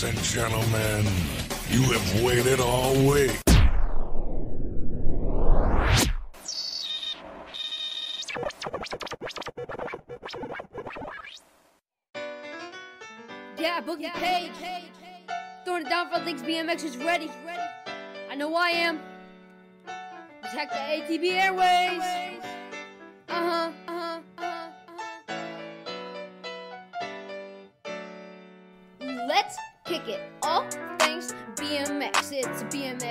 Ladies and gentlemen, you have waited all week. Yeah, Boogie Page. Throwing it down for things BMX is ready. Ready. I know I am. Protect the ATB Airways. Uh huh,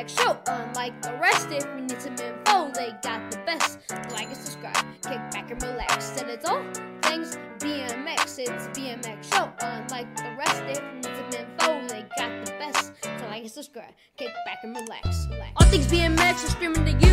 Show. Unlike the rest, if you need some info, they got the best. Like and subscribe, kick back and relax. And it's all things BMX. It's BMX show. Unlike the rest, if you need some info, they got the best. So like and subscribe, kick back and relax. relax. All things BMX are streaming to you.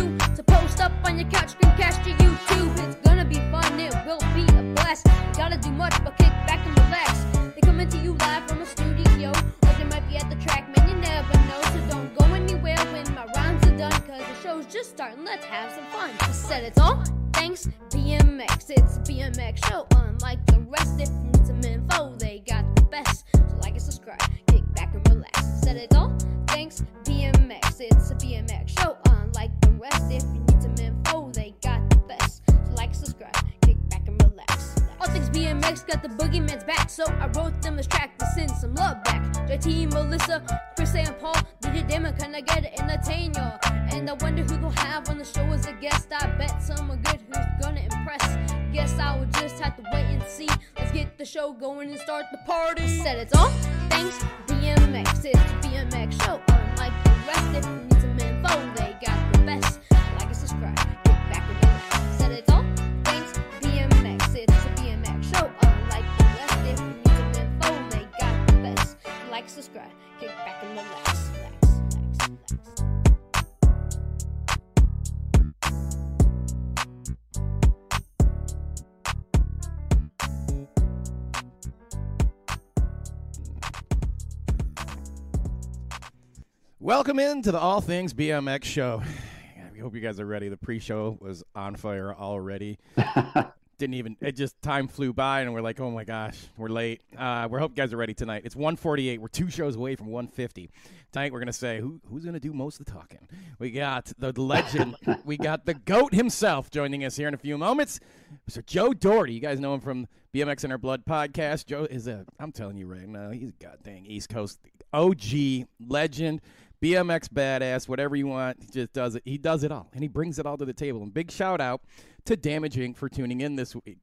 Welcome into the All Things BMX show. I hope you guys are ready. The pre-show was on fire already. Didn't even it just time flew by and we're like, oh my gosh, we're late. Uh, we hope you guys are ready tonight. It's 148. We're two shows away from 150. Tonight we're gonna say who who's gonna do most of the talking. We got the legend. we got the goat himself joining us here in a few moments. Mr. Joe Doherty. You guys know him from BMX in Our Blood podcast. Joe is a I'm telling you right now, he's a goddamn East Coast OG legend. BMX badass, whatever you want, he just does it. He does it all, and he brings it all to the table. And big shout out to Damage Inc. for tuning in this week.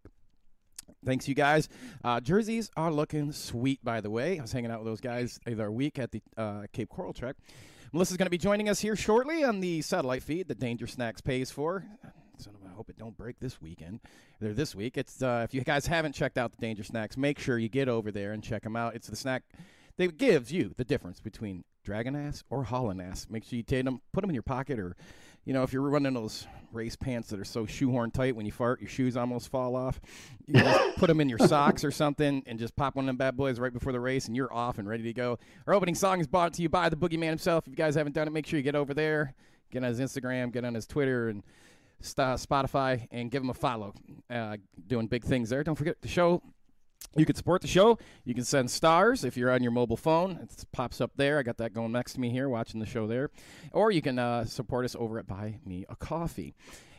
Thanks, you guys. Uh, jerseys are looking sweet, by the way. I was hanging out with those guys the other week at the uh, Cape Coral Trek. Melissa's going to be joining us here shortly on the satellite feed that Danger Snacks pays for. So I hope it don't break this weekend. Or this week. It's uh, if you guys haven't checked out the Danger Snacks, make sure you get over there and check them out. It's the snack that gives you the difference between dragon ass or hauling ass. Make sure you take them, put them in your pocket, or you know if you're running those race pants that are so shoehorn tight when you fart, your shoes almost fall off. You just put them in your socks or something, and just pop one of them bad boys right before the race, and you're off and ready to go. Our opening song is brought to you by the Boogeyman himself. If you guys haven't done it, make sure you get over there, get on his Instagram, get on his Twitter, and Spotify, and give him a follow. Uh, doing big things there. Don't forget the show you can support the show. You can send stars if you're on your mobile phone. It pops up there. I got that going next to me here, watching the show there. Or you can uh, support us over at Buy Me a Coffee.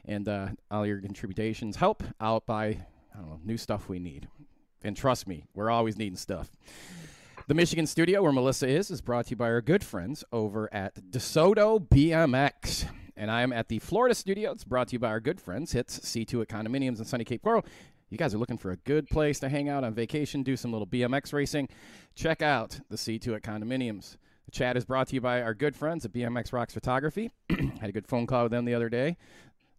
And uh, all your contributions help out buy, I don't know, new stuff we need. And trust me, we're always needing stuff. The Michigan studio where Melissa is is brought to you by our good friends over at DeSoto BMX. And I am at the Florida studio. It's brought to you by our good friends, Hits C2 at Condominiums in sunny Cape Coral. You guys are looking for a good place to hang out on vacation, do some little BMX racing. Check out the C2 at Condominiums. The chat is brought to you by our good friends at BMX Rocks Photography. Had a good phone call with them the other day.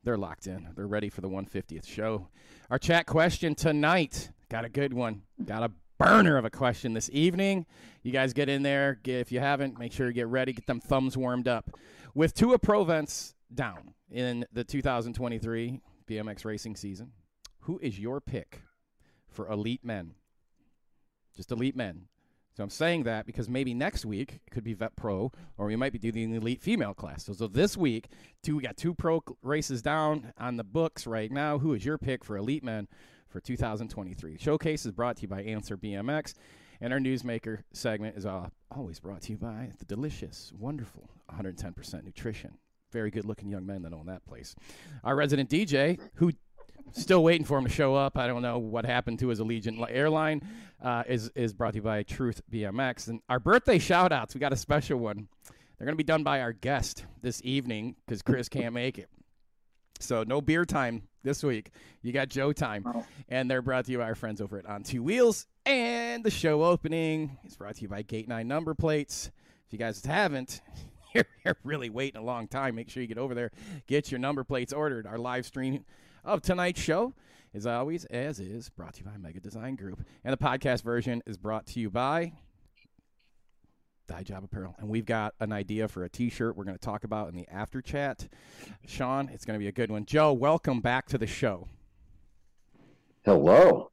They're locked in. They're ready for the 150th show. Our chat question tonight. Got a good one. Got a burner of a question this evening. You guys get in there. Get, if you haven't, make sure you get ready. Get them thumbs warmed up. With two of Pro events down in the 2023 BMX racing season, who is your pick for elite men? Just elite men. So I'm saying that because maybe next week it could be Vet Pro, or we might be doing the elite female class. So, so this week, two we got two pro races down on the books right now. Who is your pick for elite men for 2023? Showcase is brought to you by Answer BMX. And our newsmaker segment is uh, always brought to you by the delicious, wonderful 110% nutrition. Very good looking young men that own that place. Our resident DJ, who still waiting for him to show up. I don't know what happened to his Allegiant airline. Uh, is is brought to you by Truth BMX and our birthday shout outs. We got a special one. They're going to be done by our guest this evening because Chris can't make it. So no beer time this week. You got Joe time, and they're brought to you by our friends over at On Two Wheels. And the show opening is brought to you by Gate Nine Number Plates. If you guys haven't, you're, you're really waiting a long time. Make sure you get over there, get your number plates ordered. Our live stream of tonight's show is always, as is, brought to you by Mega Design Group. And the podcast version is brought to you by Die Job Apparel. And we've got an idea for a t shirt we're going to talk about in the after chat. Sean, it's going to be a good one. Joe, welcome back to the show. Hello.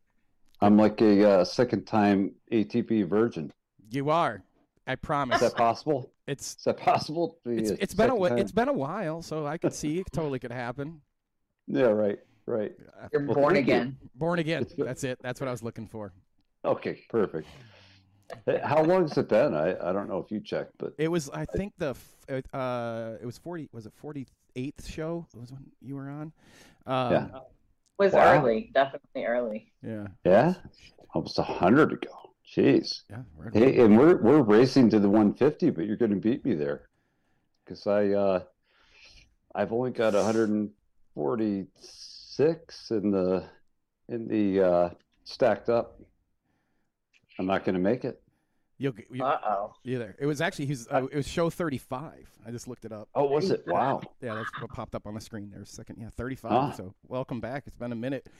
I'm like a uh, second time ATP virgin. You are. I promise. Is that possible? It's Is that possible? it's, it's been a time? it's been a while, so I could see it totally could happen. Yeah, right, right. You're Well, born thank you. again. Born again. That's it. That's what I was looking for. Okay, perfect. How long has it been? I, I don't know if you checked, but It was, I think the, f- uh, it was forty. Was it forty eighth show? Was when you were on. Um, Yeah. Was Wow. early, definitely early. yeah. yeah, almost a hundred ago. Jeez. Yeah. Right Hey, and we're we're racing to the 150, but you're going to beat me there, because I uh, I've only got 146 in the in the uh, stacked up. I'm not going to make it. You'll, get- you, Uh oh. you there. It was actually he's. Uh, it was show thirty five. I just looked it up. Oh, was it? Wow. Yeah, that's what popped up on the screen there. a Second, yeah, thirty five. Ah. So welcome back. It's been a minute.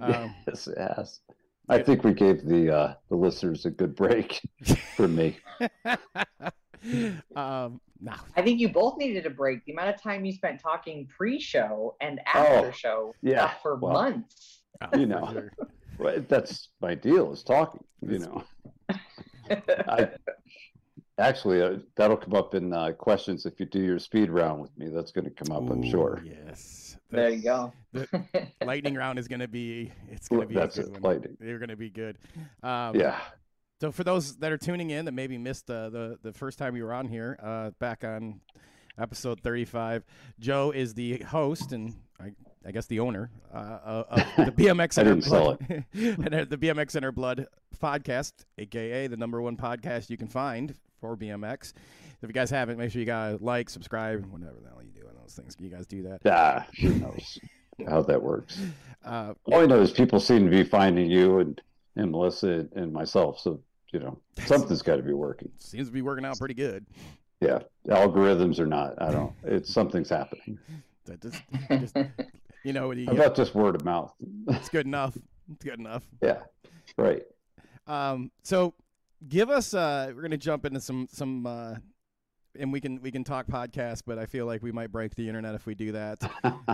Um, yes, it has. I think we gave the uh, the listeners a good break for me. um, no, I think you both needed a break. The amount of time you spent talking pre-show and after Oh, show yeah, for well. months. Oh, You know. sure. Well, that's my deal is talking. You know, I actually uh, that'll come up in uh, questions if you do your speed round with me. That's going to come up, I'm sure. Yes. there you go. the lightning round is going to be it's going to be That's a good it, one. lightning. They're going to be good. Um, Yeah. So for those that are tuning in that maybe missed uh, the the first time you were on here, uh, back on episode 35, Joe is the host and I, I guess the owner uh, of the BMX I Inner didn't sell Blood, and uh, the BMX in Our Blood podcast, aka the number one podcast you can find for BMX. If you guys haven't, make sure you guys like, subscribe, whatever the hell you do on those things. You guys do that. Yeah. Who knows how that works? Uh, All I know is people seem to be finding you and and Melissa and myself. So you know something's got to be working. seems to be working out pretty good. Yeah, algorithms or not, I don't. It's something's happening. That just, just you know, what you, about just word of mouth? it's good enough. It's good enough. yeah, right. Um, so give us. Uh, we're gonna jump into some some, uh, and we can we can talk podcast, but I feel like we might break the internet if we do that.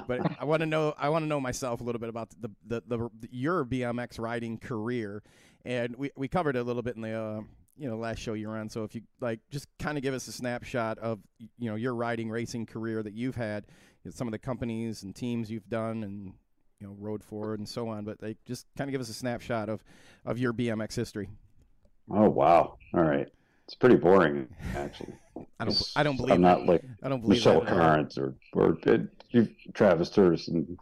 but I want to know. I want to know myself a little bit about the, the the the your BMX riding career, and we we covered it a little bit in the. Uh, you know, last show you were on. So if you like, just kind of give us a snapshot of you know your riding racing career that you've had, you know, some of the companies and teams you've done, and you know rode forward and so on. But like, just kind of give us a snapshot of of your BMX history. Oh wow! All right, it's pretty boring actually. I don't. I don't believe. I'm not like I don't believe Michelle. Carnes or or you, Travis Turris, and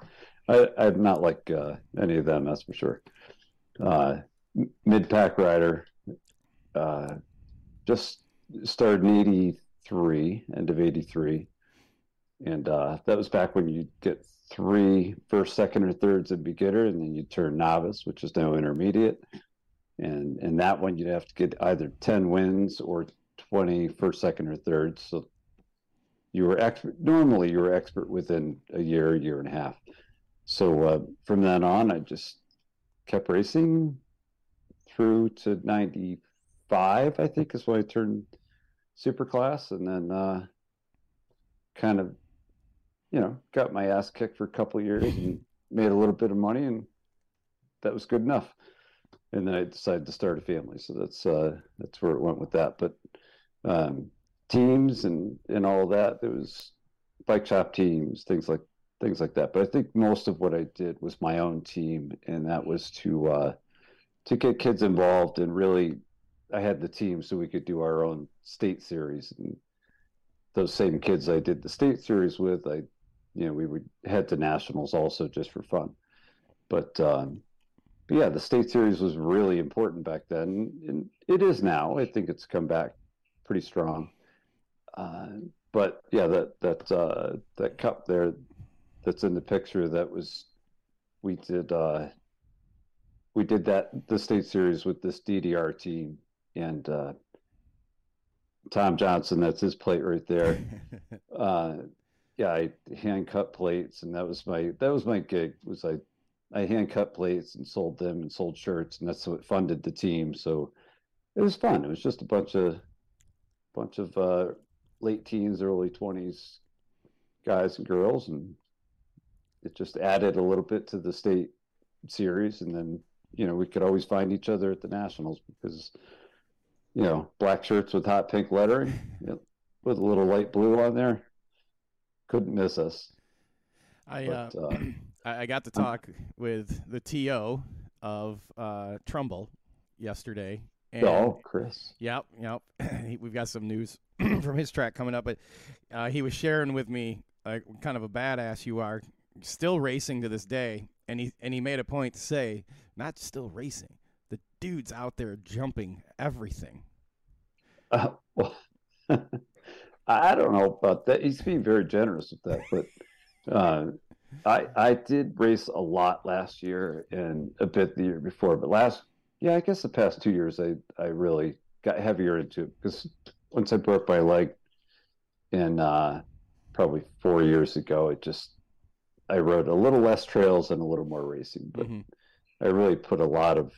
I, I'm not like uh, any of them. That's for sure. Uh, Mid pack rider. Uh, just started in '83, end of '83, and uh, that was back when you get three first, second, or thirds of beginner, and then you turn novice, which is now intermediate. And and that one you'd have to get either 10 wins or 20 first, second, or third. So you were expert. Normally, you were expert within a year, year and a half. So uh, from then on, I just kept racing through to '95. I think is when I turned super class, and then uh, kind of, you know, got my ass kicked for a couple years and made a little bit of money, and that was good enough. And then I decided to start a family, so that's uh, that's where it went with that. But um, teams and and all that. There was bike shop teams, things like things like that. But I think most of what I did was my own team, and that was to uh, to get kids involved and really I had the team so we could do our own state series. And those same kids I did the state series with, I, you know, we would head to nationals also just for fun. But, um, but yeah, the state series was really important back then, and it is now. I think it's come back pretty strong. Uh, but yeah, that that uh, that cup there, that's in the picture, that was we did uh, we did that the state series with this DDR team, and uh, Tom Johnson, that's his plate right there. uh, yeah, I hand cut plates, and that was my that was my gig. Was I I hand cut plates and sold them and sold shirts, and that's what funded the team. So it was fun. It was just a bunch of bunch of uh, late teens, early twenties guys and girls, and it just added a little bit to the state series. And then you know we could always find each other at the nationals because you know black shirts with hot pink lettering with a little light blue on there couldn't miss us. I uh, but, uh, I got to talk with the TO of uh, Trumbull yesterday. And, oh, Chris. Yep, yep. We've got some news from his track coming up, but uh, he was sharing with me like kind of a badass you are, still racing to this day, and he and he made a point to say, not still racing, the dude's out there jumping everything. Uh, well, I don't know about that. He's being very generous with that, but uh, I I did race a lot last year and a bit the year before, but last yeah, I guess the past two years I I really got heavier into it because once I broke my leg in uh, probably four years ago, it just I rode a little less trails and a little more racing, but mm-hmm. I really put a lot of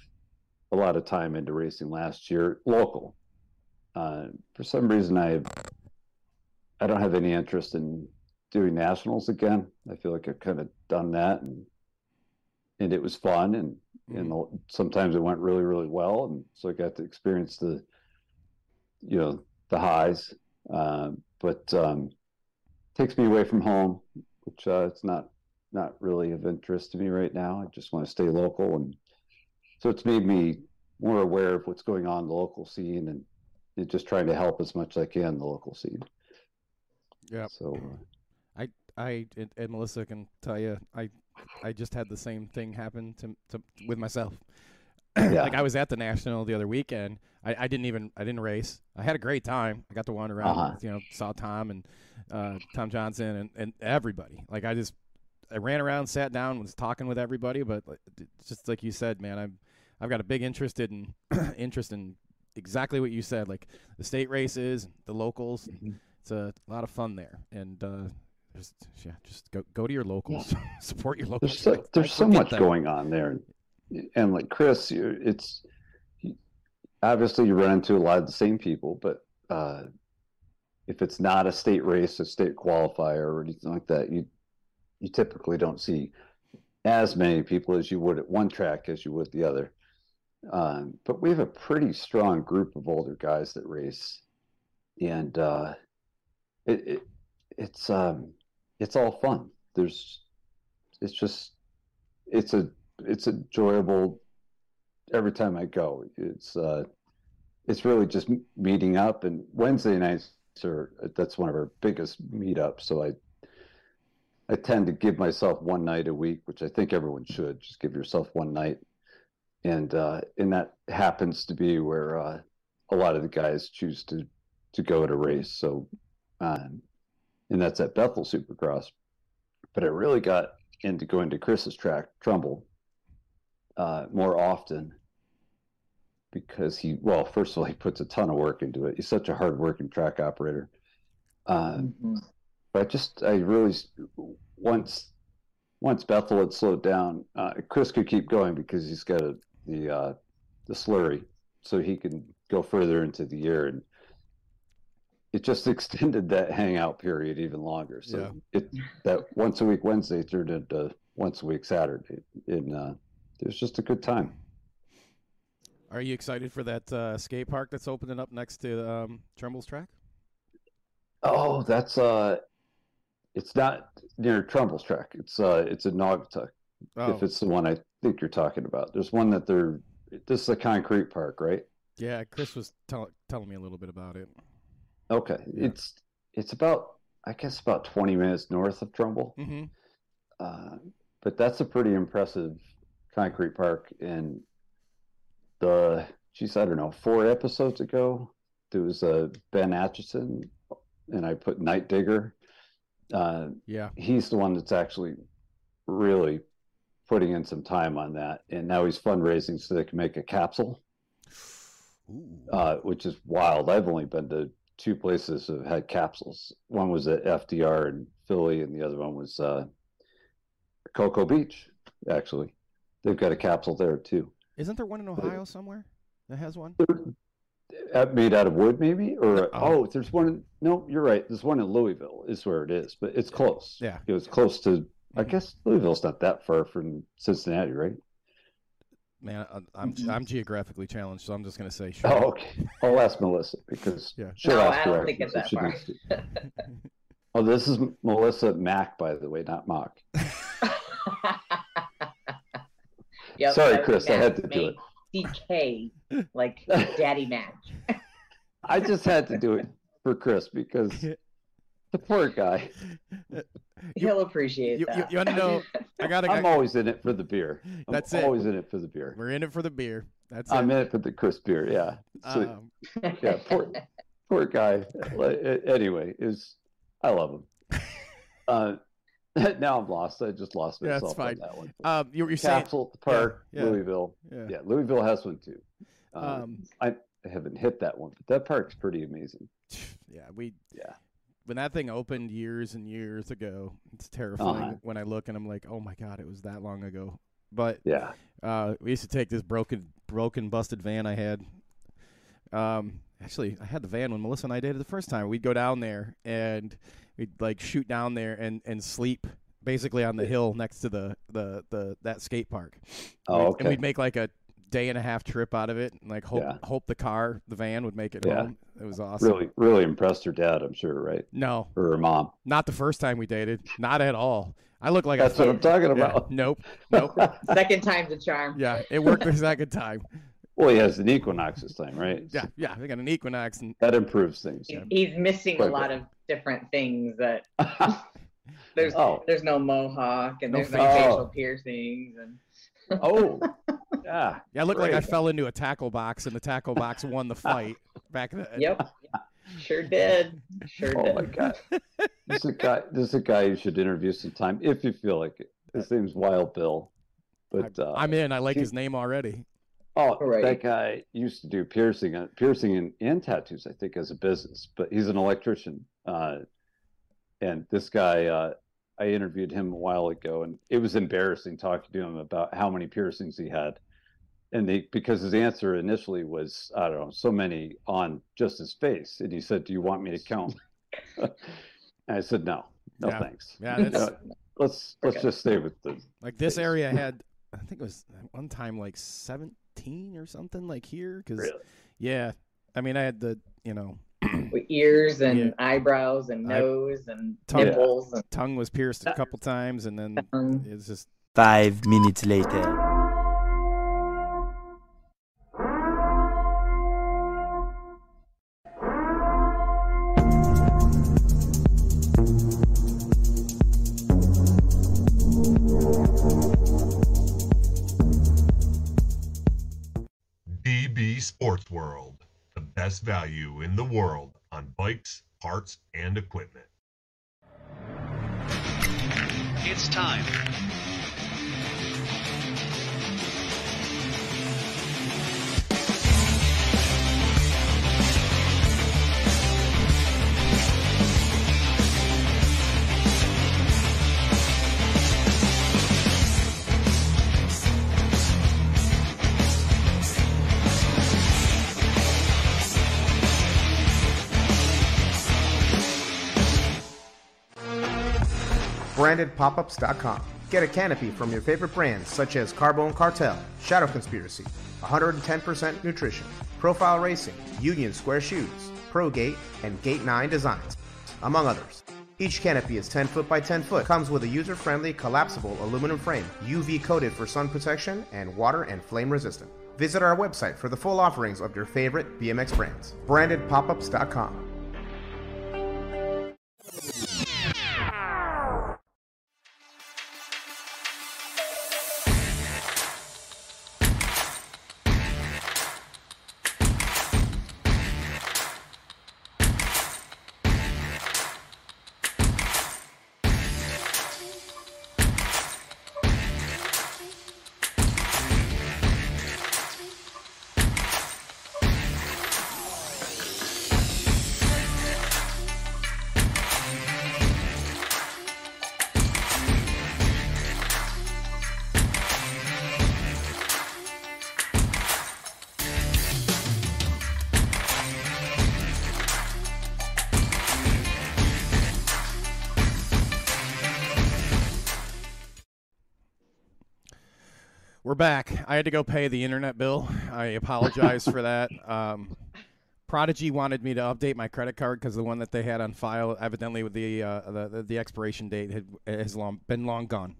a lot of time into racing last year local. Uh, for some reason, I I don't have any interest in doing nationals again. I feel like I've kind of done that, and and it was fun, and mm-hmm. and sometimes it went really really well, and so I got to experience the you know the highs, uh, but um, takes me away from home, which uh, it's not not really of interest to me right now. I just want to stay local, and so it's made me more aware of what's going on in the local scene, and, just trying to help as much as I can the local scene. Yeah. So. Uh, I I and, and, Melissa can tell you I I just had the same thing happen to, to with myself. Yeah. like I was at the national the other weekend. I, I didn't even I didn't race. I had a great time. I got to wander around. Uh-huh. You know, saw Tom and uh, Tom Johnson and, and everybody. Like I just I ran around, sat down, was talking with everybody. But just like you said, man, I'm I've got a big interest in interest in exactly what you said, like the state races, the locals. Mm-hmm. It's a lot of fun there, and uh, just yeah, just go go to your locals, yeah. support your locals. There's so, there's so much that. going on there, and like Chris, it's obviously you run into a lot of the same people, but uh, if it's not a state race, a state qualifier, or anything like that, you you typically don't see as many people as you would at one track as you would the other. Um, but we have a pretty strong group of older guys that race, and uh, it, it it's um, it's all fun. There's, it's just, it's a, it's enjoyable every time I go. It's, uh, it's really just meeting up. And Wednesday nights are that's one of our biggest meetups. So I, I tend to give myself one night a week, which I think everyone should. Just give yourself one night, and uh, and that happens to be where uh, a lot of the guys choose to to go to race. So um, and that's at Bethel Supercross. But I really got into going to Chris's track, Trumbull, uh, more often because he, well, first of all, he puts a ton of work into it. He's such a hard-working track operator. Um, mm-hmm. But I just, I really, once, once Bethel had slowed down, uh, Chris could keep going because he's got a, the uh, the slurry, so he can go further into the year and it just extended that hangout period even longer. So yeah. it that once a week Wednesday turned into once a week Saturday, and uh, it was just a good time. Are you excited for that uh, skate park that's opening up next to um, Trumbull's track? Oh, that's uh, it's not near Trumbull's track. It's uh, it's in Naugatuck. Oh. If it's the one I think you're talking about, there's one that they're. This is a concrete park, right? Yeah, Chris was tell, telling me a little bit about it. Okay, Yeah. it's it's about I guess about twenty minutes north of Trumbull, Mm-hmm. uh, but that's a pretty impressive concrete park. And the geez, I don't know, four episodes ago there was a Ben Atchison, and I put Night Digger. Uh, Yeah. he's the one that's actually really putting in some time on that, and now he's fundraising so they can make a capsule. Uh, which is wild. I've only been to two places that have had capsules. One was at FDR in Philly, and the other one was uh, Cocoa Beach. Actually, they've got a capsule there too. Isn't there one in Ohio somewhere that has one? Uh, Uh, made out of wood, maybe, or Oh. oh, there's one. In, no, you're right. There's one in Louisville. Is where it is, but it's close. Yeah. it was close to. I Mhm. guess Louisville's not that far from Cincinnati, right? Man, I- I'm. Mm-hmm. I'm geographically challenged, so I'm just gonna say sure. Oh, okay. I'll ask Melissa because Yeah. she'll No, ask I don't think it's if that far. to. Oh, this is Melissa Mack, by the way, not Mock. Yep, Sorry, that was Chris, I had to Matt, do it. DK, like Daddy Match. I just had to do it for Chris because the poor guy. He'll appreciate you- you- that. you wanna know- I gotta. I'm I, always in it for the beer. I'm That's it. always in it for the beer. we're in it for the beer. That's I'm it. in it for the Chris beer. Yeah. So, Um, yeah, poor, poor guy. Anyway, is I love him. Uh, now I'm lost. I just lost Yeah, it's myself on fine. that one. um, you were saying. Capsule the park, yeah. Louisville. Yeah. Yeah, Louisville has one too. Um, Um, I haven't hit that one, but that park's pretty amazing. yeah, we. Yeah. When that thing opened years and years ago, it's terrifying Uh-huh. when I look and I'm like, oh my god, it was that long ago. But Yeah. Uh, we used to take this broken, broken, busted van I had. Um, actually, I had the van when Melissa and I dated the first time. We'd go down there and we'd like shoot down there and, and sleep basically on the hill next to the, the, the that skate park. Oh, okay. And we'd make like a day and a half trip out of it, and like hope Yeah. hope the car, the van, would make it Yeah. home. It was awesome. Really, really impressed her dad. I'm sure, right? No, Or her mom. not the first time we dated. Not at all. I look like That's a what I'm talking yeah, about. Nope. Nope. Second time's a charm. yeah, it worked the second time. Well, he has an Equinox this time, right? Yeah, yeah. They got an Equinox and That improves things. He's, he's missing a Quite a lot bit. of different things that there's oh, there's no mohawk and No there's no face. facial Oh. piercings and oh, yeah. Yeah, I look like I fell into a tackle box, and the tackle box won the fight back then. yep, sure did, sure Oh did. my god. This is a guy. This is a guy you should interview sometime if you feel like it. His name's Wild Bill, but uh, I'm in. I like he- his name already. Oh, Right. that guy used to do piercing, uh, piercing and, and tattoos, I think, as a business. But he's an electrician, uh, and this guy, uh, I interviewed him a while ago, and it was embarrassing talking to him about how many piercings he had, and they because his answer initially was, I don't know, so many on just his face, and he said, "Do you want me to count?" and I said, "No, no, Yeah. thanks. Yeah, that's Uh, let's let's Okay. just stay with the like this face. area had. I think it was one time like 17 or something like here. Because really." yeah, I mean I had the you know With ears and Yeah. eyebrows and I- nose and Tongue. nipples and tongue was pierced a uh, couple times, and then um, it's just Five minutes later. World, the best value in the world on bikes, parts, and equipment. It's time. BrandedPopUps.com. Get a canopy from your favorite brands such as Carbone Cartel, Shadow Conspiracy, 110% Nutrition, Profile Racing, Union Square Shoes, ProGate, and Gate 9 Designs, among others. Each canopy is 10 foot by 10 foot, comes with a user friendly collapsible aluminum frame, UV coated for sun protection, and water and flame resistant. Visit our website for the full offerings of your favorite BMX brands. BrandedPopUps.com. back. I had to go pay the internet bill. I apologize for that. Um, Prodigy wanted me to update my credit card because the one that they had on file, evidently with the uh, the, the, the expiration date, had has long been long gone.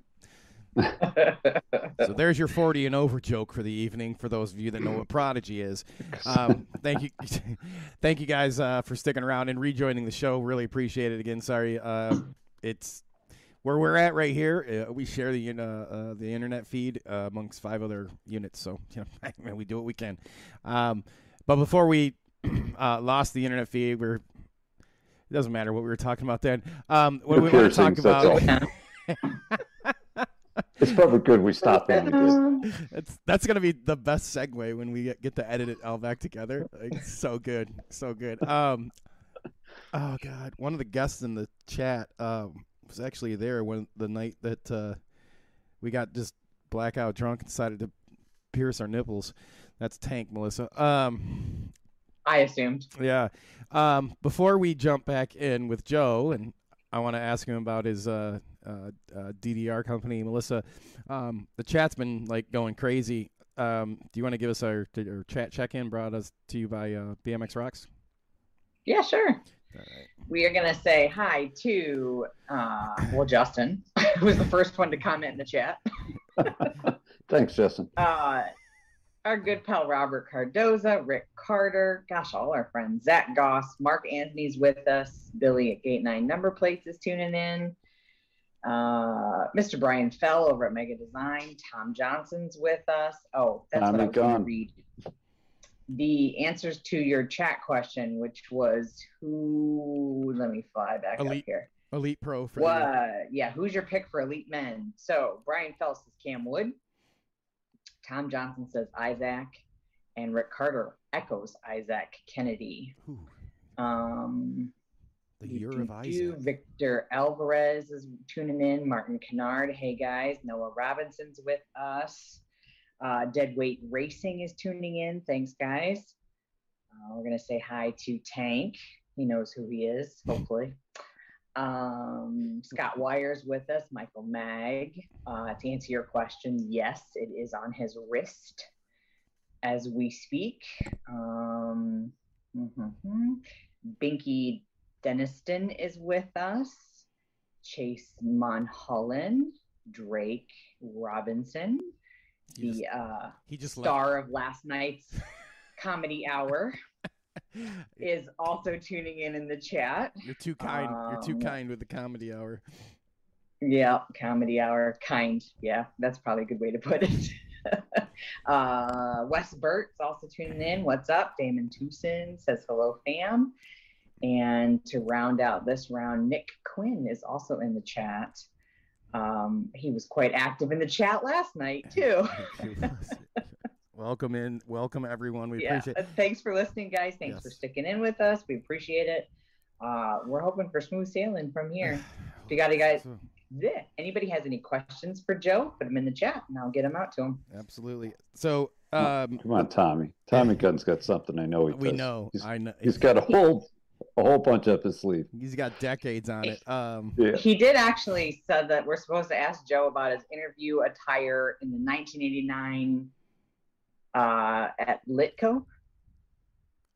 so there's your 40 and over joke for the evening for those of you that know what Prodigy is. Um, thank you, thank you guys uh, for sticking around and rejoining the show. Really appreciate it. Again, sorry, uh, it's where we're at right here. Uh, we share the uh, uh, the internet feed uh, amongst five other units, so you know we do what we can. Um, but before we uh, lost the internet feed, we're it doesn't matter what we were talking about then. Um, what we want to talk Piercings, that's about. It's probably good we stopped when we. That's that's gonna be the best segue when we get, get to edit it all back together. Like, so good, so good. Um, oh god, one of the guests in the chat um was actually there when the night that uh, we got just blackout drunk and decided to pierce our nipples. That's Tank, Melissa. Um, I assumed. yeah. Um, before we jump back in with Joe, and I want to ask him about his uh, uh, uh, DDR company, Melissa. Um, the chat's been like going crazy. Um, do you want to give us our, our chat check in brought us to you by uh, BMX Rocks? Yeah, sure. All right. We are gonna say hi to uh, well Justin, who was the first one to comment in the chat. Thanks, Justin. Uh, our good pal Robert Cardoza, Rick Carter, gosh, all our friends, Zach Goss, Mark Anthony's with us, Billy at Gate Nine Number Plates is tuning in. Uh, Mr. Brian Fell over at Mega Design, Tom Johnson's with us. Oh, that's what I was going to read. The answers to your chat question, which was who? Let me fly back Elite up here. Elite Pro for. What? Yeah, who's your pick for elite men? So Brian Fell says Cam Wood. Tom Johnson says Izaac, and Rick Carter echoes Izaac Kennedy. Ooh, Um, the year do, of do. Izaac. Victor Alvarez is tuning in. Martin Kennard, hey guys. Noah Robinson's with us. Uh, Deadweight Racing is tuning in. Thanks, guys. Uh, we're gonna say hi to Tank. He knows who he is, hopefully. Um, Scott Wires with us. Michael Mag. Uh, to answer your question, yes, it is on his wrist as we speak. Um, mhm. Binky Deniston is with us. Chase Monholland, Drake Robinson, He just, the uh, he just star of last night's comedy hour, is also tuning in in the chat. You're too kind. You're too Um, kind with the comedy hour. Yeah, comedy hour, kind. Yeah, that's probably a good way to put it. uh, Wes Burt's also tuning in. What's up? Damon Tucson says hello, fam. And to round out this round, Nick Quinn is also in the chat. Um, he was quite active in the chat last night too. welcome in. Welcome everyone. We yeah. appreciate uh, Thanks for listening, guys. Thanks for sticking in with us. We appreciate it. Uh, we're hoping for smooth sailing from here. If you got any guys, yeah. Anybody has any questions for Joe? Put them in the chat, and I'll get them out to him. Absolutely. So um, Come on, Tommy. Tommy Gunn's got something I know he we does. know. He's, I know. he's got a whole a whole bunch up his sleeve. He's got decades on it. Um, Yeah. He did actually said that we're supposed to ask Joe about his interview attire in the 1989 uh, at Litco.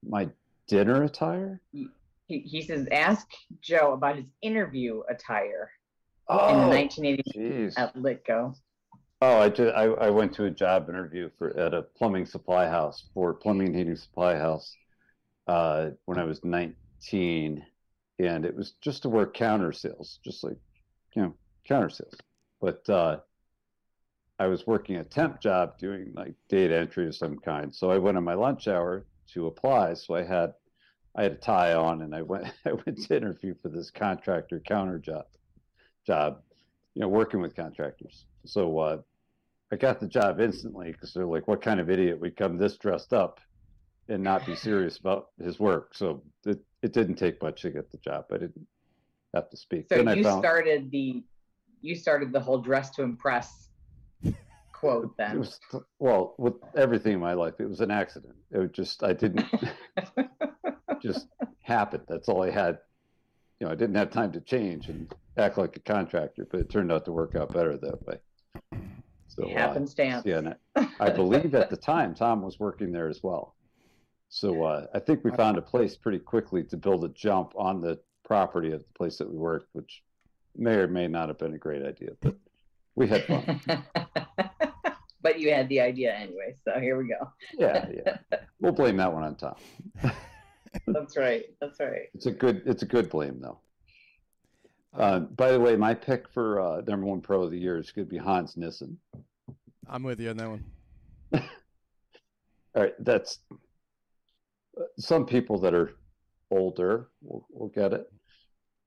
My dinner attire? He, he says ask Joe about his interview attire in Oh, the 1989 jeez. at Litco. Oh, I just I, I went to a job interview for at a plumbing supply house for plumbing and heating supply house uh, when I was 19, and it was just to work counter sales, just like you know counter sales. But uh, I was working a temp job doing like data entry of some kind. So I went on my lunch hour to apply. So I had I had a tie on, and I went I went to interview for this contractor counter job job, you know, working with contractors. So uh, I got the job instantly because they're like, "What kind of idiot would come this dressed up and not be serious about his work?" So it it didn't take much to get the job. I didn't have to speak. So Then I you found started the you started the whole dress to impress quote it then. was well with everything in my life. It was an accident. It was just I didn't just happened. That's all I had. You know, I didn't have time to change and act like a contractor, but it turned out to work out better that way. So uh, Happenstance. yeah, and I, I believe at the time Tom was working there as well. So uh, I think we found a place pretty quickly to build a jump on the property of the place that we worked, which may or may not have been a great idea, but we had fun. but you had the idea anyway, so here we go. yeah, yeah. We'll blame that one on Tom. That's right. That's right. It's a good it's a good blame though. Uh, by the way, my pick for uh, number one pro of the year is going to be Hans Nissen. I'm with you on that one. All right, that's uh, some people that are older will, will get it,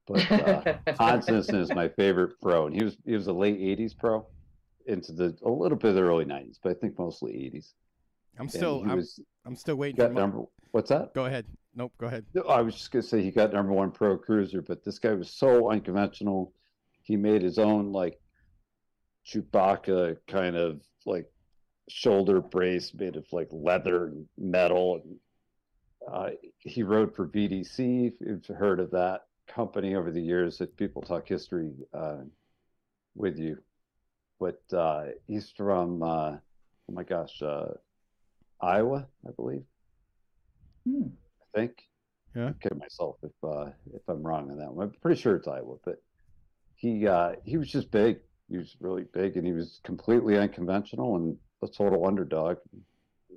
but uh, Hans is my favorite pro, and he was he was a late '80s pro into the a little bit of the early '90s, but I think mostly '80s. I'm still I'm, was I'm still waiting got for my, number. What's that? Go ahead. Nope, go ahead. No, I was just gonna say he got number one pro cruiser, but this guy was so unconventional. He made his own like Chewbacca kind of like shoulder brace made of like leather and metal. And uh, he rode for VDC. If you've heard of that company over the years, if people talk history uh, with you, but uh, he's from uh, oh my gosh, uh, Iowa, I believe. Hmm. I think. Yeah. I'll kidding myself if uh, if I'm wrong on that one. I'm pretty sure it's Iowa, but he uh, he was just big. He was really big, and he was completely unconventional and a total underdog.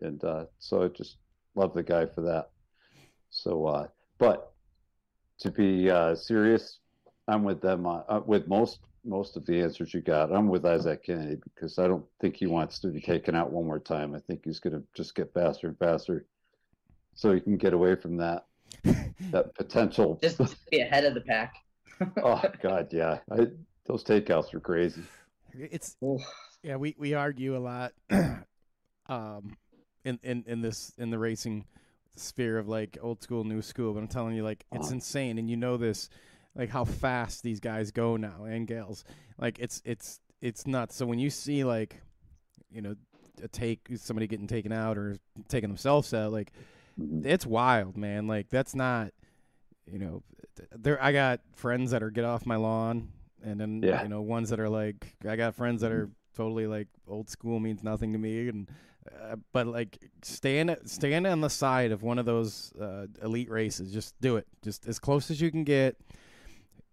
And uh, so I just love the guy for that. So, uh, but to be uh, serious, I'm with them uh, uh, with most most of the answers you got. I'm with Izaac Kennedy because I don't think he wants to be taken out one more time. I think he's going to just get faster and faster, so he can get away from that that potential. Just be ahead of the pack. oh God, yeah, I, those takeouts were crazy. It's Oof. yeah, we, we argue a lot um in, in, in this in the racing sphere of like old school, new school, but I'm telling you like it's Uh-huh. insane and you know this like how fast these guys go now and gals. Like it's it's it's nuts. So when you see like you know a take somebody getting taken out or taking themselves out like Mhm. it's wild, man. Like that's not, you know, there. I got friends that are get off my lawn, and then Yeah. you know ones that are like I got friends that are totally like old school means nothing to me, and uh, but like stand stand on the side of one of those uh, elite races. Just do it. Just as close as you can get,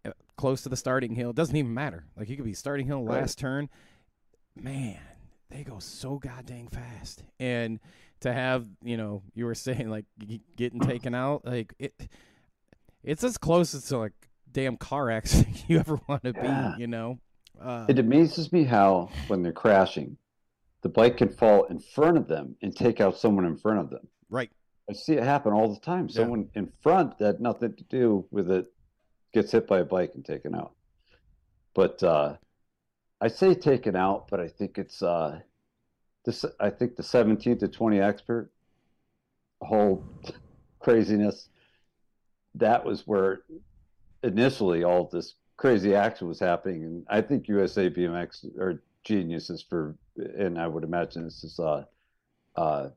uh, close to the starting hill. It doesn't even matter. Like you could be starting hill Right. last turn. Man, they go so goddamn fast, and to have you know you were saying like getting taken out like it it's as close as to like damn car accident you ever want to Yeah. be you know uh, It amazes me how when they're crashing, the bike can fall in front of them and take out someone in front of them. right I see it happen all the time. Yeah. Someone in front that nothing to do with it gets hit by a bike and taken out. But uh, I say taken out, but I think it's uh, this. I think the 17 to 20 expert whole craziness. That was where initially all this crazy action was happening, and I think USA BMX are geniuses for, and I would imagine this is uh, uh,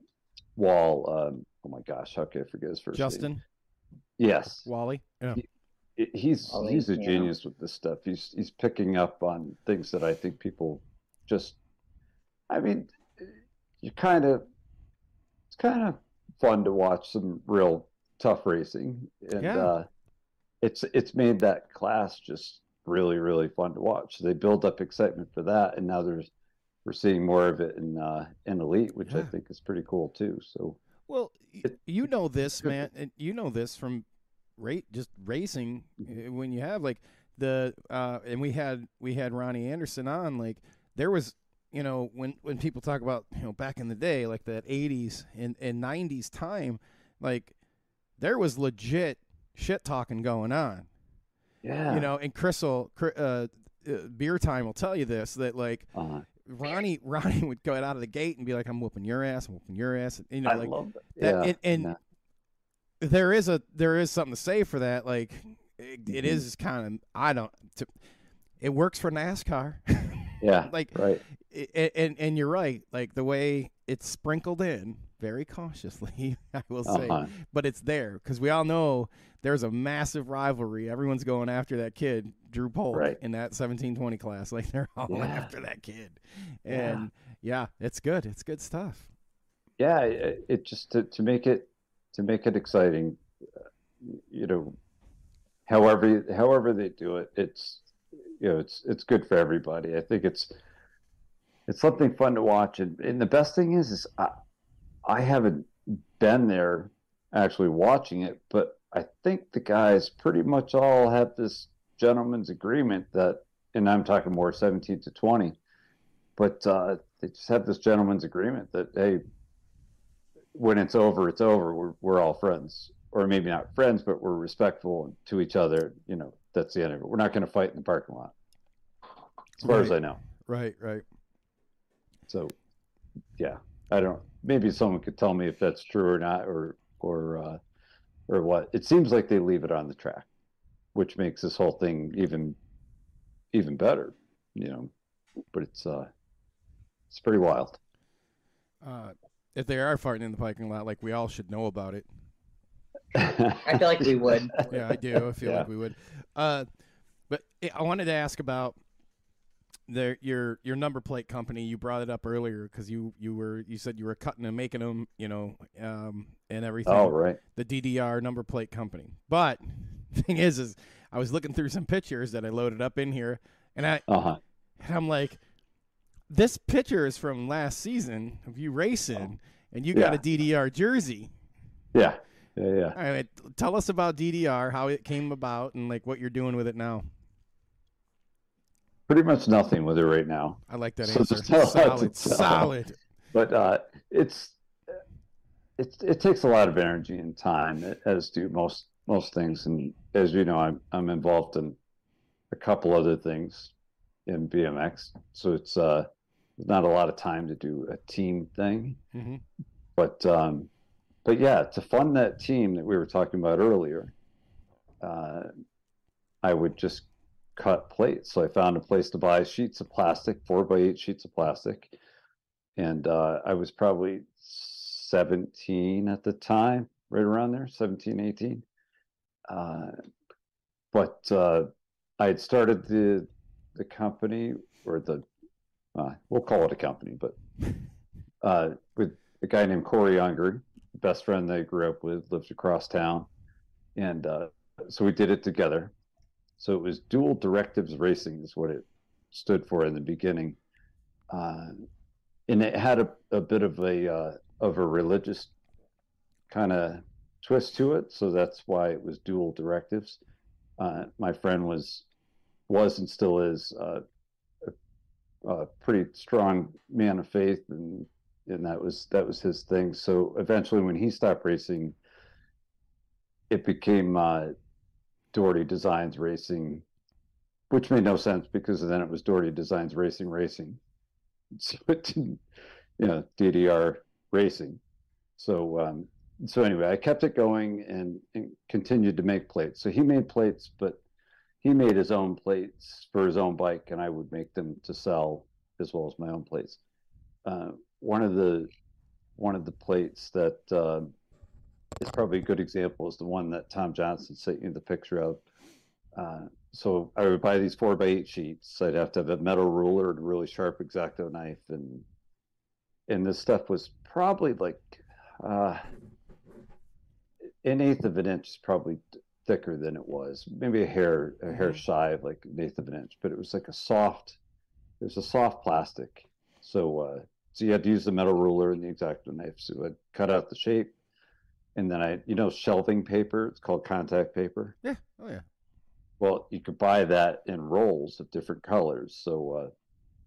Wall. Um, oh my gosh, how can I forget his first name? justin Yes, wally yeah He- he's Ollie, he's a yeah. genius with this stuff. He's he's picking up on things that I think people just. I mean, you kind of. It's kind of fun to watch some real tough racing, and Yeah. uh, it's it's made that class just really really fun to watch. They build up excitement for that, and now there's we're seeing more of it in uh, in elite, which I think is pretty cool too. So Well, you know this, man. and You know this from rate just racing. Mm-hmm. uh, When you have like the uh, and we had we had Ronnie Anderson on. Like there was, you know, when when people talk about you know back in the day, like that '80s and and '90s time, like there was legit shit talking going on. yeah, You know, and Crystal, Cr- uh, uh, beer time will tell you this that like uh, Ronnie Ronnie would go out of the gate and be like, "I'm whooping your ass, I'm whooping your ass." You know, I like love that. that- yeah, and, and yeah. there is a there is something to say for that. Like it, it Mhm. is kind of I don't. To, it works for NASCAR. yeah, like right. i- and and you're right. Like the way it's sprinkled in very cautiously, I will say, Uh-huh. but it's there because we all know there's a massive rivalry. Everyone's going after that kid, Drew Polk, Right. in that 1720 class. Like they're all Yeah. after that kid, and yeah, it's good. It's good stuff. yeah it, it just to, to make it to make it exciting uh, you know however however they do it it's you know it's it's good for everybody i think it's it's something fun to watch and, and the best thing is is I, I haven't been there actually watching it but i think the guys pretty much all have this gentleman's agreement that and i'm talking more 17 to 20 but uh, they just have this gentleman's agreement that hey when it's over, it's over. We're we're all friends, or maybe not friends, but we're respectful to each other. You know, that's the end of it. We're not going to fight in the parking lot, as far as I know. Right, right. So, yeah, I don't. Maybe someone could tell me if that's true or not, or or uh, or what. It seems like they leave it on the track, which makes this whole thing even even better. You know, but it's uh, it's pretty wild. Uh, if they are fighting in the parking lot, like we all should know about it. I feel like we would. Yeah, I do. I feel Yeah. like we would. Uh, but I- I wanted to ask about their your your number plate company. You brought it up earlier because you you were you said you were cutting and making them, you know, um, and everything. Oh, right. The DDR number plate company. But thing is, is I was looking through some pictures that I loaded up in here, and I Uh huh. and I'm like, this picture is from last season of you racing, and you got a DDR jersey. Yeah. Yeah. Yeah. All right, tell us about DDR, how it came about, and like what you're doing with it now. Pretty much nothing with it right now. I like that So answer. there's not a lot Solid, solid. but uh, it's it it takes a lot of energy and time, as do most most things. And as you know, I'm I'm involved in a couple other things in BMX, so it's uh not a lot of time to do a team thing. hmm But um, but yeah, to fund that team that we were talking about earlier, uh, I would just cut plates. So I found a place to buy sheets of plastic, four by eight sheets of plastic, and uh, I was probably 17 at the time, right around there, 17, 18. Uh, but uh, I had started the the company or the uh, we'll call it a company, but uh, with a guy named Corey Unger, best friend that I grew up with, lives across town, and uh, so we did it together. So it was Dual Directives Racing is what it stood for in the beginning, uh, and it had a, a bit of a uh, of a religious kind of twist to it. So that's why it was Dual Directives. Uh, my friend was was and still is uh, a, a pretty strong man of faith, and and that was that was his thing. So eventually, when he stopped racing, it became uh, Doherty Designs Racing, which made no sense because then it was Doherty Designs Racing Racing. So it didn't, you know, DDR Racing. So um, so anyway, I kept it going and, and continued to make plates. So he made plates, but he made his own plates for his own bike, and I would make them to sell as well as my own plates. Uh, one of the one of the plates that uh, is probably a good example is the one that Tom Johnson sent you the picture of. Uh, so I would buy these four by eight sheets. I'd have to have a metal ruler and a really sharp X-Acto knife, and and this stuff was probably like uh, an eighth of an inch, is probably thicker than it was. Maybe a hair a hair shy of like an eighth of an inch, but it was like a soft. It was a soft plastic, So uh, so you had to use the metal ruler and the X-Acto knife. So I'd cut out the shape, and then I, you know, shelving paper. It's called contact paper. Yeah. Oh yeah. Well, you could buy that in rolls of different colors. So uh,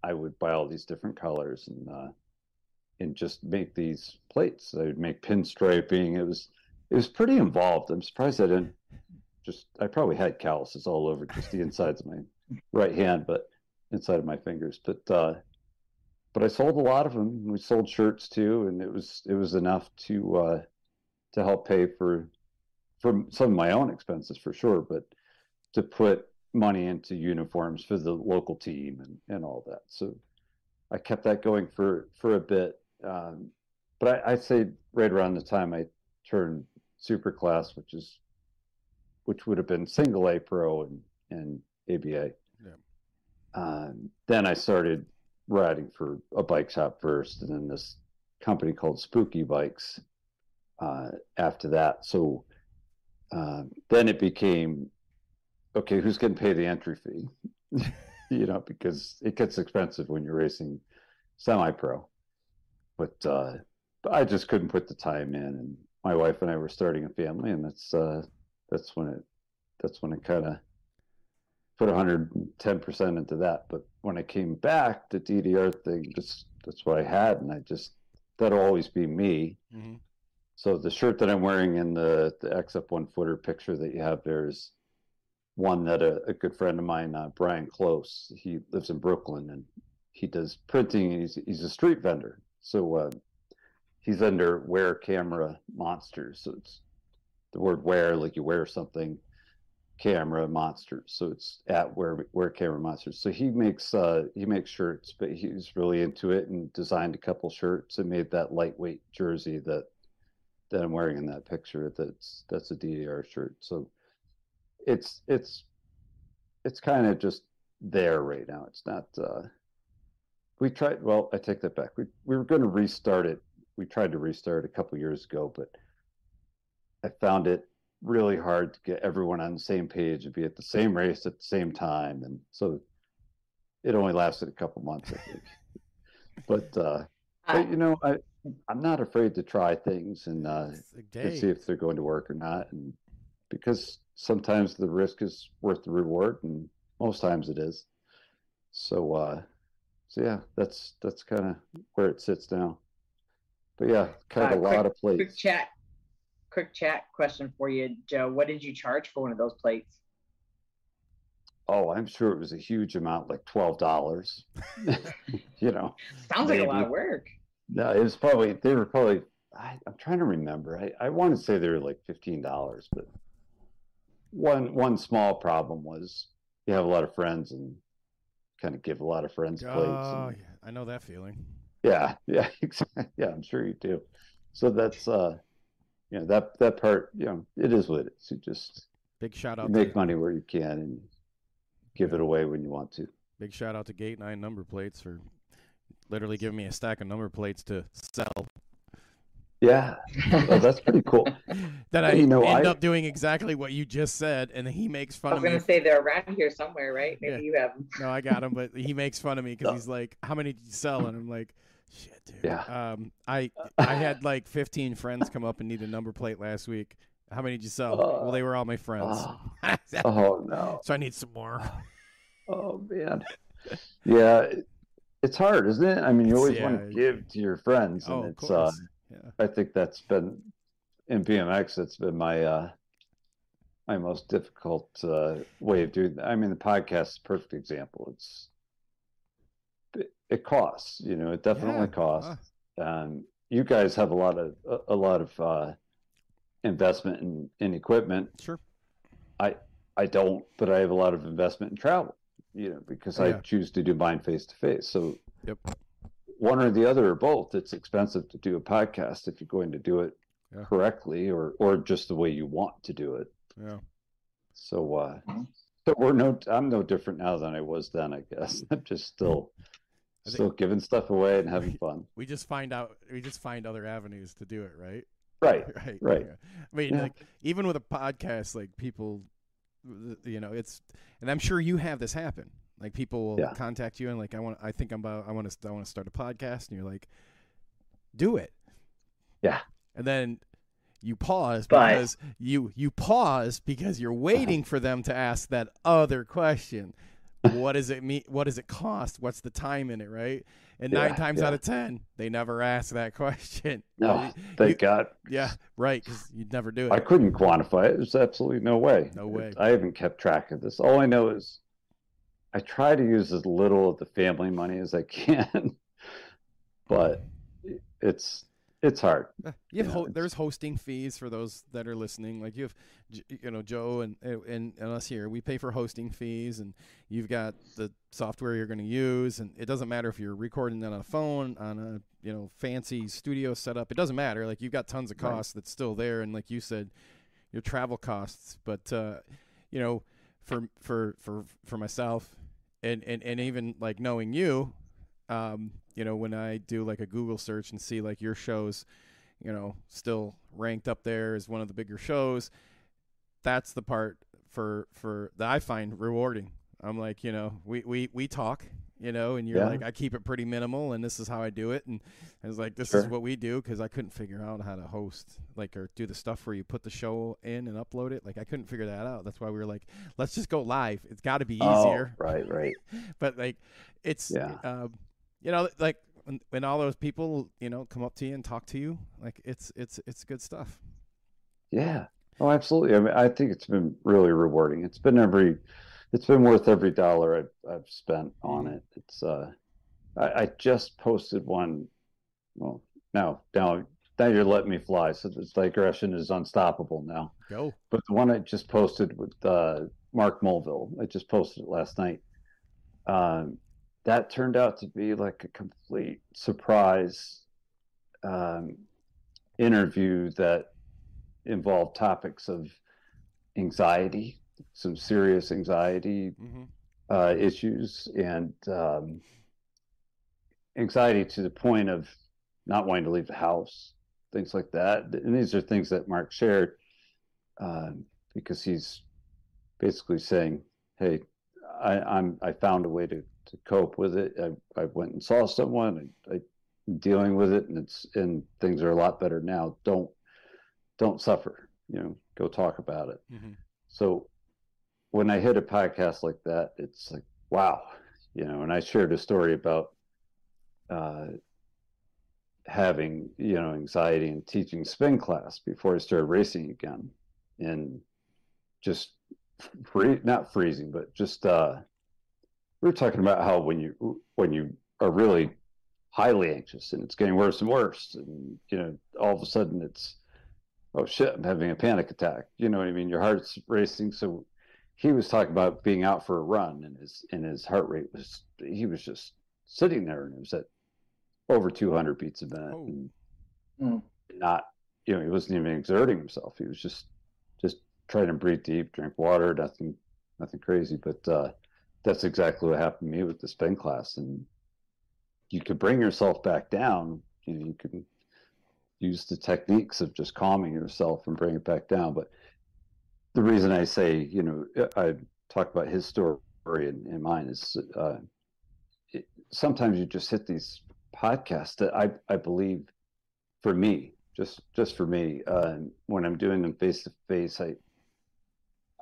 I would buy all these different colors and uh, and just make these plates. I would make pinstriping. It was it was pretty involved. I'm surprised I didn't just. I probably had calluses all over just the insides of my right hand, but inside of my fingers. But uh, but I sold a lot of them. We sold shirts too, and it was it was enough to uh, to help pay for for some of my own expenses for sure, but to put money into uniforms for the local team and, and all that. So I kept that going for for a bit. Um, but I, I'd say right around the time I turned super class, which is which would have been single A pro and, and ABA. Yeah. Um, then I started riding for a bike shop first, and then this company called Spooky Bikes uh, after that. So uh, then it became okay, who's going to pay the entry fee? you know, because it gets expensive when you're racing semi-pro. But, uh, I just couldn't put the time in, and my wife and I were starting a family, and that's uh, that's when it that's when it kind of put 110 percent into that. But when I came back, the DDR thing just that's what I had, and I just that'll always be me. Mhm. So the shirt that I'm wearing in the the X up one footer picture that you have there is one that a, a good friend of mine, uh, Brian Close, he lives in Brooklyn and he does printing. He's he's a street vendor, so uh, he's under Wear Camera Monsters. So it's the word wear, like you wear something, camera monsters. So it's at Wear Wear Camera Monsters. So he makes uh, he makes shirts, but he's really into it and designed a couple shirts and made that lightweight jersey that that I'm wearing in that picture. That's that's a DDR shirt. So it's it's it's kind of just there right now. It's not. Uh, we tried. Well, I take that back. We we were going to restart it. We tried to restart it a couple years ago, but I found it really hard to get everyone on the same page and be at the same race at the same time, and so it only lasted a couple months, I think. but uh, but you know, I I'm not afraid to try things and uh, It's and see if they're going to work or not, and because sometimes the risk is worth the reward, and most times it is. So, uh, so yeah, that's that's kind of where it sits now. But yeah, kind of Uh, a lot quick- of plates. Quick chat, quick chat question for you, Joe. What did you charge for one of those plates? Oh, I'm sure it was a huge amount, like twelve dollars. you know, Sounds like a lot of work. No, it was probably they were probably. I, I'm trying to remember. I, I want to say they were like fifteen dollars, but one one small problem was you have a lot of friends and kind of give a lot of friends plates. oh, and- yeah, I know that feeling. Yeah, yeah. Yeah, I'm sure you do. So that's uh, you know that that part. You know, it is what it is. You just Big shout out make money where you can and give it away when you want to. big shout out to Gate Nine number plates for literally giving me a stack of number plates to sell. Yeah, well, that's pretty cool. that I You know, end I- up doing exactly what you just said, and he makes fun of me. I was gonna say they're around here somewhere, right? Maybe Yeah. you have them. No, I got him, but he makes fun of me because No. he's like, "How many did you sell?" And I'm like, "Shit, dude." Yeah. Um, I I had like 15 friends come up and need a number plate last week. How many did you sell? well, they were all my friends. Oh no! so I need some more. Oh man, yeah, it- it's hard, isn't it? I mean, you always yeah. want to give to your friends, and Oh, it's. Uh, Yeah. I think that's been in BMX. It's been my uh, my most difficult uh, way of doing that. I mean, the podcast is a perfect example. It's it, it costs, you know, it definitely Yeah. costs. Ah, Um, you guys have a lot of a, a lot of uh, investment in, in equipment. sure. I I don't, but I have a lot of investment in travel, you know, because Oh, I choose to do mine face to face. So Yep. one or the other or both, it's expensive to do a podcast if you're going to do it Yeah. correctly or or just the way you want to do it. Yeah. So uh so we're no I'm no different now than I was then, I guess. I'm just still still giving stuff away and having fun. We just find out. We just find other avenues to do it, right? Right. Right. Right. yeah. I mean, Yeah. like even with a podcast, like people, you know, it's, and I'm sure you have this happen. Like people will Yeah. contact you and like I want I think I'm about I want to I want to start a podcast and you're like do it. Yeah. And then you pause But- because you you pause because you're uh-huh. waiting for them to ask that other question. What does it mean? What does it cost? What's the time in it, right? And nine times yeah. out of ten, they never ask that question. No, You- thank you- God. Yeah, right. Because you'd never do it. I couldn't quantify it. There's absolutely no way. No way. I haven't kept track of this. All I know is I try to use as little of the family money as I can, but it's it's hard. Uh, You have Yeah, ho- there's hosting fees for those that are listening. Like you have, you know, Joe and and, and us here. We pay for hosting fees, and you've got the software you're going to use, and it doesn't matter if you're recording that on a phone, on a you know fancy studio setup. It doesn't matter. Like you've got tons of Right. costs that's still there, and like you said, your travel costs. But uh, you know, for for for for myself, and and and even like knowing you, um, you know, when I do like a Google search and see like your shows, you know, still ranked up there as one of the bigger shows, that's the part for for that I find rewarding. I'm like, you know, we we we talk, you know, and you're Yeah. like, I keep it pretty minimal, and this is how I do it, and I was like, this is what we do because I couldn't figure out how to host, like, or do the stuff where you put the show in and upload it. Like, I couldn't figure that out. That's why we were like, let's just go live. It's got to be easier Oh, right, right. but like it's Yeah. um, you know like when, when all those people you know come up to you and talk to you like it's it's it's good stuff Yeah. Oh, absolutely. I mean, I think it's been really rewarding. It's been every, it's been worth every dollar I've I've spent on it. It's uh, I, I just posted one. Well, now now now you're letting me fly. So this digression is unstoppable now. go But the one I just posted with uh, Mark Mulville, I just posted it last night. Um, that turned out to be like a complete surprise um, interview that involved topics of anxiety, some serious anxiety mm-hmm. uh, issues, and um, anxiety to the point of not wanting to leave the house, things like that. And these are things that Mark shared um, because he's basically saying, "Hey, I, I'm I found a way to to cope with it. I, I went and saw someone. I, I'm dealing with it, and it's and things are a lot better now. Don't don't suffer. You know, go talk about it." Mm-hmm. So when I hit a podcast like that, it's like, wow, you know, and I shared a story about uh, having, you know, anxiety and teaching spin class before I started racing again. And just free, not freezing, but just, uh, we were talking about how when you, when you are really highly anxious and it's getting worse and worse, and, you know, all of a sudden it's, oh shit, I'm having a panic attack. You know what I mean? Your heart's racing. So he was talking about being out for a run and his and his heart rate was he was just sitting there and it was at over 200 beats a minute Oh. and Mm. not you know he wasn't even exerting himself he was just just trying to breathe deep drink water nothing nothing crazy but uh that's exactly what happened to me with the spin class. And you could bring yourself back down you know you can use the techniques of just calming yourself and bring it back down. But the reason i say you know i talk about his story and, and mine is uh it, sometimes you just hit these podcasts that i i believe for me just just for me uh when i'm doing them face to face i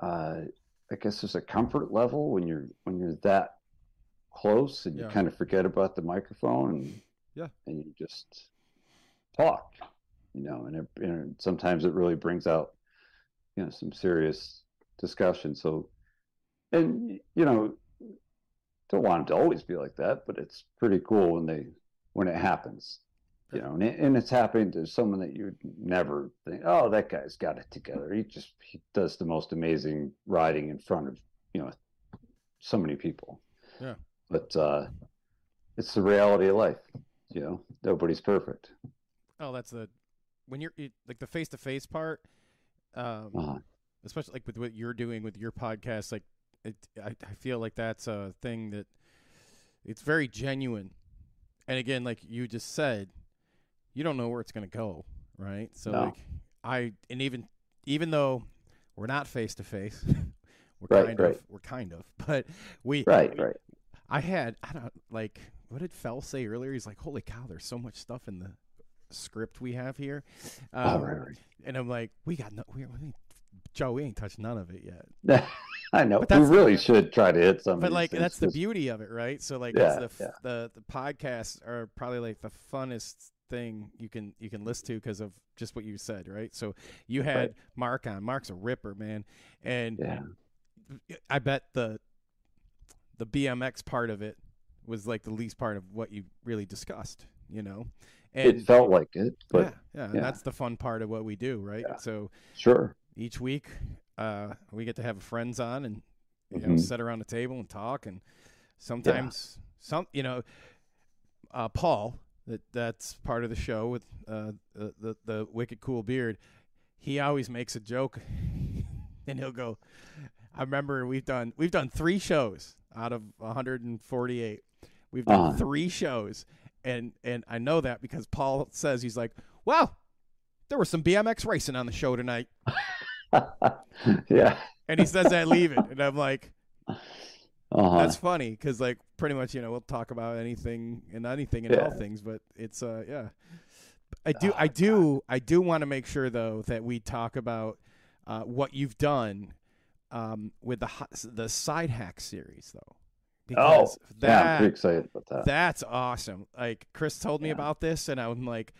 uh i guess there's a comfort level when you're when you're that close and you Yeah. kind of forget about the microphone and Yeah. and you just talk you know and, it, and sometimes it really brings out you know some serious discussion so and you know don't want it to always be like that but it's pretty cool when they when it happens you know and, it, and it's happening to someone that you'd never think oh that guy's got it together. He just he does the most amazing riding in front of you know so many people. Yeah. but uh it's the reality of life you know? Nobody's perfect. Oh that's the when you're it, like the face to face part um uh especially like with what you're doing with your podcast like it I, I feel like that's a thing that it's very genuine. And again like you just said you don't know where it's going to go right so No. like i and even even though we're not face to face we're Right, kind right. of we're kind of but we right right I had I don't like what did Fell say earlier? He's like, "Holy cow, there's so much stuff in the script we have here," Oh, Um, right, right. and I'm like, "We got no, we, we, Joe, we ain't touched none of it yet." I know. But We that's the- really should try to hit some. But like that's the beauty of it, right? So like Yeah, the, yeah. the the podcasts are probably like the funnest thing you can you can listen to because of just what you said, right? So you had Right. Mark on. Mark's a ripper, man, and Yeah. I bet the the BMX part of it was like the least part of what you really discussed, you know. And it felt like it, but yeah, yeah, and that's the fun part of what we do, right? Yeah. So sure. each week uh, we get to have friends on and you know Mhm. sit around the table and talk and sometimes some you know uh, Paul that that's part of the show with uh, the, the the wicked cool beard he always makes a joke and he'll go I remember we've done we've done 3 shows out of 148 we've done Uh-huh. 3 shows and and I know that because Paul says he's like wow there was some BMX racing on the show tonight yeah. and he says that leave it and i'm like Uh-huh. that's funny because like pretty much you know we'll talk about anything and anything and all things but it's uh yeah i do Oh, i do i do want to make sure though that we talk about uh what you've done um with the the side hack series though oh, because yeah, I'm pretty excited about that. that's awesome. Like Chris told me Yeah. about this, and I'm like,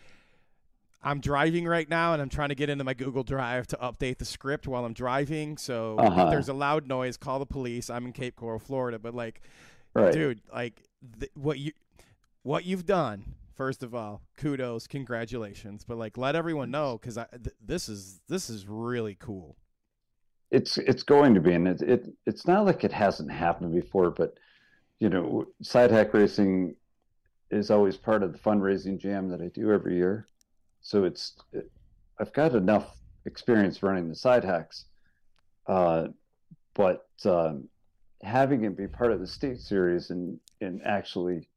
I'm driving right now, and I'm trying to get into my Google Drive to update the script while I'm driving. So Uh-huh. if there's a loud noise, call the police. I'm in Cape Coral, Florida, but like, right. dude, like th- what you what you've done. First of all, kudos, congratulations. But like, let everyone know because th- this is this is really cool. It's it's going to be, and it, it it's not like it hasn't happened before, but you know, side hack racing is always part of the fundraising jam that I do every year. So it's it, I've got enough experience running the side hacks, uh, but um, having it be part of the state series and and actually,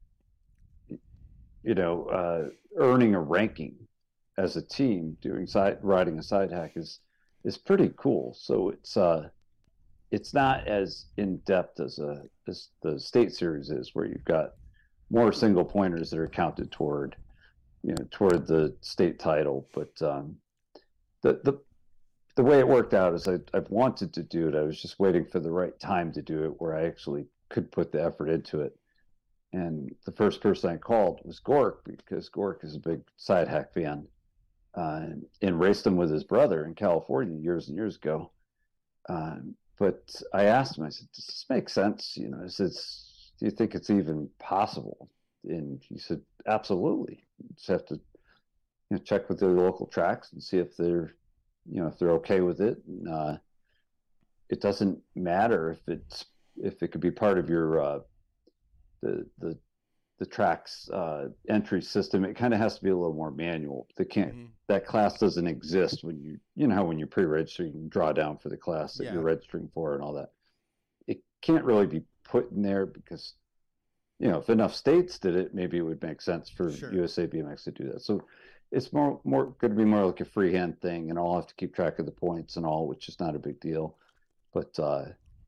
you know, uh, earning a ranking as a team doing side riding a side hack is is pretty cool. So it's uh it's not as in depth as a as the state series is, where you've got more single pointers that are counted toward you know toward the state title. But um, the the the way it worked out is I I've wanted to do it. I was just waiting for the right time to do it, where I actually could put the effort into it. And the first person I called was Gork because Gork is a big side hack fan uh, and raced him with his brother in California years and years ago. Um, but I asked him, I said, "Does this make sense?" You know, I said, "Do you think it's even possible?" And he said, "Absolutely. You just have to, you know, check with the local tracks and see if they're, you know, if they're okay with it. And, uh, it doesn't matter if it's if it could be part of your uh, the the the tracks uh, entry system. It kind of has to be a little more manual. They can't Mhm. that class doesn't exist when you you know how when you pre-register you can draw down for the class that Yeah. you're registering for and all that it can't really be put in there because you know if enough states did it maybe it would make sense for Sure. usa bmx to do that so it's more more going to be more like a freehand thing and i'll have to keep track of the points and all which is not a big deal but uh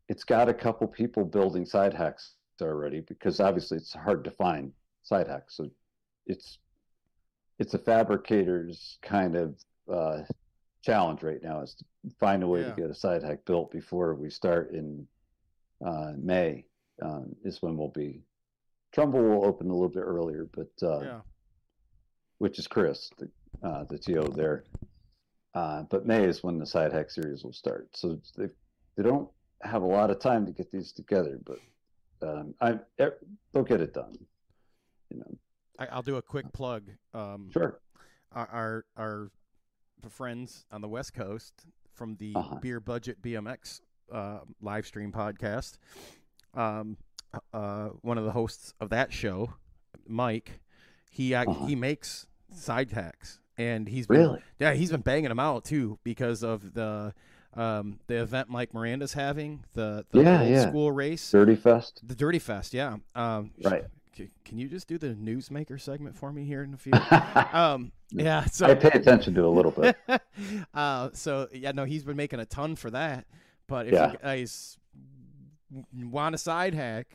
it's got a couple people building side hacks already because obviously it's hard to find side hacks so it's it's a fabricator's kind of uh, challenge right now is to find a way Yeah. to get a side hack built before we start in uh, May. Um, is when we'll be. Trumbull will open a little bit earlier, but uh, yeah. which is Chris, the, uh, the TO there. Uh, but May is when the side hack series will start. So they they don't have a lot of time to get these together, but um, I they'll get it done. You know, I, I'll do a quick plug. Um, sure. our our, our friends on the West Coast from the Uh-huh. Beer Budget BMX uh, live stream podcast. Um, uh, one of the hosts of that show, Mike, he ac Uh-huh. he makes side hacks, and he's been, Really? yeah he's been banging them out too because of the um, the event Mike Miranda's having the, the Yeah, old yeah. school race. Dirty Fest. The Dirty Fest, yeah. Um, Right. Can you just do the newsmaker segment for me here in a few? um, yeah. So I pay attention to a little bit. uh, so yeah, no, he's been making a ton for that. But if Yeah. you guys want a side hack,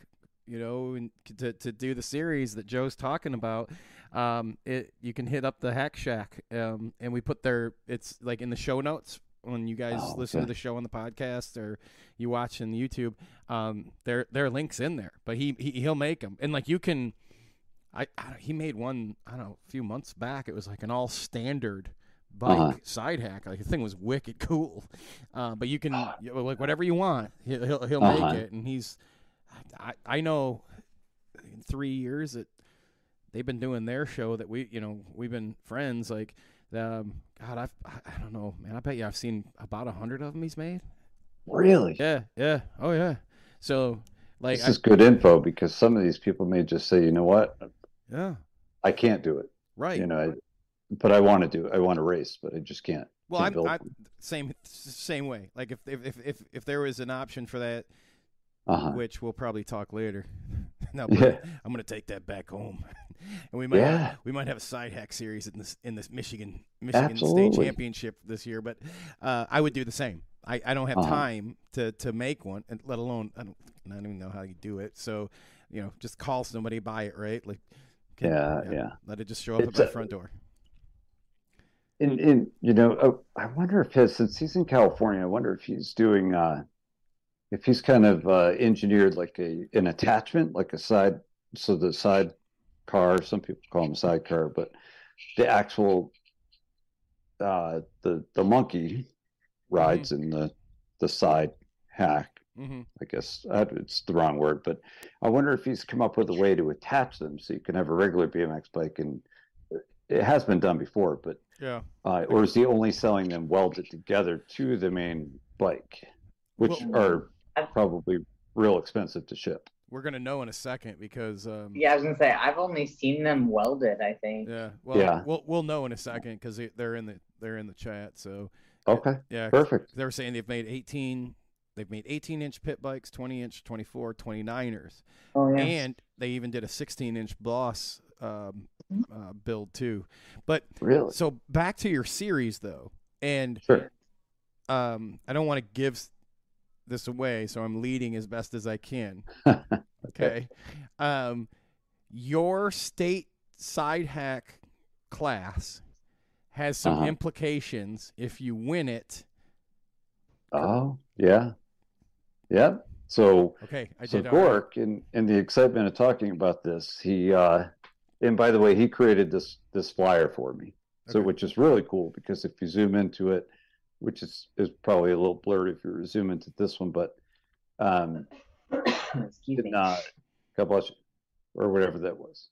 you know, and to to do the series that Joe's talking about, um, it you can hit up the Hack Shack, um, and we put their it's like in the show notes when you guys Oh, listen to the show on the podcast or you watch in YouTube. Um, there there are links in there, but he, he he'll make them, and like you can. I, I he made one I don't know a few months back. It was like an all standard bike Uh-huh. side hack. Like the thing was wicked cool, uh, but you can you- like whatever you want. He'll he'll, he'll Uh-huh. make it, and he's. I I know, in three years that they've been doing their show that we you know we've been friends like. Um, God, I've, I I don't know, man. I bet you I've seen about a hundred of them he's made. Really? Yeah, yeah, oh yeah. So, like, this I, is good info because some of these people may just say, you know what, yeah, I can't do it. right. You know, I, but I want to do. I want to race, but I just can't. Well, can't I'm, I'm same same way. Like if if if if, there was an option for that, Uh-huh. which we'll probably talk later. no, Yeah. I'm gonna take that back home, and we might Yeah. we might have a side hack series in this in this Michigan Michigan State Championship this year. But uh, I would do the same. I, I don't have Uh-huh. time to, to make one, and let alone I don't, I don't even know how you do it. So, you know, just call somebody, buy it, right? Like, can- Yeah, yeah. Let it just show up It's at my a- front door. And, and you know, uh, I wonder if his, since he's in California, I wonder if he's doing, uh, if he's kind of uh, engineered like a an attachment, like a side, so the side car, some people call them sidecar, but the actual, uh, the the monkey rides in the the side hack. hmm I guess uh, it's the wrong word, but I wonder if he's come up with a way to attach them so you can have a regular BMX bike, and it has been done before, but Yeah. uh, or is he only selling them welded together to the main bike, which Well- are probably real expensive to ship? We're gonna know in a second because um, Yeah, I was gonna say I've only seen them welded. I think. Yeah. Well, Yeah. we'll we'll know in a second because they're in the they're in the chat. So Okay, yeah, perfect. they were saying they've made 18 they've made 18 inch pit bikes, 20 inch, 24, 29ers, Oh yeah. and they even did a 16 inch Boss um, uh, build too. But Really? so back to your series though, and Sure. um, I don't want to give this away, so I'm leading as best as I can. Okay. Um, your state side hack class has some Uh-huh. implications if you win it. Oh, yeah. Yep. So Okay, I so did. all right. Gork, in in the excitement of talking about this, he uh and by the way, he created this this flyer for me. So which is really cool because if you zoom into it, which is is probably a little blurry if you zoom into this one, but um Excuse me. uh, God bless you, or whatever that was.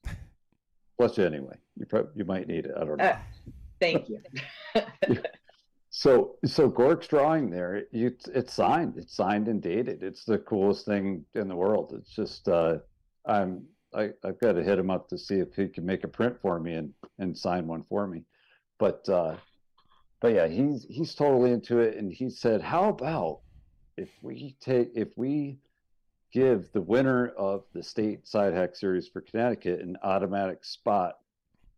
Bless you anyway. You probably you might need it. I don't know. Uh, Thank you. So, so Gork's drawing there, you, it's signed. It's signed and dated. It's the coolest thing in the world. It's just, uh, I'm, I, I've got to hit him up to see if he can make a print for me and and sign one for me. But, uh, but yeah, he's he's totally into it, and he said, "How about if we take if we give the winner of the state side hack series for Connecticut an automatic spot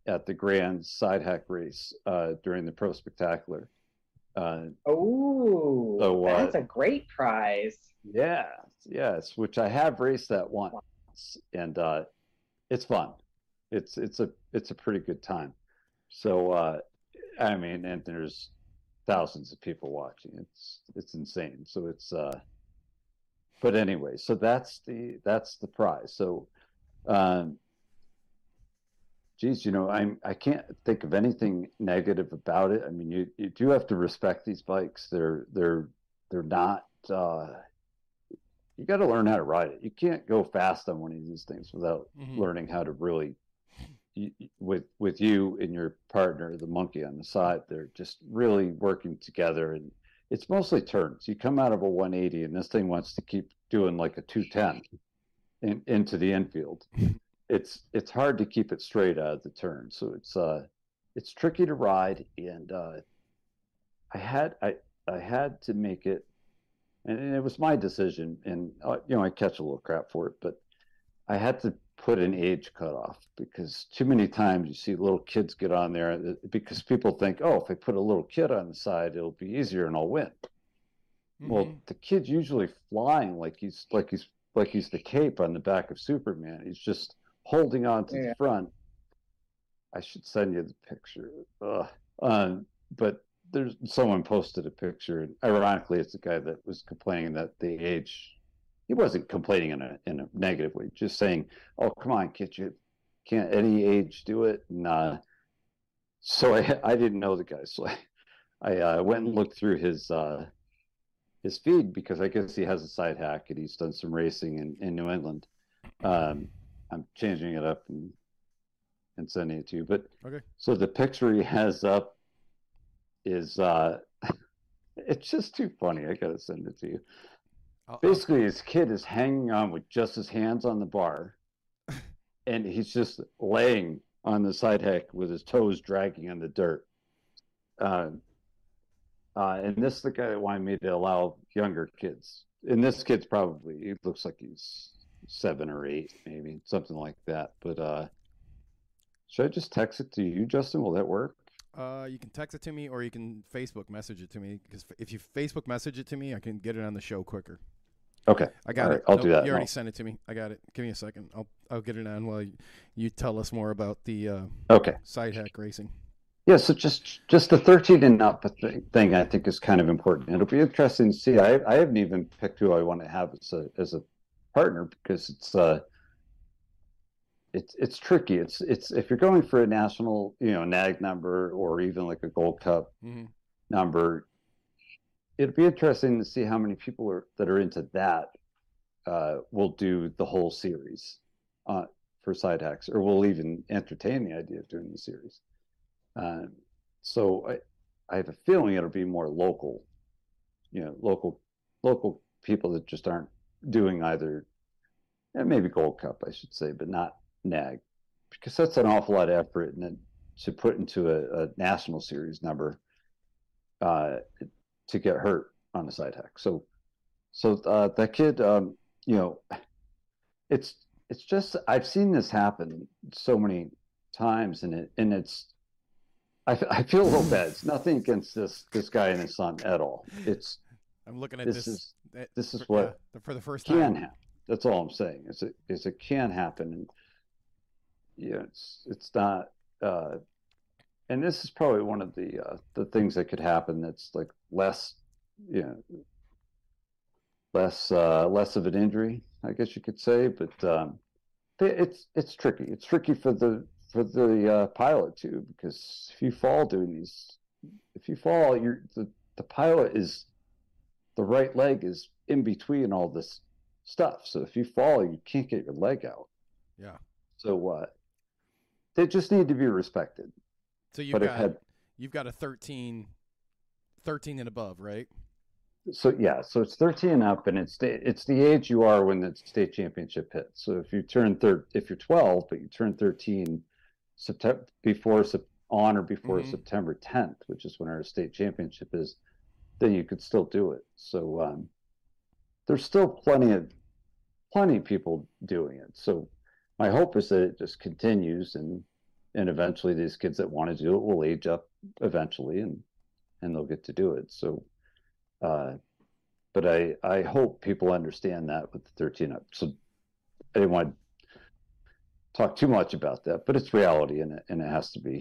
at the grand side hack race uh, during the pro spectacular." Uh, Oh, So, uh, that's a great prize. yeah, yes, which I have raced that once, and uh, it's fun. It's it's a it's a pretty good time. So uh, I mean, and there's thousands of people watching. It's it's insane. So it's uh, but anyway, so that's the that's the prize. So, um, geez, you know, I'm I can't think of anything negative about it. I mean, you you do have to respect these bikes. They're they're they're not. Uh, you got to learn how to ride it. You can't go fast on one of these things without Mhm. learning how to really. With with you and your partner, the monkey on the side, they're just really working together, and it's mostly turns. You come out of a 180, and this thing wants to keep doing like a 210 in, into the infield. It's it's hard to keep it straight out of the turn, so it's uh it's tricky to ride, and uh, I had I I had to make it, and, and it was my decision, and uh, you know I catch a little crap for it, but I had to put an age cutoff because too many times you see little kids get on there uh, because people think, oh, if I put a little kid on the side, it'll be easier and I'll win. Well, Mhm. the kid's usually flying like he's like he's like he's the cape on the back of Superman. He's just holding on to Yeah. the front. I should send you the picture. Ugh. Um, but there's someone posted a picture, and ironically, it's the guy that was complaining that the age. He wasn't complaining in a in a negative way, just saying, "Oh, come on, kid, you can't any age do it." And uh, so I I didn't know the guy, so I I uh, went and looked through his uh, his feed because I guess he has a side hack and he's done some racing in, in New England. Um, I'm changing it up and and sending it to you. But Okay. so the picture he has up is uh, it's just too funny. I gotta send it to you. I'll- Basically, his kid is hanging on with just his hands on the bar, and he's just laying on the side hack with his toes dragging on the dirt. Uh, uh, and this is the guy that wanted me to allow younger kids. And this kid's probably he looks like he's seven or eight, maybe something like that. But uh, should I just text it to you, Justin? Will that work? Uh, you can text it to me or you can Facebook message it to me because if you Facebook message it to me, I can get it on the show quicker. Okay, I got All it. right, I'll do that You already sent it to me. I got it. Give me a second. I'll I'll get it on while you, you tell us more about the uh, okay. side hack racing. Yeah, so just just the 13 and up thing I think is kind of important. It'll be interesting to see. I I haven't even picked who I want to have as a as a partner because it's uh it's it's tricky. It's it's if you're going for a national, you know, NAG number or even like a Gold Cup hmm number, it'd be interesting to see how many people are that are into that uh, will do the whole series uh, for side hacks, or will even entertain the idea of doing the series. Um, so I, I have a feeling it'll be more local, you know, local local people that just aren't doing either, and maybe Gold Cup, I should say, but not NAG, because that's an awful lot of effort, and to put into a, a national series number uh, to get hurt on a side hack. So, so uh, that kid, um, you know, it's it's just I've seen this happen so many times, and it and it's I feel a little bad. It's nothing against this this guy and his son at all. It's I'm looking at this this. is this is for- what yeah, for the first time can happen. That's all I'm saying. It's a, it's it can happen, and yeah, it's it's not. Uh, and this is probably one of the uh, the things that could happen. That's like less, you know, less uh, less of an injury, I guess you could say. But um, it's it's tricky. It's tricky for the for the uh, pilot too, because if you fall doing these, if you fall, you're the the pilot is the right leg is in between all this stuff. So if you fall, you can't get your leg out. Yeah. So uh, they just need to be respected. So you've but got had you've got a 13, 13 and above, right? so yeah, so it's 13 up, and it's the, it's the age you are when the state championship hits. So if you turn third, if you're 12, but you turn 13 September before Sep- on or before Mhm. September 10th, which is when our state championship is, then you could still do it. So um, there's still plenty of plenty of people doing it. So my hope is that it just continues and and eventually these kids that want to do it will age up eventually and and they'll get to do it. So uh but I I hope people understand that with the 13 up. So I didn't want to talk too much about that, but it's reality and it, and it has to be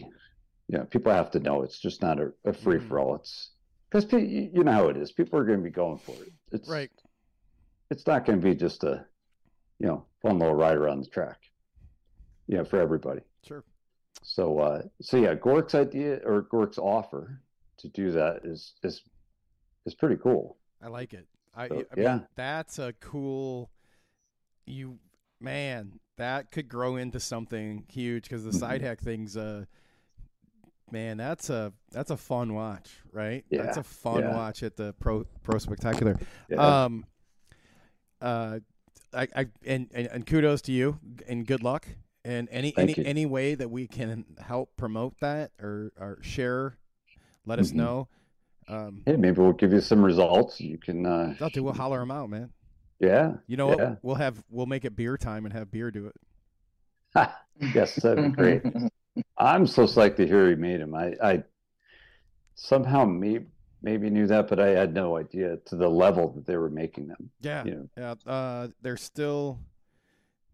you know, people have to know it's just not a, a free for all. It's because you you know how it is. People are going to be going for it. It's Right. it's not going to be just a you know fun little ride around the track you know for everybody Sure. so uh so yeah gork's idea or gork's offer to do that is is is pretty cool I like it. I, So, I mean, yeah. that's a cool. You man, that could grow into something huge because the Mm-hmm. side hack things. Uh, man, that's a that's a fun watch, right? Yeah, That's a fun yeah. watch at the pro pro spectacular. yeah Um, uh, I, I and, and and kudos to you and good luck. And any Thank any you. any way that we can help promote that or or share, let us Mhm. know. Um, hey maybe we'll give you some results you can uh I'll do. We'll holler them out, man. yeah You know Yeah. what? We'll have we'll make it beer time and have beer do it. yes that'd be great i'm so psyched to hear he made him i i somehow maybe maybe knew that, but I had no idea to the level that they were making them. Yeah, You know, yeah. Uh, they're still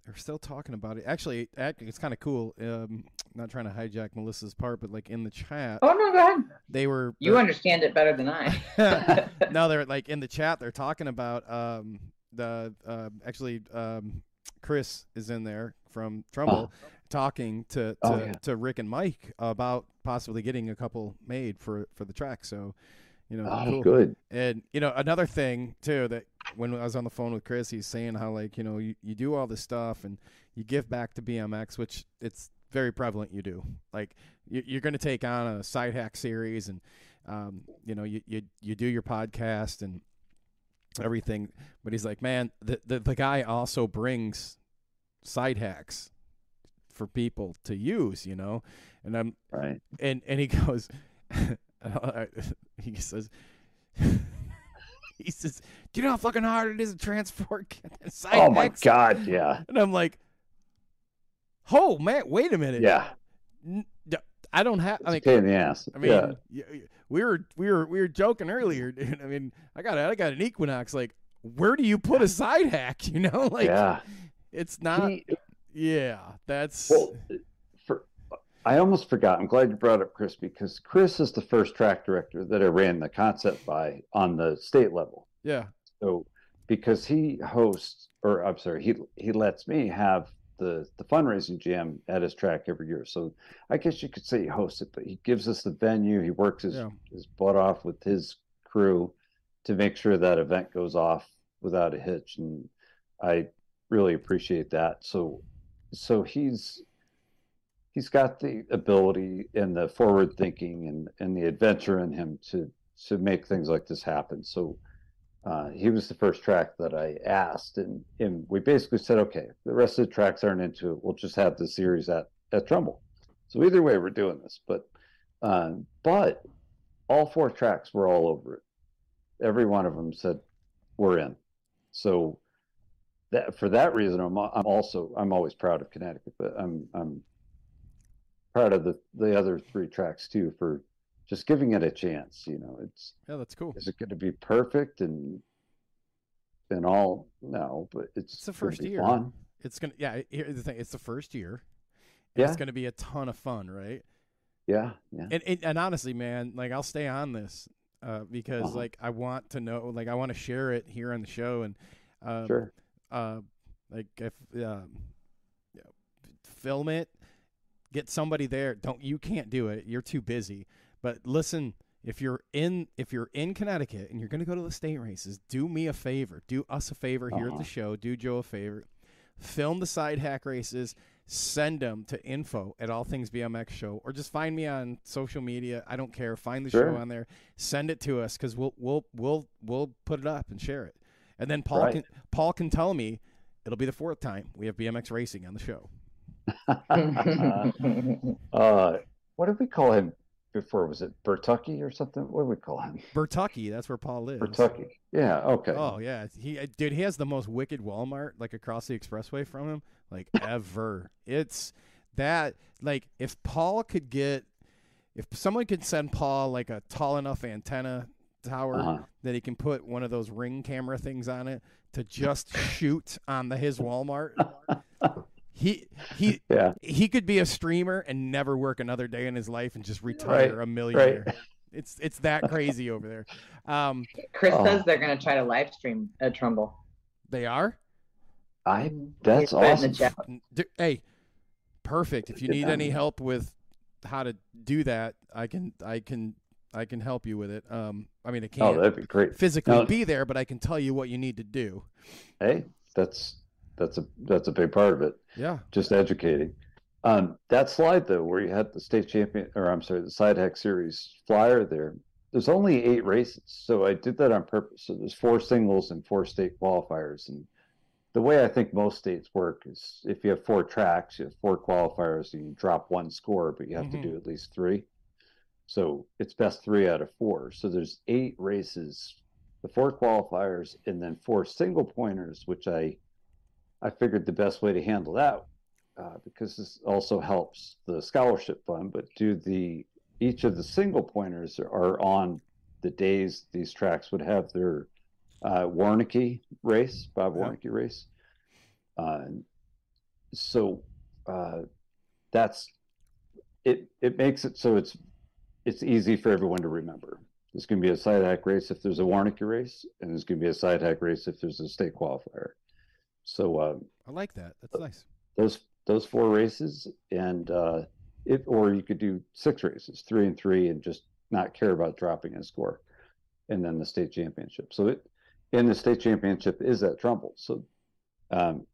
they're still talking about it. Actually, it's kind of cool. Um, not trying to hijack Melissa's part, but like in the chat, Oh no, go ahead. they were You understand it better than I. no, they're like in the chat. They're talking about um, the uh, actually um, Chris is in there from Trumbull talking to to, Oh, yeah. to Rick and Mike about possibly getting a couple made for for the track. So, you know, oh, cool. good. And you know, another thing too that when I was on the phone with Chris, he's saying how like you know you, you do all this stuff and you give back to BMX, which it's very prevalent you do. Like you, you're going to take on a side hack series, and um, you know you, you you do your podcast and everything. But he's like, man, the the, the guy also brings side hacks for people to use, you know. And I'm Right. and and he goes, he says, he says, do you know how fucking hard it is to transport side Oh my hacks?" God. Yeah. And I'm like, oh man, wait a minute. Yeah. I don't have. I mean, pain in the ass. I mean, yeah. we were we were we were joking earlier, dude. I mean, I got I got an Equinox. Like, where do you put a side hack? You know, like yeah. it's not. He- yeah, that's Well, I almost forgot. I'm glad you brought up Chris because Chris is the first track director that I ran the concept by on the state level. yeah, So because he hosts, or I'm sorry, he he lets me have the the fundraising jam at his track every year. So I guess you could say he hosts it, but he gives us the venue. He works his Yeah. his butt off with his crew to make sure that event goes off without a hitch, and I really appreciate that. So so he's he's got the ability and the forward thinking and and the adventure in him to to make things like this happen. So uh, he was the first track that I asked, and and we basically said, okay, the rest of the tracks aren't into it. We'll just have the series at at Trumbull. So either way, we're doing this. But um, but all four tracks were all over it. Every one of them said we're in. So that for that reason, I'm I'm also I'm always proud of Connecticut, but I'm I'm proud of the the other three tracks too for just giving it a chance. You know, it's yeah, that's cool. is it going to be perfect and and all? No, but it's, It's the first year. Fun. It's gonna yeah. Here's the thing. It's the first year. Yeah. It's gonna be a ton of fun, right? Yeah, yeah. And and, and honestly, man, like I'll stay on this uh, because Uh-huh. like I want to know, like I want to share it here on the show and uh, Sure. uh, like if um, yeah, film it, get somebody there. Don't you can't do it. You're too busy. But listen, if you're in if you're in Connecticut and you're going to go to the state races, do me a favor. Do us a favor here at Uh-huh. the show. Do Joe a favor. Film the side hack races. Send them to info at All Things BMX Show, or just find me on social media. I don't care. Find the Sure. show on there. Send it to us because we'll we'll we'll we'll put it up and share it. And then Paul Right. can Paul can tell me it'll be the fourth time we have BMX racing on the show. uh, what did we call him before? Was it Bertucky or something? What did we call him? Bertucky, that's where Paul lives. Bertucky. Yeah. Okay. Oh yeah, he dude, he has the most wicked Walmart like across the expressway from him, like ever. It's that like if Paul could get, if someone could send Paul like a tall enough antenna tower Uh-huh. that he can put one of those ring camera things on it to just shoot on the his Walmart. He he Yeah. he could be a streamer and never work another day in his life and just retire Right, a millionaire. Right. It's it's that crazy over there. Um, Chris Oh. says they're going to try to live stream at Trumbull. they are. I. Mhm. That's He put it in awesome. the chat. N- d- Hey, perfect. If you need any help with how to do that, I can I can I can help you with it. Um, I mean, I Oh, can't that'd be great. physically Now- be there, but I can tell you what you need to do. Hey, that's that's a that's a big part of it. Yeah. Just educating. Um, that slide though, where you had the state champion, or I'm sorry, the Sidehack series flyer there. There's only eight races, so I did that on purpose. So there's four singles and four state qualifiers, and the way I think most states work is if you have four tracks, you have four qualifiers, and you drop one score, but you have Mhm. to do at least three. So it's best three out of four. So there's eight races, the four qualifiers, and then four single pointers, which I I figured the best way to handle that uh, because this also helps the scholarship fund, but do the each of the single pointers are on the days these tracks would have their uh, race, Bob Yeah. Race. Uh, so uh, that's it. It makes it so it's it's easy for everyone to remember. There's going to be a side hack race if there's a Warnicke race, and there's going to be a side hack race if there's a state qualifier. So uh, I like that. That's nice. those those four races, and uh, if or you could do six races, three and three, and just not care about dropping a score, and then the state championship. So it in the state championship is at Trumbull. So, um,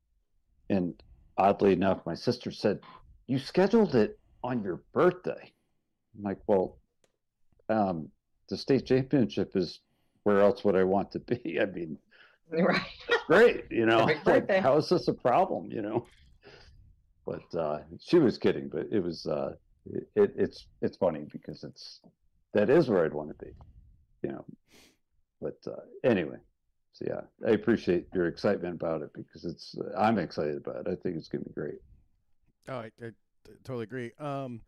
and oddly enough, my sister said, "You scheduled it on your birthday." I'm like, "Well, um, the state championship is where else would I want to be? I mean, Right. it's great, you know. Perfect Like, how is this a problem, you know? But uh, she was kidding, but it was uh, it, it, it's it's funny because it's that is where I'd want to be, you know. But uh, anyway, so yeah, I appreciate your excitement about it because it's I'm excited about it. I think it's gonna be great. Oh, I totally agree. Um,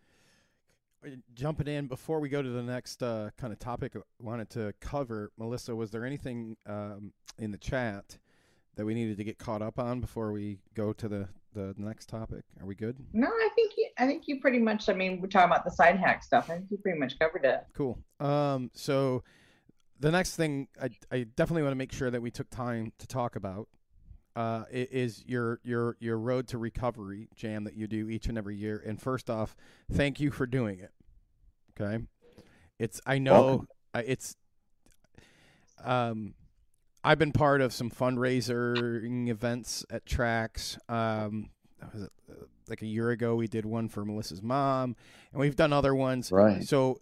jumping in before we go to the next uh, kind of topic I wanted to cover, Melissa, was there anything um, in the chat that we needed to get caught up on before we go to the, the next topic? Are we good? No, I think you, I think you pretty much. I mean, we're talking about the side hack stuff. I think you pretty much covered it. Cool. Um, so the next thing I, I definitely want to make sure that we took time to talk about uh, is your your your road to recovery jam that you do each and every year. And first off, thank you for doing it. Okay, it's I know uh, it's um. I've been part of some fundraising events at tracks. Um, was it, uh, like a year ago, we did one for Melissa's mom, and we've done other ones. Right. So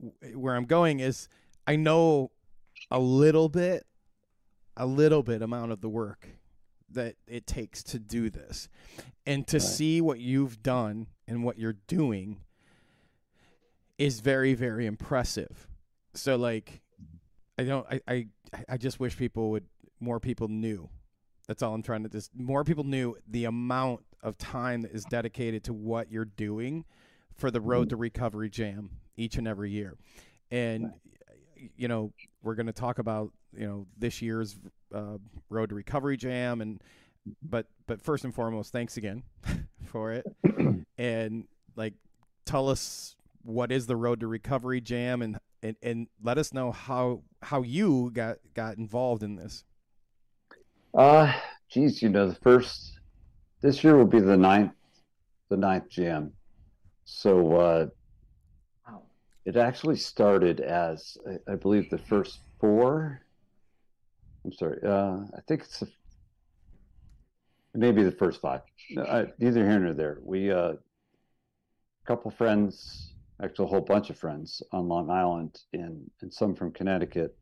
w- where I'm going is I know a little bit, a little bit amount of the work that it takes to do this. And to Right. see what you've done and what you're doing is very, very impressive. So like I don't I, I I just wish people would more people knew. That's all I'm trying to just more people knew the amount of time that is dedicated to what you're doing for the road mm-hmm. to recovery jam each and every year. And you know, we're going to talk about, you know, this year's uh, road to recovery jam and but but first and foremost, thanks again for it. and like tell us what is the road to recovery jam and and, and let us know how how you got got involved in this. Uh, geez, you know, the first this year will be the ninth, the ninth jam. So uh, Wow. it actually started as I, I believe the first four. I'm sorry, uh, I think it's the, maybe the first five. No, I, neither here nor there. We uh, a couple friends, actually a whole bunch of friends on Long Island, and and some from Connecticut.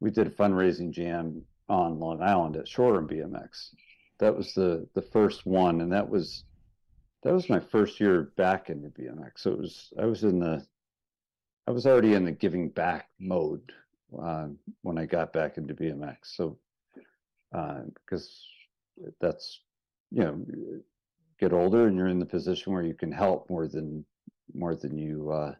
We did a fundraising jam on Long Island at Shoreham BMX. That was the the first one, and that was that was my first year back into BMX. So it was I was in the I was already in the giving back mode uh, when I got back into BMX. So because that's you know get older and you're in the position where you can help more than more than you uh,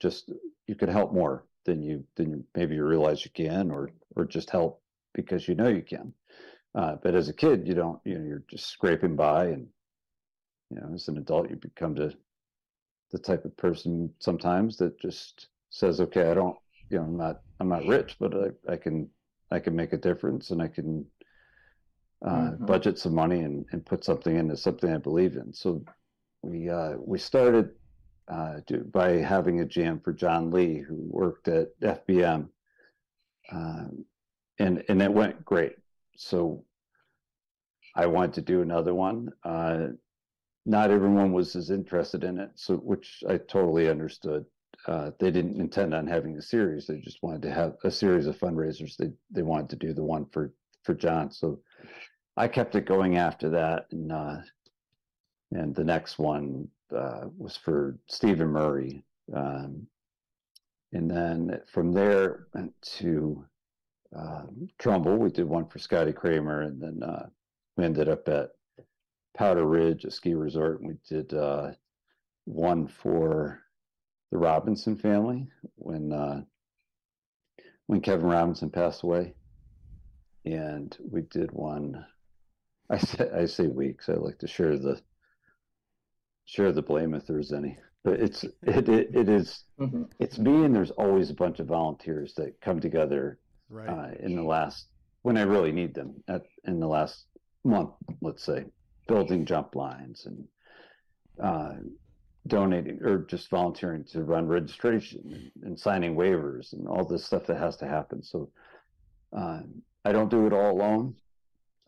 just you can help more than you than maybe you realize you can or or just help because you know you can uh, but as a kid you don't you know you're just scraping by and you know as an adult you become to the type of person sometimes that just says okay i don't you know i'm not i'm not rich but i, I can i can make a difference and i can uh, Mhm. budget some money and, and put something into something i believe in so we uh, we started uh, do, by having a jam for John Lee, who worked at FBM, um, and and it went great. So I wanted to do another one. Uh, not everyone was as interested in it, so which I totally understood. Uh, they didn't intend on having a series; they just wanted to have a series of fundraisers. They they wanted to do the one for for John, so I kept it going after that, and uh, and the next one uh, was for Stephen Murray. Um, and then from there went to uh, Trumbull. We did one for Scotty Cranmer, and then uh, we ended up at Powder Ridge, a ski resort. And we did uh, one for the Robinson family when uh, when Kevin Robinson passed away, and we did one. I say I say weeks. I like to share the share the blame if there's any. But it's it it, it is Mm-hmm. it's me and there's always a bunch of volunteers that come together Right. uh, in the last when I really need them at in the last month, let's say, building jump lines and uh, donating or just volunteering to run registration and, and signing waivers and all this stuff that has to happen. So uh, I don't do it all alone.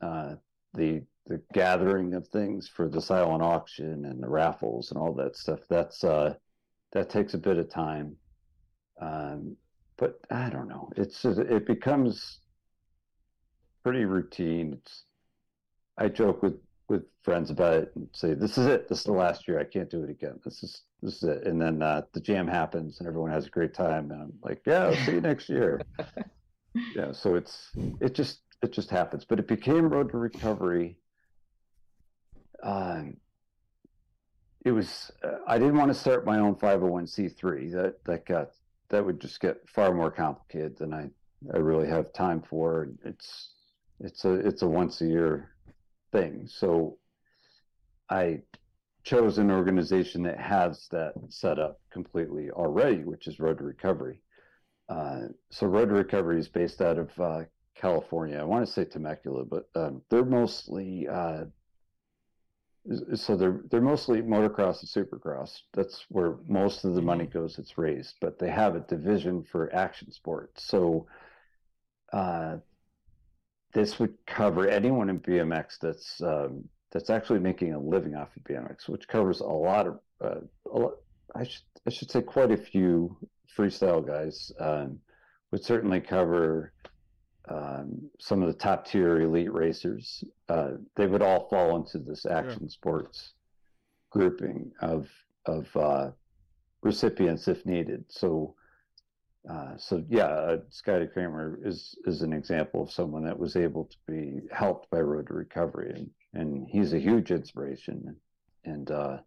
Uh, the the gathering of things for the silent auction and the raffles and all that stuff that's uh, that takes a bit of time. Um, but I don't know. It's it becomes pretty routine. It's I joke with with friends about it and say, "This is it. This is the last year. I can't do it again. This is this is it." And then uh, the jam happens and everyone has a great time, and I'm like, "Yeah, I'll see you next year." yeah. So it's it just it just happens. But it became Road to Recovery. Um, it was uh, I didn't want to start my own 501c3. That that got that would just get far more complicated than I I really have time for. It's it's a it's a once a year thing. So I chose an organization that has that set up completely already, which is Road to Recovery. Uh, so Road to Recovery is based out of uh, California. I want to say Temecula, but um, they're mostly uh, so they're they're mostly motocross and supercross. That's where most of the money goes. It's raised, but they have a division for action sports. So uh, this would cover anyone in BMX that's um, that's actually making a living off of BMX, which covers a lot of uh, a lot, I should I should say quite a few freestyle guys. Um, would certainly cover um, some of the top tier elite racers. Uh, they would all fall into this action sports grouping of of uh, recipients if needed. So, uh, so yeah, uh, Scotty Cranmer is is an example of someone that was able to be helped by Road to Recovery, and and he's a huge inspiration. And uh,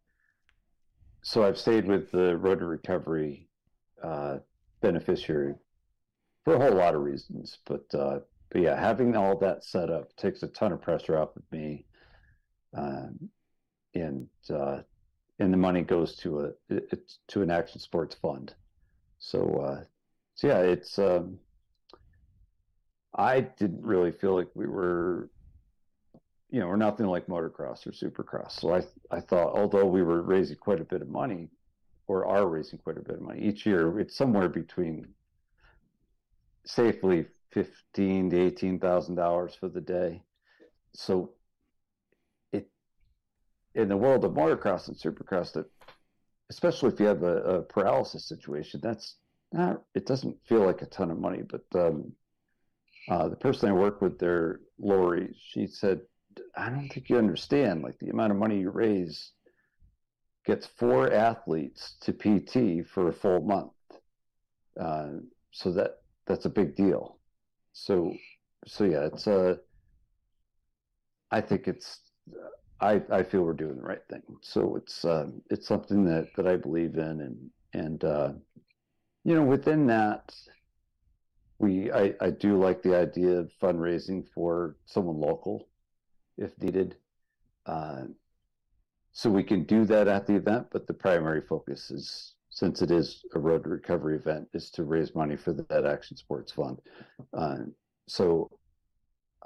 so I've stayed with the Road to Recovery uh, beneficiary for a whole lot of reasons, but uh, but yeah, having all that set up takes a ton of pressure off of me, um, and uh, and the money goes to a to an action sports fund. So so yeah, it's um, I didn't really feel like we were, you know, we're nothing like motocross or supercross. So I I thought although we were raising quite a bit of money, or are raising quite a bit of money each year, it's somewhere between safely fifteen to eighteen thousand dollars for the day. So it in the world of motocross and supercross that especially if you have a, a paralysis situation, that's not it doesn't feel like a ton of money. But um, uh, the person I work with there, Lori, she said, I don't think you understand like the amount of money you raise gets four athletes to PT for a full month. Uh, so that that's a big deal. So so yeah, it's a. I think it's. I I feel we're doing the right thing. So it's um, it's something that that I believe in, and and uh, you know within that, we I I do like the idea of fundraising for someone local, if needed. Uh, so we can do that at the event, but the primary focus is since it is a road recovery event, is to raise money for that Action Sports Fund. Uh, so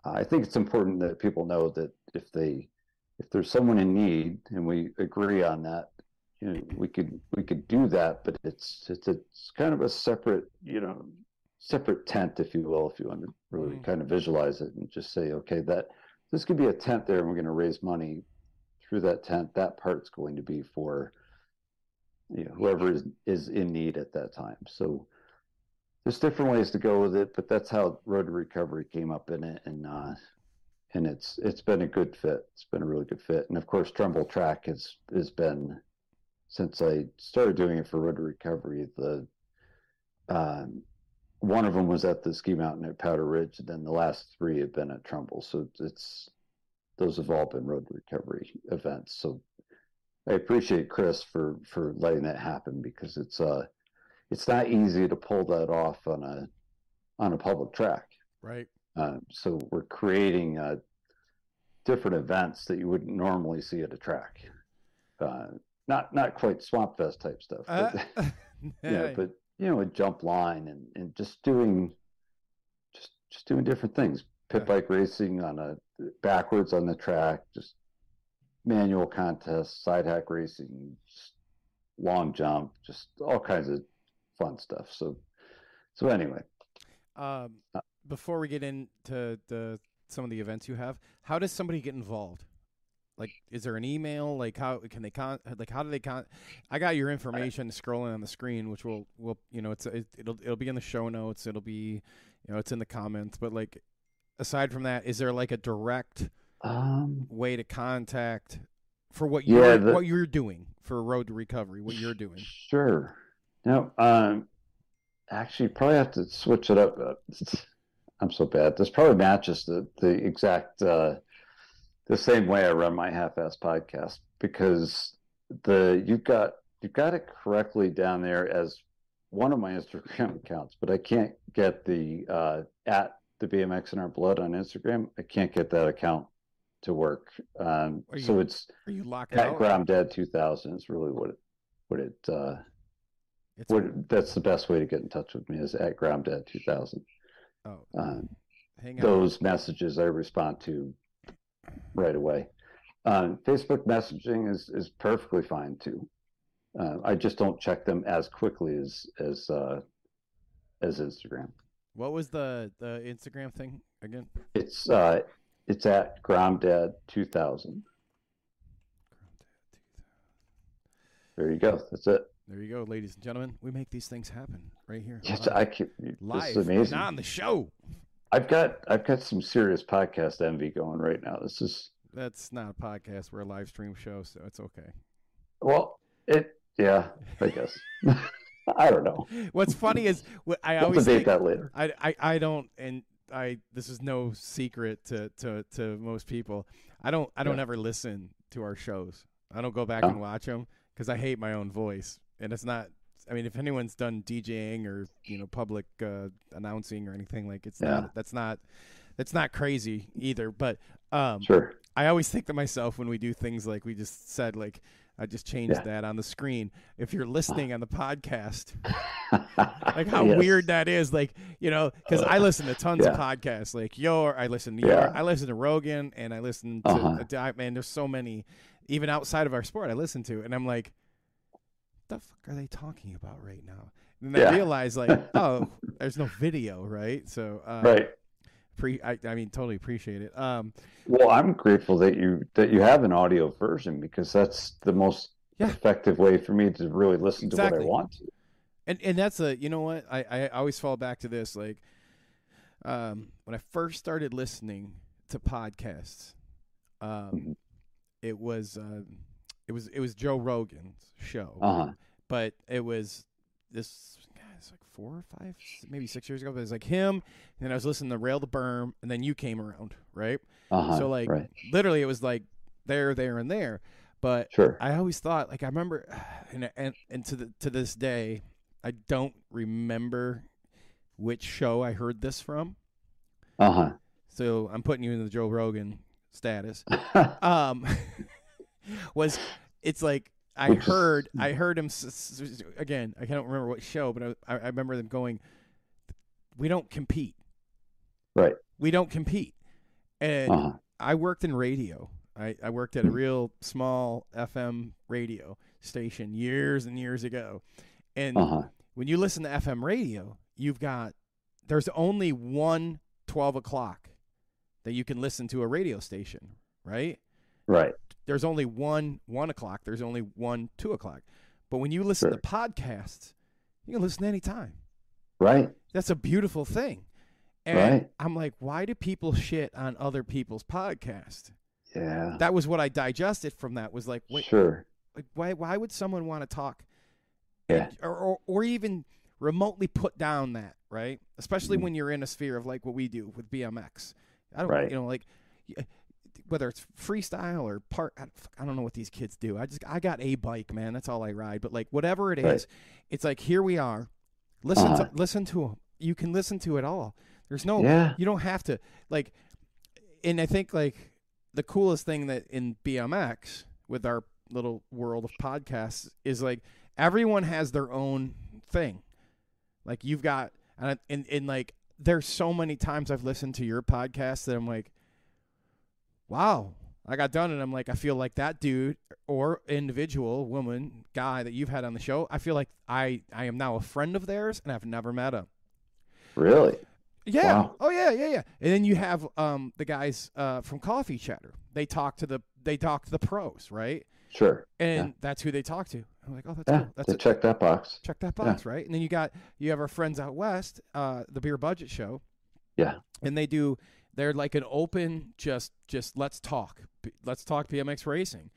I think it's important that people know that if they if there's someone in need and we agree on that, you know, we could we could do that, but it's it's it's kind of a separate, you know, separate tent, if you will, if you want to really Mm. kind of visualize it and just say, okay, that this could be a tent there, and we're going to raise money through that tent. That part's going to be for you know, whoever is, is in need at that time. So there's different ways to go with it, but that's how Road to Recovery came up in it, and uh, and it's it's been a good fit. It's been a really good fit, and of course, Trumbull Track has has been since I started doing it for Road to Recovery. The um, one of them was at the ski mountain at Powder Ridge, and then the last three have been at Trumbull. So it's those have all been Road Recovery events. So I appreciate Chris for for letting that happen because it's uh it's not easy to pull that off on a on a public track. Right. Uh, so we're creating uh, different events that you wouldn't normally see at a track. Uh, not not quite swamp fest type stuff, but, Uh, yeah, but you know, a jump line and, and just doing just just doing different things. Pit Yeah. bike racing on a backwards on the track, just manual contests, side hack racing, long jump, just all kinds of fun stuff. So so anyway, Um, Uh, before we get into the some of the events you have, how does somebody get involved? Like, is there an email? Like, how can they con? Like, how do they con? I got your information scrolling on the screen, which will will you know it's it, it'll it'll be in the show notes. It'll be you know it's in the comments. But like, aside from that, is there like a direct um, way to contact for what you're the- what you're doing for Road to Recovery? What you're doing? Sure. No, um, actually, probably have to switch it up. Uh, I'm so bad. This probably matches the the exact uh, the same way I run my half-ass podcast because the you've got you've got it correctly down there as one of my Instagram accounts, but I can't get the uh, at the BMX in our blood on Instagram. I can't get that account to work. Um, Are so it's Are you locked at? Grom Dead 2000 is really what it what it uh, It's, what, that's the best way to get in touch with me is at Ground Dead 2000. oh, Um, hang on. those messages I respond to right away. Um, Facebook messaging is, is perfectly fine too. Uh, I just don't check them as quickly as as uh, as Instagram. What was the the Instagram thing again? It's uh, it's at Ground Dead 2000. There you go. That's it. There you go, ladies and gentlemen. We make these things happen right here. Yes, live, I can, this live is amazing. on the show. I've got I've got some serious podcast envy going right now. This is That's not a podcast. We're a live stream show, so it's okay. well, it yeah, I guess. I don't know. What's funny is what I We'll always debate think, that later. I, I I don't and I this is no secret to to to most people. I don't I don't Yeah. ever listen to our shows. I don't go back Oh. and watch them because I hate my own voice, and it's not. I mean, if anyone's done DJing or you know public uh, announcing or anything like it's Yeah. not that's not that's not crazy either. But um, Sure. I always think to myself when we do things like we just said, like I just changed Yeah. that on the screen. If you're listening on the podcast, like how Yes. weird that is like you know because i listen to tons of podcasts like your i listen to Yeah. your i listen to rogan and i listen to Uh-huh. uh, man there's so many even outside of our sport i listen to and i'm like the fuck are they talking about right now and Yeah. i realize like oh there's no video right so uh Right. pre I, I mean totally appreciate it um Well, I'm grateful that you that you have an audio version because that's the most Yeah. effective way for me to really listen to what I want to. and and that's a you know what I I always fall back to this like um when I first started listening to podcasts um Mhm. it was um it was it was Joe Rogan's show Uh huh. but it was this it's like four or five maybe six years ago but it was like him and I was listening to Rail the Berm and then you came around right Uh huh. so like right. literally it was like there there and there but Sure. I always thought like I remember and and, and to the, to this day I don't remember which show I heard this from. Uh huh. So I'm putting you in the Joe Rogan status. Um was it's like I heard I heard him again, I can't remember what show, but I, I remember them going we don't compete. right. We don't compete. And Uh huh. I worked in radio. I, I worked at a real small FM radio station years and years ago. And Uh huh. when you listen to FM radio, you've got, there's only one 12 o'clock that you can listen to a radio station, right? Right. There's only one 1 o'clock. There's only one 2 o'clock. But when you listen Sure. to podcasts, you can listen anytime. Right. That's a beautiful thing. And Right. I'm like, why do people shit on other people's podcasts? Yeah. that was what I digested from that was like, wait, Sure. like why why would someone want to talk, Yeah. or, or or even remotely put down that right? Especially Mhm. when you're in a sphere of like what we do with BMX. I don't, Right. you know, like whether it's freestyle or part. I don't- know what these kids do. I just I got a bike, man. That's all I ride. But like whatever it is, Right. it's like here we are. Listen Uh-huh. to listen to you can listen to it all. There's no Yeah. you don't have to like and I think like the coolest thing that in BMX with our little world of podcasts is like everyone has their own thing. Like you've got and and, and like there's so many times I've listened to your podcast that I'm like wow, I got done and I'm like I feel like that dude or individual woman guy that you've had on the show, I feel like I I am now a friend of theirs and I've never met him. Really? Yeah. Wow. Oh yeah, yeah, yeah. And then you have um the guys uh from Coffee Chatter. They talk to the they talk to the pros, right? Sure. And that's who they talk to. I'm like, oh, that's Yeah. cool. That's a, check that box. check that box, right? And then you got you have our friends out west, uh, the Beer Budget Show. Yeah. And they do they're like an open just just let's talk. Let's talk BMX racing.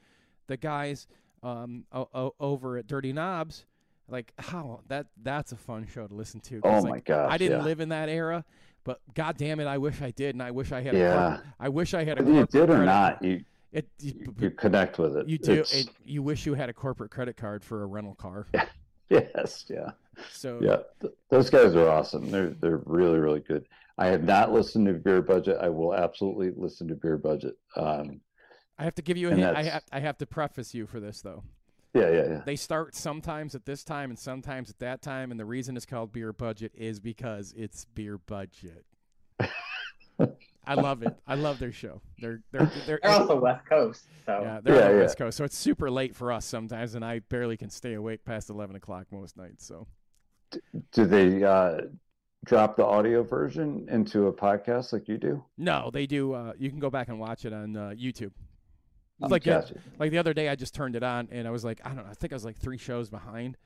The guys um o- o- over at Dirty Knobs like how that that's a fun show to listen to. Oh my like, gosh, I didn't yeah. live in that era, but god damn it, I wish I did and I wish I had Yeah. corporate- I wish I had a Whether you did or credit- not, you It you, you, you connect with it. you do it, you wish you had a corporate credit card for a rental car. Yes. Yeah. So Yeah. Th- those guys are awesome. They're they're really really good. I have not listened to Beer Budget. I will absolutely listen to Beer Budget. Um, I have to give you a hint. I have I have to preface you for this though. yeah, yeah, yeah. They start sometimes at this time and sometimes at that time, and the reason it's called beer budget is because it's beer budget. I love it. I love their show. They're they're they're, They're also West Coast, so yeah, they're Yeah, on the yeah. West Coast, so it's super late for us sometimes, and I barely can stay awake past eleven o'clock most nights. So Do they uh, drop the audio version into a podcast like you do? no, they do. Uh, you can go back and watch it on uh, YouTube. It's like the- like the other day, I just turned it on and I was like, I don't know, I think I was like three shows behind.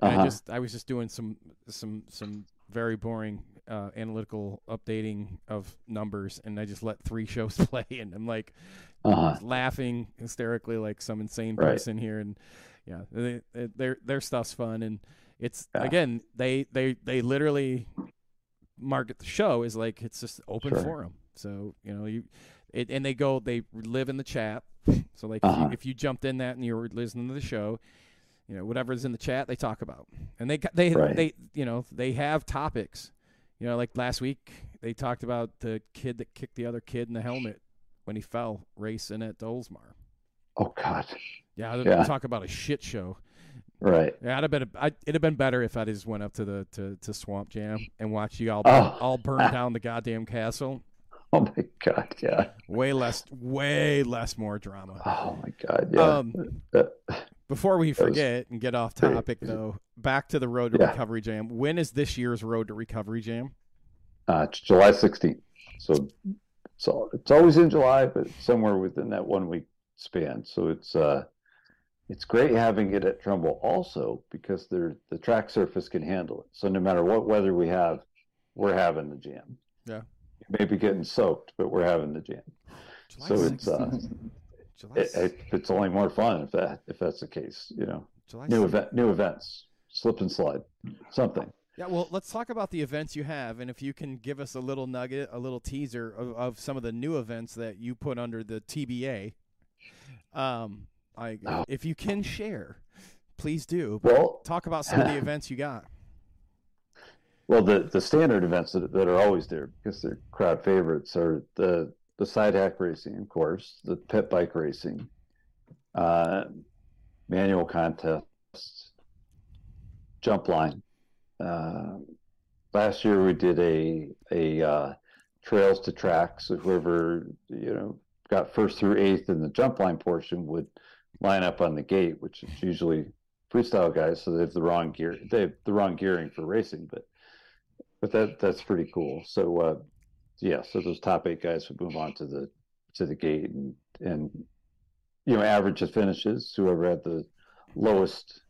And I Uh-huh. just I was just doing some some some very boring uh, analytical updating of numbers, and I just let three shows play, and I'm like Uh-huh. laughing hysterically like some insane Right. person here, and yeah, they, they, their their stuff's fun, and it's Yeah. again they they they literally market the show is like it's just open Sure. forum, so you know you. It, and they go, they live in the chat. So like, Uh-huh. if, you, if you jumped in that and you were listening to the show, you know whatever's in the chat, they talk about, and they they Right. they you know they have topics. You know, like last week they talked about the kid that kicked the other kid in the helmet when he fell racing at Dolesmar. Oh God. Yeah, they Yeah. talk about a shit show. Right. Yeah, I'd have been. I, it'd have been better if I just went up to the to, to Swamp Jam and watched you all Oh. all burn down the goddamn castle. Oh my God. Yeah. Way less, way less more drama. Oh my God. Yeah. Um, Uh, Before we forget and get off topic, though, back to the Road to Yeah. Recovery Jam. When is this year's Road to Recovery Jam? uh, it's July 16th. So it's all, it's always in July, but somewhere within that one week span. So it's uh it's great having it at Trumbull also because the track surface can handle it. So no matter what weather we have, we're having the jam. Yeah. You may be getting soaked, but we're having the jam. July So it's uh it, it, it's only more fun if that if that's the case, you know. July New 16th. event new events. Slip and slide. Something. Yeah, well, let's talk about the events you have, and if you can give us a little nugget, a little teaser of, of some of the new events that you put under the TBA. Um, I Oh. if you can share, please do. Well talk about some of the events you got. Well, the, the standard events that, that are always there because they're crowd favorites are the the side hack racing, of course, the pit bike racing, uh, manual contests, jump line. Uh, last year we did a a uh, trails to tracks. so whoever you know got first through eighth in the jump line portion would line up on the gate, which is usually freestyle guys, so they have the wrong gear. They have the wrong gearing for racing, but but that that's pretty cool. So uh, yeah, so those top eight guys would move on to the to the gate and and you know average the finishes. Whoever had the lowest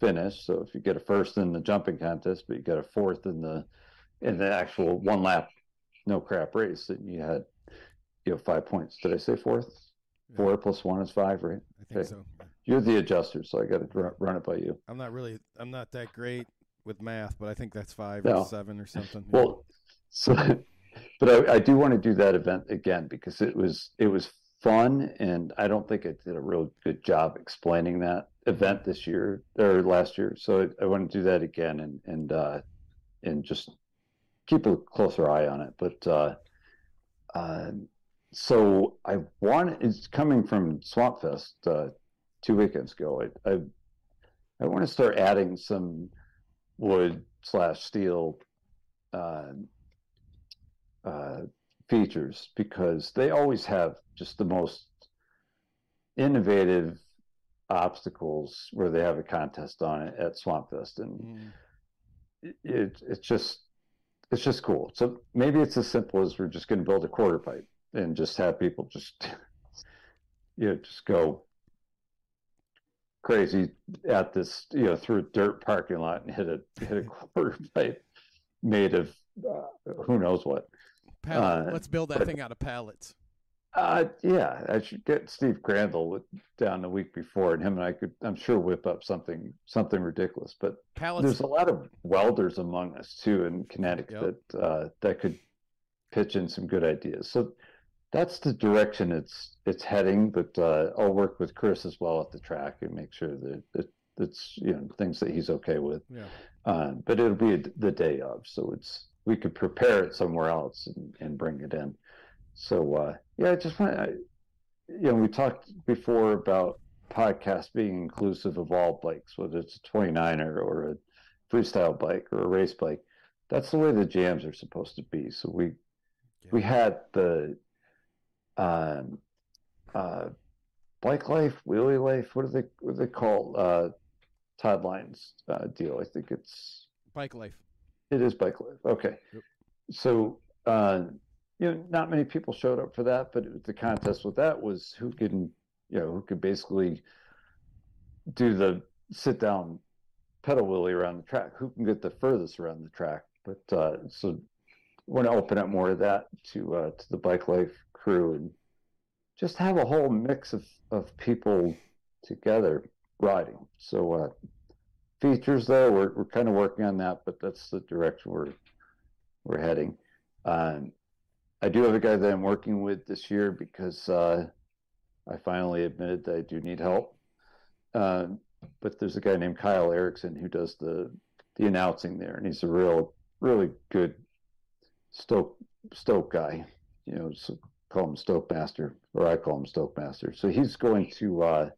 finish. So if you get a first in the jumping contest, but you got a fourth in the in the actual one lap no crap race, then you had you know five points. Did I say fourth? Four plus one is five, right? I think Okay. so. You're the adjuster, so I got to run it by you. I'm not really, I'm not that great with math, but I think that's five No. or seven or something. Well, so, but I, I do want to do that event again because it was it was fun, and I don't think I did a real good job explaining that event this year or last year. So I, I want to do that again and and uh, and just keep a closer eye on it. But uh, uh, so I want it's coming from Swamp Fest uh, two weekends ago. I I, I want to start adding some wood slash steel uh, uh, features because they always have just the most innovative obstacles where they have a contest on it at Swamp Fest, and Mm. it, it it's just it's just cool. So maybe it's as simple as we're just going to build a quarter pipe and just have people just you know just go crazy at this you know through a dirt parking lot and hit a hit a quarter pipe made of uh, who knows what. Pallet. Uh, Let's build that but- thing out of pallets. Uh, yeah, I should get Steve Crandall down the week before, and him and I could, I'm sure, whip up something something ridiculous. But Pallets. there's a lot of welders among us too in Connecticut Yep. that uh, that could pitch in some good ideas. So that's the direction it's it's heading. But uh, I'll work with Chris as well at the track and make sure that it, it's you know things that he's okay with. Yeah. Uh, but it'll be the day of, so it's we could prepare it somewhere else and, and bring it in. So uh, yeah, I just want I, you know we talked before about podcasts being inclusive of all bikes, whether it's a 29er or a freestyle bike or a race bike. That's the way the jams are supposed to be. So we we had the um, uh, bike life, wheelie life. What do they what do they call uh, Todd Lyons uh, deal? I think it's Bike life. it is bike life. Okay. Yep. So, uh, you know, not many people showed up for that, but the contest with that was who can, you know, who could basically do the sit down pedal wheelie around the track, who can get the furthest around the track. But uh, so, want to open up more of that to uh, to the bike life and just have a whole mix of of people together riding. So. Uh, features though we're, we're kind of working on that but that's the direction we're we're heading um, i do have a guy that i'm working with this year because uh, i finally admitted that i do need help um, but there's a guy named kyle erickson who does the the announcing there and he's a real really good stoke stoke guy you know so call him stoke master or i call him stoke master so he's going to uh,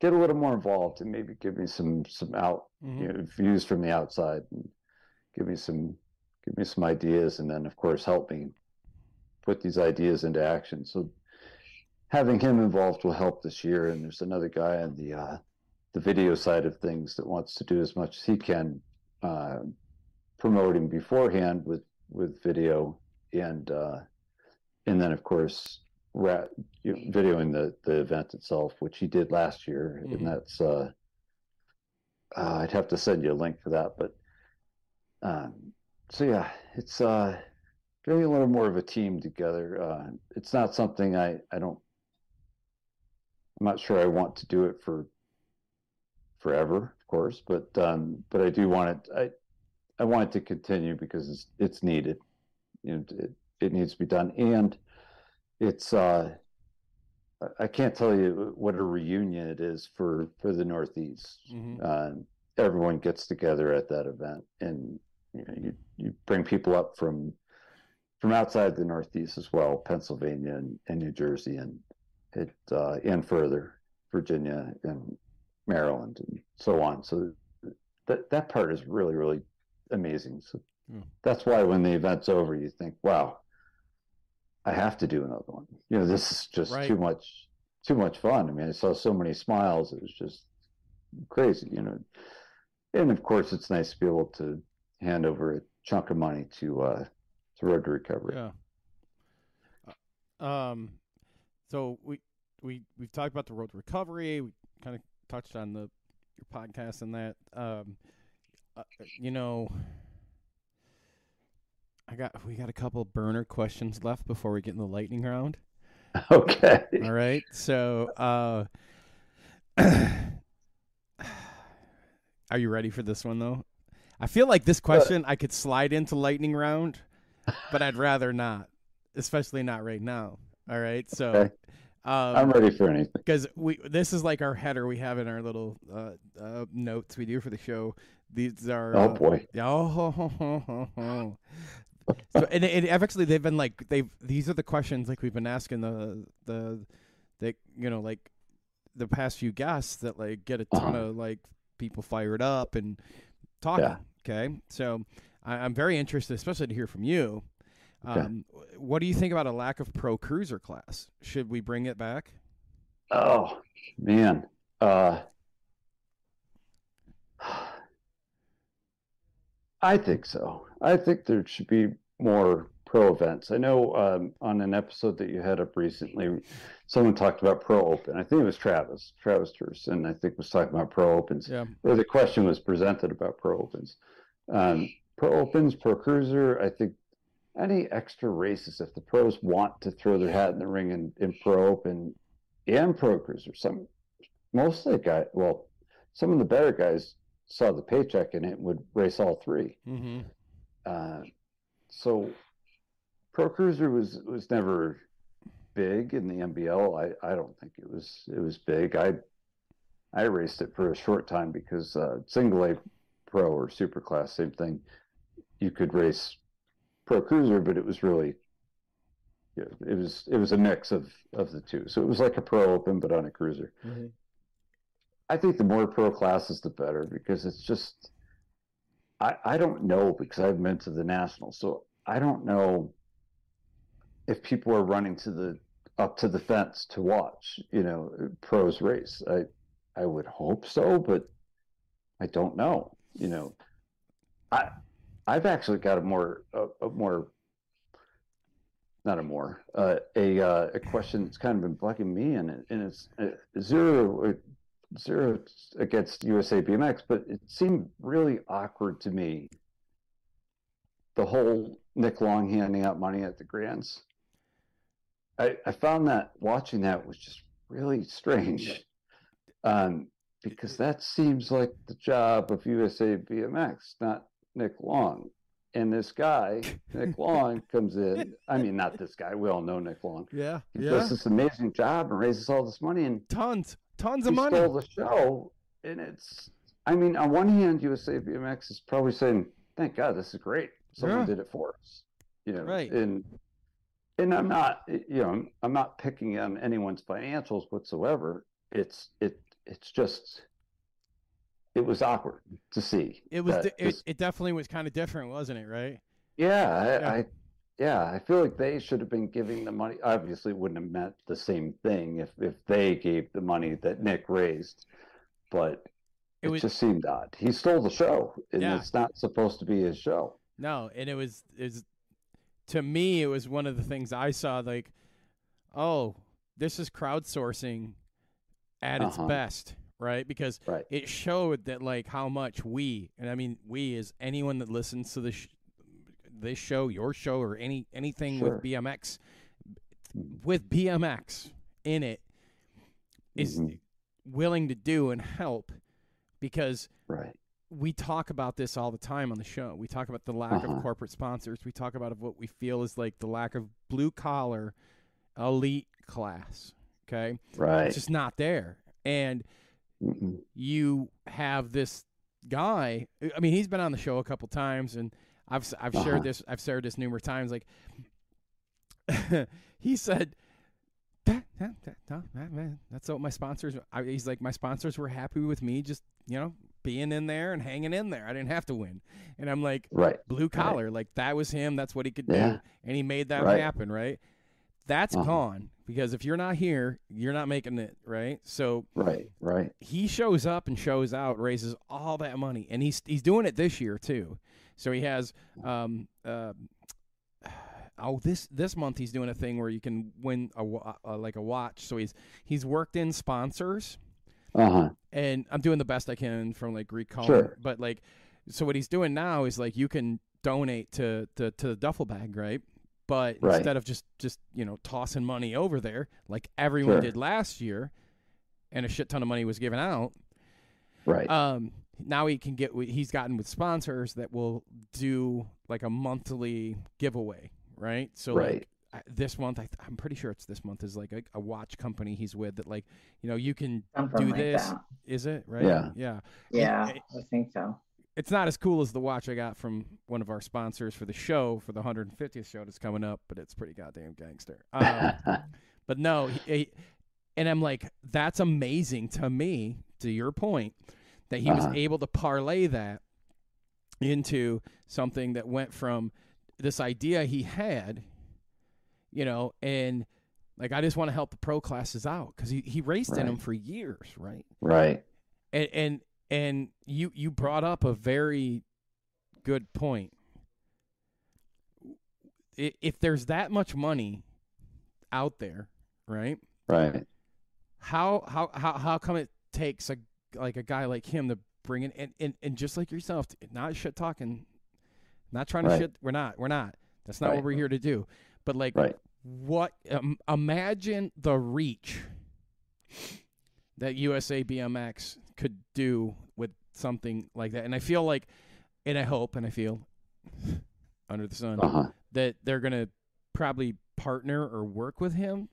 get a little more involved and maybe give me some some out Mhm. you know, views from the outside and give me some give me some ideas and then of course help me put these ideas into action. So having him involved will help this year. And there's another guy on the uh, the video side of things that wants to do as much as he can uh, promoting beforehand with with video and uh, and then of course ra- you know, videoing the the event itself which he did last year Mhm. and that's uh, uh, I'd have to send you a link for that, but um, so yeah, it's uh, getting a little more of a team together. Uh, it's not something I I don't. I'm not sure I want to do it for forever, of course, but um, but I do want it. I I want it to continue because it's it's needed. You know, it it needs to be done, and it's uh, I- can't tell you what a reunion it is for for the Northeast. Mhm. Uh, everyone gets together at that event, and you know, you you bring people up from from outside the Northeast as well, Pennsylvania and, and New Jersey, and it uh, and further, Virginia and Maryland, and so on. So that that part is really really amazing. So Hmm. that's why when the event's over, you think, wow. I have to do another one. You know, this is just Right. too much, too much fun. I mean, I saw so many smiles. It was just crazy, you know. And of course, it's nice to be able to hand over a chunk of money to uh, to Road to Recovery. Yeah. Uh, Um, so we we we've talked about the road to recovery. We kind of touched on the your podcast and that. Um, uh, you know, I got we got a couple burner questions left before we get in the lightning round. Okay. All right. So, uh, are you ready for this one though? I feel like this question I could slide into lightning round, but I'd rather not, especially not right now. All right. So, Okay. I'm um, ready for anything. because we this is like our header we have in our little uh, uh, notes we do for the show. These are Oh uh, boy. Oh, so, and, and actually, they've been like they've these are the questions like we've been asking the the that you know like the past few guests that like get a ton Uh-huh. of like people fired up and talking. Yeah. Okay, so I, I'm very interested, especially to hear from you. Okay. Um, what do you think about a lack of pro cruiser class? Should we bring it back? Oh man. Uh I think so. I think there should be more pro events. I know um, on an episode that you had up recently, someone talked about pro open. I think it was Travis, Travis Turson, I think was talking about pro opens. Yeah. Or the question was presented about pro opens. Um, pro opens, pro cruiser, I think any extra races, if the pros want to throw their hat in the ring in, in pro open and pro cruiser, some most of the guy, well, some of the better guys saw the paycheck in it would race all three. Mm-hmm. Uh, so pro cruiser was was never big in the NBL. I, I don't think it was it was big. I I raced it for a short time because uh, single A pro or super class, same thing. You could race pro cruiser, but it was really you know, it was it was a mix of of the two. So it was like a pro open, but on a cruiser. Mhm. I think the more pro classes, the better because it's just. I I don't know because I've been to the nationals, so I don't know if people are running to the up to the fence to watch, you know, pros race. I I would hope so, but I don't know. You know, I I've actually got a more a, a more not a more uh, a uh, a question that's kind of been bugging me, and and it's uh, zero zero against USA BMX, but it seemed really awkward to me. The whole Nick Long handing out money at the grants. I, I found that watching that was just really strange, um, because that seems like the job of USA BMX, not Nick Long. And this guy, Nick Long, comes in. I mean, not this guy. We all know Nick Long. Yeah. He Yeah. does this amazing job and raises all this money, and Tons, tons of money. stole the show. And it's, I mean, on one hand, USA BMX is probably saying, "Thank God, this is great. Someone Yeah. did it for us." You know, Right. And and I'm not, you know, I'm, not picking on anyone's financials whatsoever. It's it it's just it was awkward to see. It was. It, this- it definitely was kind of different, wasn't it? Right. yeah, I, Yeah. I yeah, I feel like they should have been giving the money. Obviously, it wouldn't have meant the same thing if if they gave the money that Nick raised, but It it, was- just seemed odd. He stole the show, and Yeah. it's not supposed to be his show. No, and it was is to me it was one of the things I saw like, oh, this is crowdsourcing at its Uh-huh. best, right? Because Right. it showed that like how much we and I mean we is anyone that listens to this sh- this show, your show, or any anything Sure. with BMX with BMX in it is Mhm. willing to do and help because Right. we talk about this all the time on the show. We talk about the lack Uh-huh. of corporate sponsors. We talk about what we feel is like the lack of blue collar elite class. Okay. Right. It's just not there. And Mhm. you have this guy. I mean, he's been on the show a couple times, and I've I've Uh-huh. shared this. I've shared this numerous times. Like he said, that, that, that, man, that's what my sponsors. I, he's like, my sponsors were happy with me, just you know, being in there and hanging in there. I didn't have to win, and I'm like, Right. blue collar, like that was him. That's what he could do, and he made that Right. happen. Right. That's Uh-huh. gone because if you're not here, you're not making it. Right. So Right. Right. he shows up and shows out, raises all that money, and he's he's doing it this year too. So he has um uh, oh this this month he's doing a thing where you can win a uh, like a watch. So he's he's worked in sponsors, Uh huh. and I'm doing the best I can from like Greek Sure. but like so what he's doing now is like you can donate to to, to the duffel bag, right? But Right. instead of just just you know tossing money over there like everyone Sure. did last year, and a shit ton of money was given out, Right. um, now he can get. wi- He's gotten with sponsors that will do like a monthly giveaway, right? So Right. like this month, I, i'm pretty sure it's this month is like a, a watch company he's with that like you know you can Something do like this. that. Is it right? Yeah. yeah. Yeah, it- I think so. it's not as cool as the watch I got from one of our sponsors for the show for the 150th show that's coming up, but it's pretty goddamn gangster. Um, but no, he, he, and I'm like, that's amazing to me. To your point, that he was Uh-huh. able to parlay that into something that went from this idea he had, you know, and like I just want to help the pro classes out because he he raced in them for years, right? right. and and and you you brought up a very good point if there's that much money out there right Right. how how how, how come it takes a like a guy like him to bring in and, and, and just like yourself not shit talking not trying to Right. shit we're not we're not that's not what we're here to do but like Right. what um, imagine the reach that USA BMX could do with something like that and I feel like and I hope and I feel under the sun Uh huh. that they're to probably partner or work with him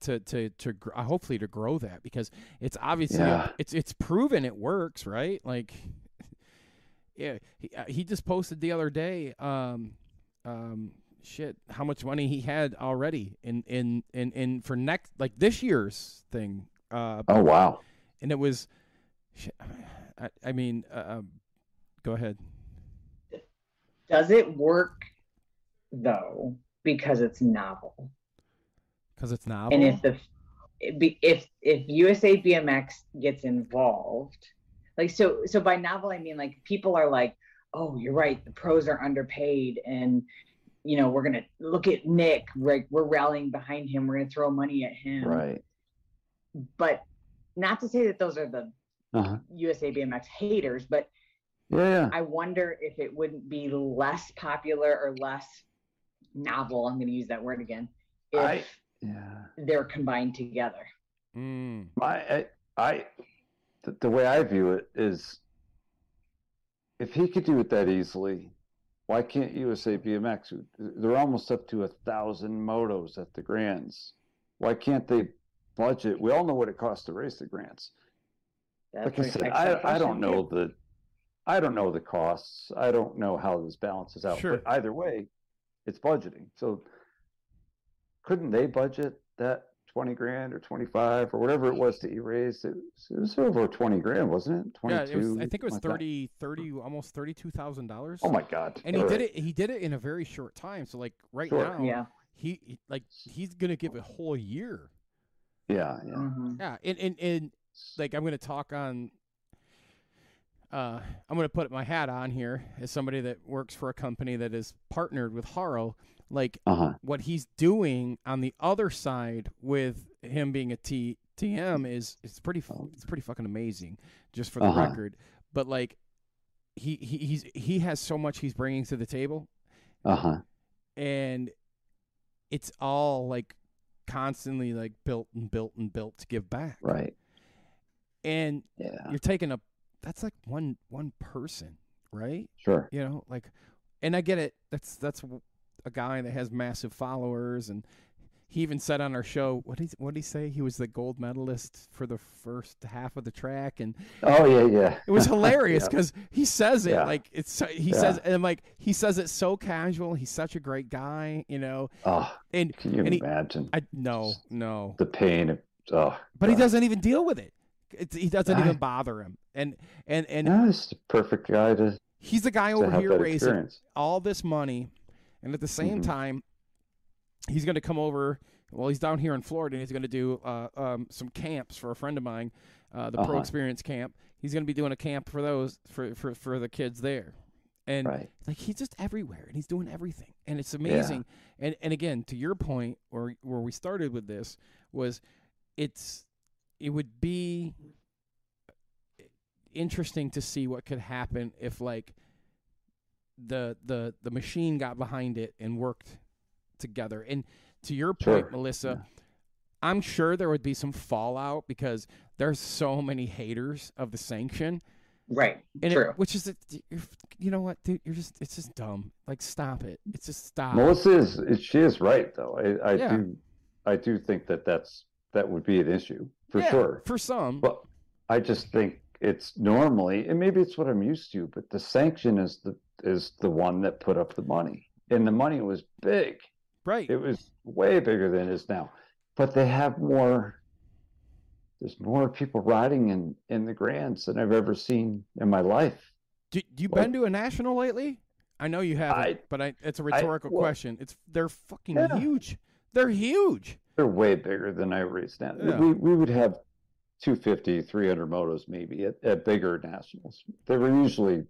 to to to gr- uh, hopefully to grow that because it's obviously Yeah. it's it's proven it works right like yeah he, uh, he just posted the other day um um shit how much money he had already in in in, in for next like this year's thing uh Oh wow. and it was shit, I, I mean uh, um, go ahead Does it work though because it's novel? because it's novel And if the if if USA BMX gets involved, like so so by novel I mean like people are like, oh, you're right, the pros are underpaid, and you know we're gonna look at Nick, we're we're rallying behind him, we're gonna throw money at him, Right. But not to say that those are the Uh huh. USA BMX haters, but Yeah. Yeah. I wonder if it wouldn't be less popular or less novel. I'm going to use that word again. If I- Yeah. they're combined together. mm, My, I, I the, the way I view it is, if he could do it that easily, why can't USA BMX? They're almost up to a thousand motos at the Grands. Why can't they budget? We all know what it costs to race the Grands. That's Like I said, I, I don't know the, I don't know the costs. I don't know how this balances out. Sure. But either way, it's budgeting. So couldn't they budget that 20 grand or 25 or whatever it was that you raised? It was, it was over 20 grand, wasn't it? yeah it was, I think it was like 30 30 almost thirty two thousand dollars Oh my God. and he All did it he did it in a very short time so like right Sure. now Yeah. he, he like he's gonna give a whole year Yeah. Yeah. Mhm. yeah and and, and like i'm gonna talk on uh i'm gonna put my hat on here as somebody that works for a company that is partnered with haro like Uh huh. what he's doing on the other side with him being a T TM is it's pretty it's pretty fucking amazing just for the Uh-huh. record but like he, he he's he has so much he's bringing to the table Uh huh. and it's all like constantly like built and built and built to give back Right. and Yeah. you're taking a that's like one one person right Sure. you know like and i get it that's that's a guy that has massive followers and he even said on our show what did he, what did he say he was the gold medalist for the first half of the track and Oh yeah. Yeah. it was hilarious Yeah. because he says it Yeah. like it's he Yeah. says and like he says it so casual he's such a great guy you know Oh, and can you and he- imagine i no no the pain of? Oh. but he doesn't even deal with it it's, he doesn't even bother him and and and No, he's the perfect guy to, he's the guy over here raising experience. all this money, and at the same Mhm. time, he's going to come over. Well, he's down here in Florida, and he's going to do uh, um, some camps for a friend of mine, uh, the Pro Uh-huh. Experience Camp. He's going to be doing a camp for those for for, for the kids there, and Right. like he's just everywhere, and he's doing everything, and it's amazing. And and again, to your point, or where we started with this was, it's it would be interesting to see what could happen if like the the the machine got behind it and worked together. And to your point, Sure. Melissa, I'm sure there would be some fallout because there's so many haters of the sanction. Right. And True. it, which is, you know what, dude? You're just, it's just dumb. Like, stop it. It's just stop. Melissa is is- she is right though. I, I Yeah. do I do think that that's that would be an issue for Yeah, sure. For some, But I just think it's normally, and maybe it's what I'm used to, but the sanction is the is the one that put up the money, and the money was big. Right. It was way bigger than it is now, but they have more. There's more people riding in in the grands than I've ever seen in my life. Do, you Well- been to a national lately? I know you haven't, I- but I, it's a rhetorical well- question. It's they're fucking Yeah. huge. They're huge. They're way bigger than I race now. Yeah. We we would have 250, 300 motos maybe at, at bigger nationals. They were usually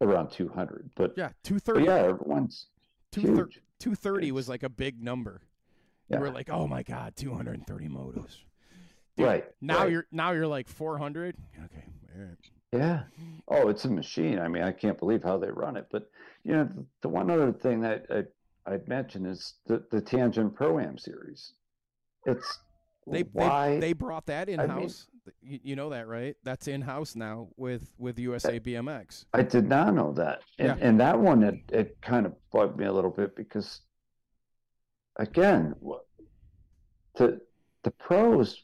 around 200, but, Yeah, 230. but yeah, everyone's two huge. two thirty was like a big number. You Yeah. were like, oh my god, two hundred and thirty motos. Dude, Right, now right. you're now you're like four hundred. Okay. all right. Yeah. Oh, it's a machine. I mean, I can't believe how they run it. But you know, the, the one other thing that I, I'd mention is the the Tangent Pro Am series. It's They, why they they brought that in mean- house. you, you know that, right? That's in house now with with USA BMX. I did not know that. And, Yeah. and that one, it, it kind of bugged me a little bit because, again, the the pros,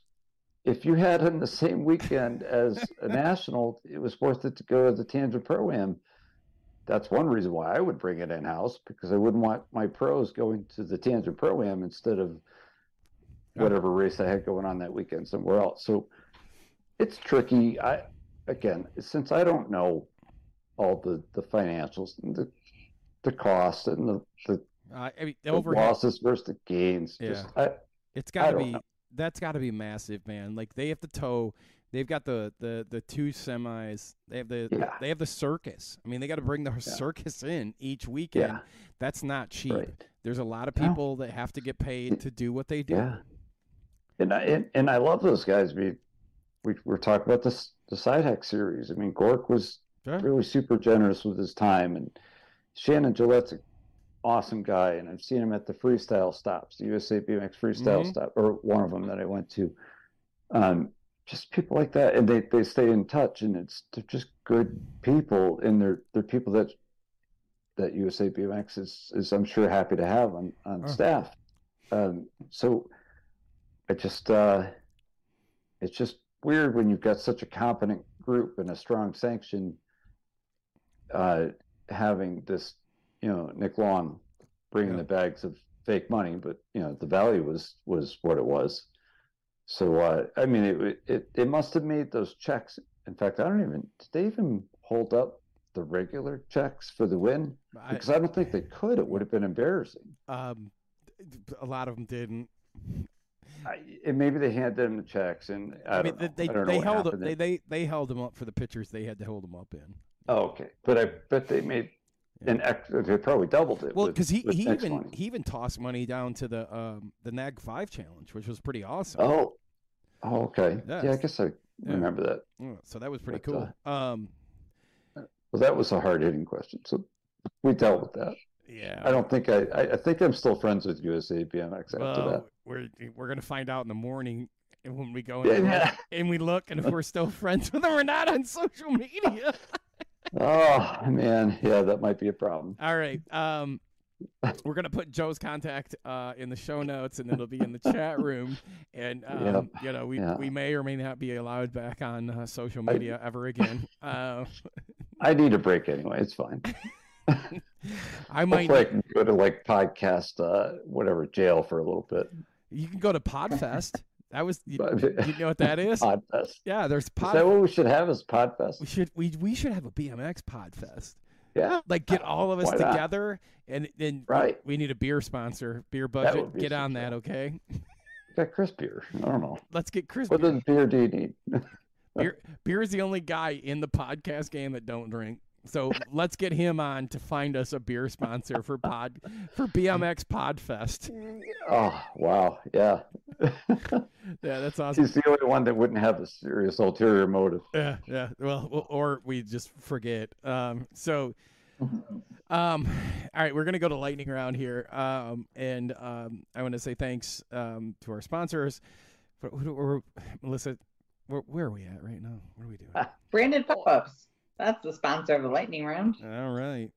if you had them the same weekend as a national, it was worth it to go to the Tangent Pro Am. That's one reason why I would bring it in house because I wouldn't want my pros going to the Tangent Pro Am instead of. Whatever race I had going on that weekend somewhere else. So it's tricky. I again, since I don't know all the the financials and the the costs and the the, Uh, I mean, the losses versus the gains. Yeah. Just I, It's got to be know. that's got to be massive, man. Like they have to tow. They've got the the the two semis. They have the Yeah. they have the circus. I mean, they got to bring the circus in each weekend. yeah, That's not cheap. right. There's a lot of No. people that have to get paid to do what they do. And I and, and I love those guys. We we were talking about this the side hack series. I mean, Gork was Sure. really super generous with his time, and Shannon Gillette's an awesome guy, and I've seen him at the freestyle stops, the USA BMX freestyle Mhm. stop, or one of them that I went to. Um, just people like that, and they they stay in touch, and it's they're just good people, and they're they're people that that USA BMX is is I'm sure happy to have on on Oh. staff. Um, so I just uh, it's just weird when you've got such a competent group and a strong sanction uh, having this, you know, Nick Long bringing Yeah. the bags of fake money, but you know the value was was what it was. So uh, I mean, it, it it must have made those checks. In fact, I don't even did they even hold up the regular checks for the win? I- Because I don't think they could. It would have been embarrassing. um, a lot of them didn't. I, and maybe they handed them the checks, and I, I, mean, don't they I they held happened they, they they held them up for the pictures they had to hold them up in. Oh, okay, but I bet they made an extra. They probably doubled it. Well, because he, with he even money. he even tossed money down to the um the Nag Five challenge, which was pretty awesome. Oh, oh, okay. Yeah, I guess I Yeah. remember that. Mm, So that was pretty But, cool. Um, Well, that was a hard hitting question, so we dealt with that. Yeah. I don't think I. I, I think I'm still friends with USA BMX after Well, that. we're we're gonna find out in the morning when we go in and, yeah. and we look, and if we're still friends with them or not on social media. Oh man, yeah, that might be a problem. All right. Um, we're gonna put Joe's contact uh, in the show notes, and it'll be in the chat room. And um, Yep. you know, we Yeah. we may or may not be allowed back on uh, social I- media ever again. Uh, I need a break anyway. It's fine. I might. Can go to like podcast, uh, whatever, jail for a little bit. You can go to Podfest. That was you, you know what that is? Podfest. Yeah, there's Is Pod. that what we should have is Podfest? we should we we should have a BMX Podfest. Yeah. Like get all of us Why not? together, and then Right. we need a beer sponsor, beer budget. be Get on that, okay? Got Chris beer. I don't know. Let's get Chris. What beer. does beer do you need? Beer, beer is the only guy in the podcast game that don't drink. So let's get him on to find us a beer sponsor for pod for BMX Podfest. Oh wow, yeah. Yeah, that's awesome. He's the only one that wouldn't have a serious ulterior motive. Yeah, yeah. Well, well, or we just forget. Um, so, um, all right, we're gonna go to lightning round here. Um, and um, I want to say thanks um to our sponsors. For, who- who- Melissa, where, where are we at right now? What are we doing? Branded Pop-Ups. That's the sponsor of the lightning round. All right,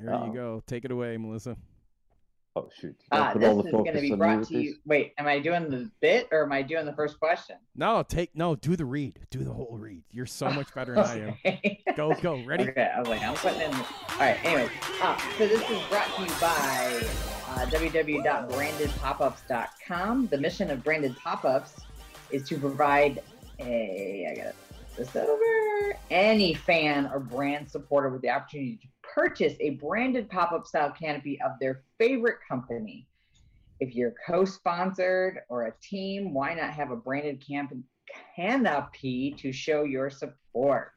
there Uh-oh. you go. Take it away, Melissa. Oh shoot! Uh, this all is going to be brought to you. Wait, am I doing the bit or am I doing the first question? No, take no. Do the read. Do the whole read. You're so much better than I am. Go, go. Ready? Okay, I was like, I'm putting in. All right. Anyway, uh, so this is brought to you by uh, www.brandedpopups.com. The mission of Branded Pop-ups is to provide a. I got this over. Any fan or brand supporter with the opportunity to purchase a branded pop-up style canopy of their favorite company. If you're co-sponsored or a team, why not have a branded camp- canopy to show your support?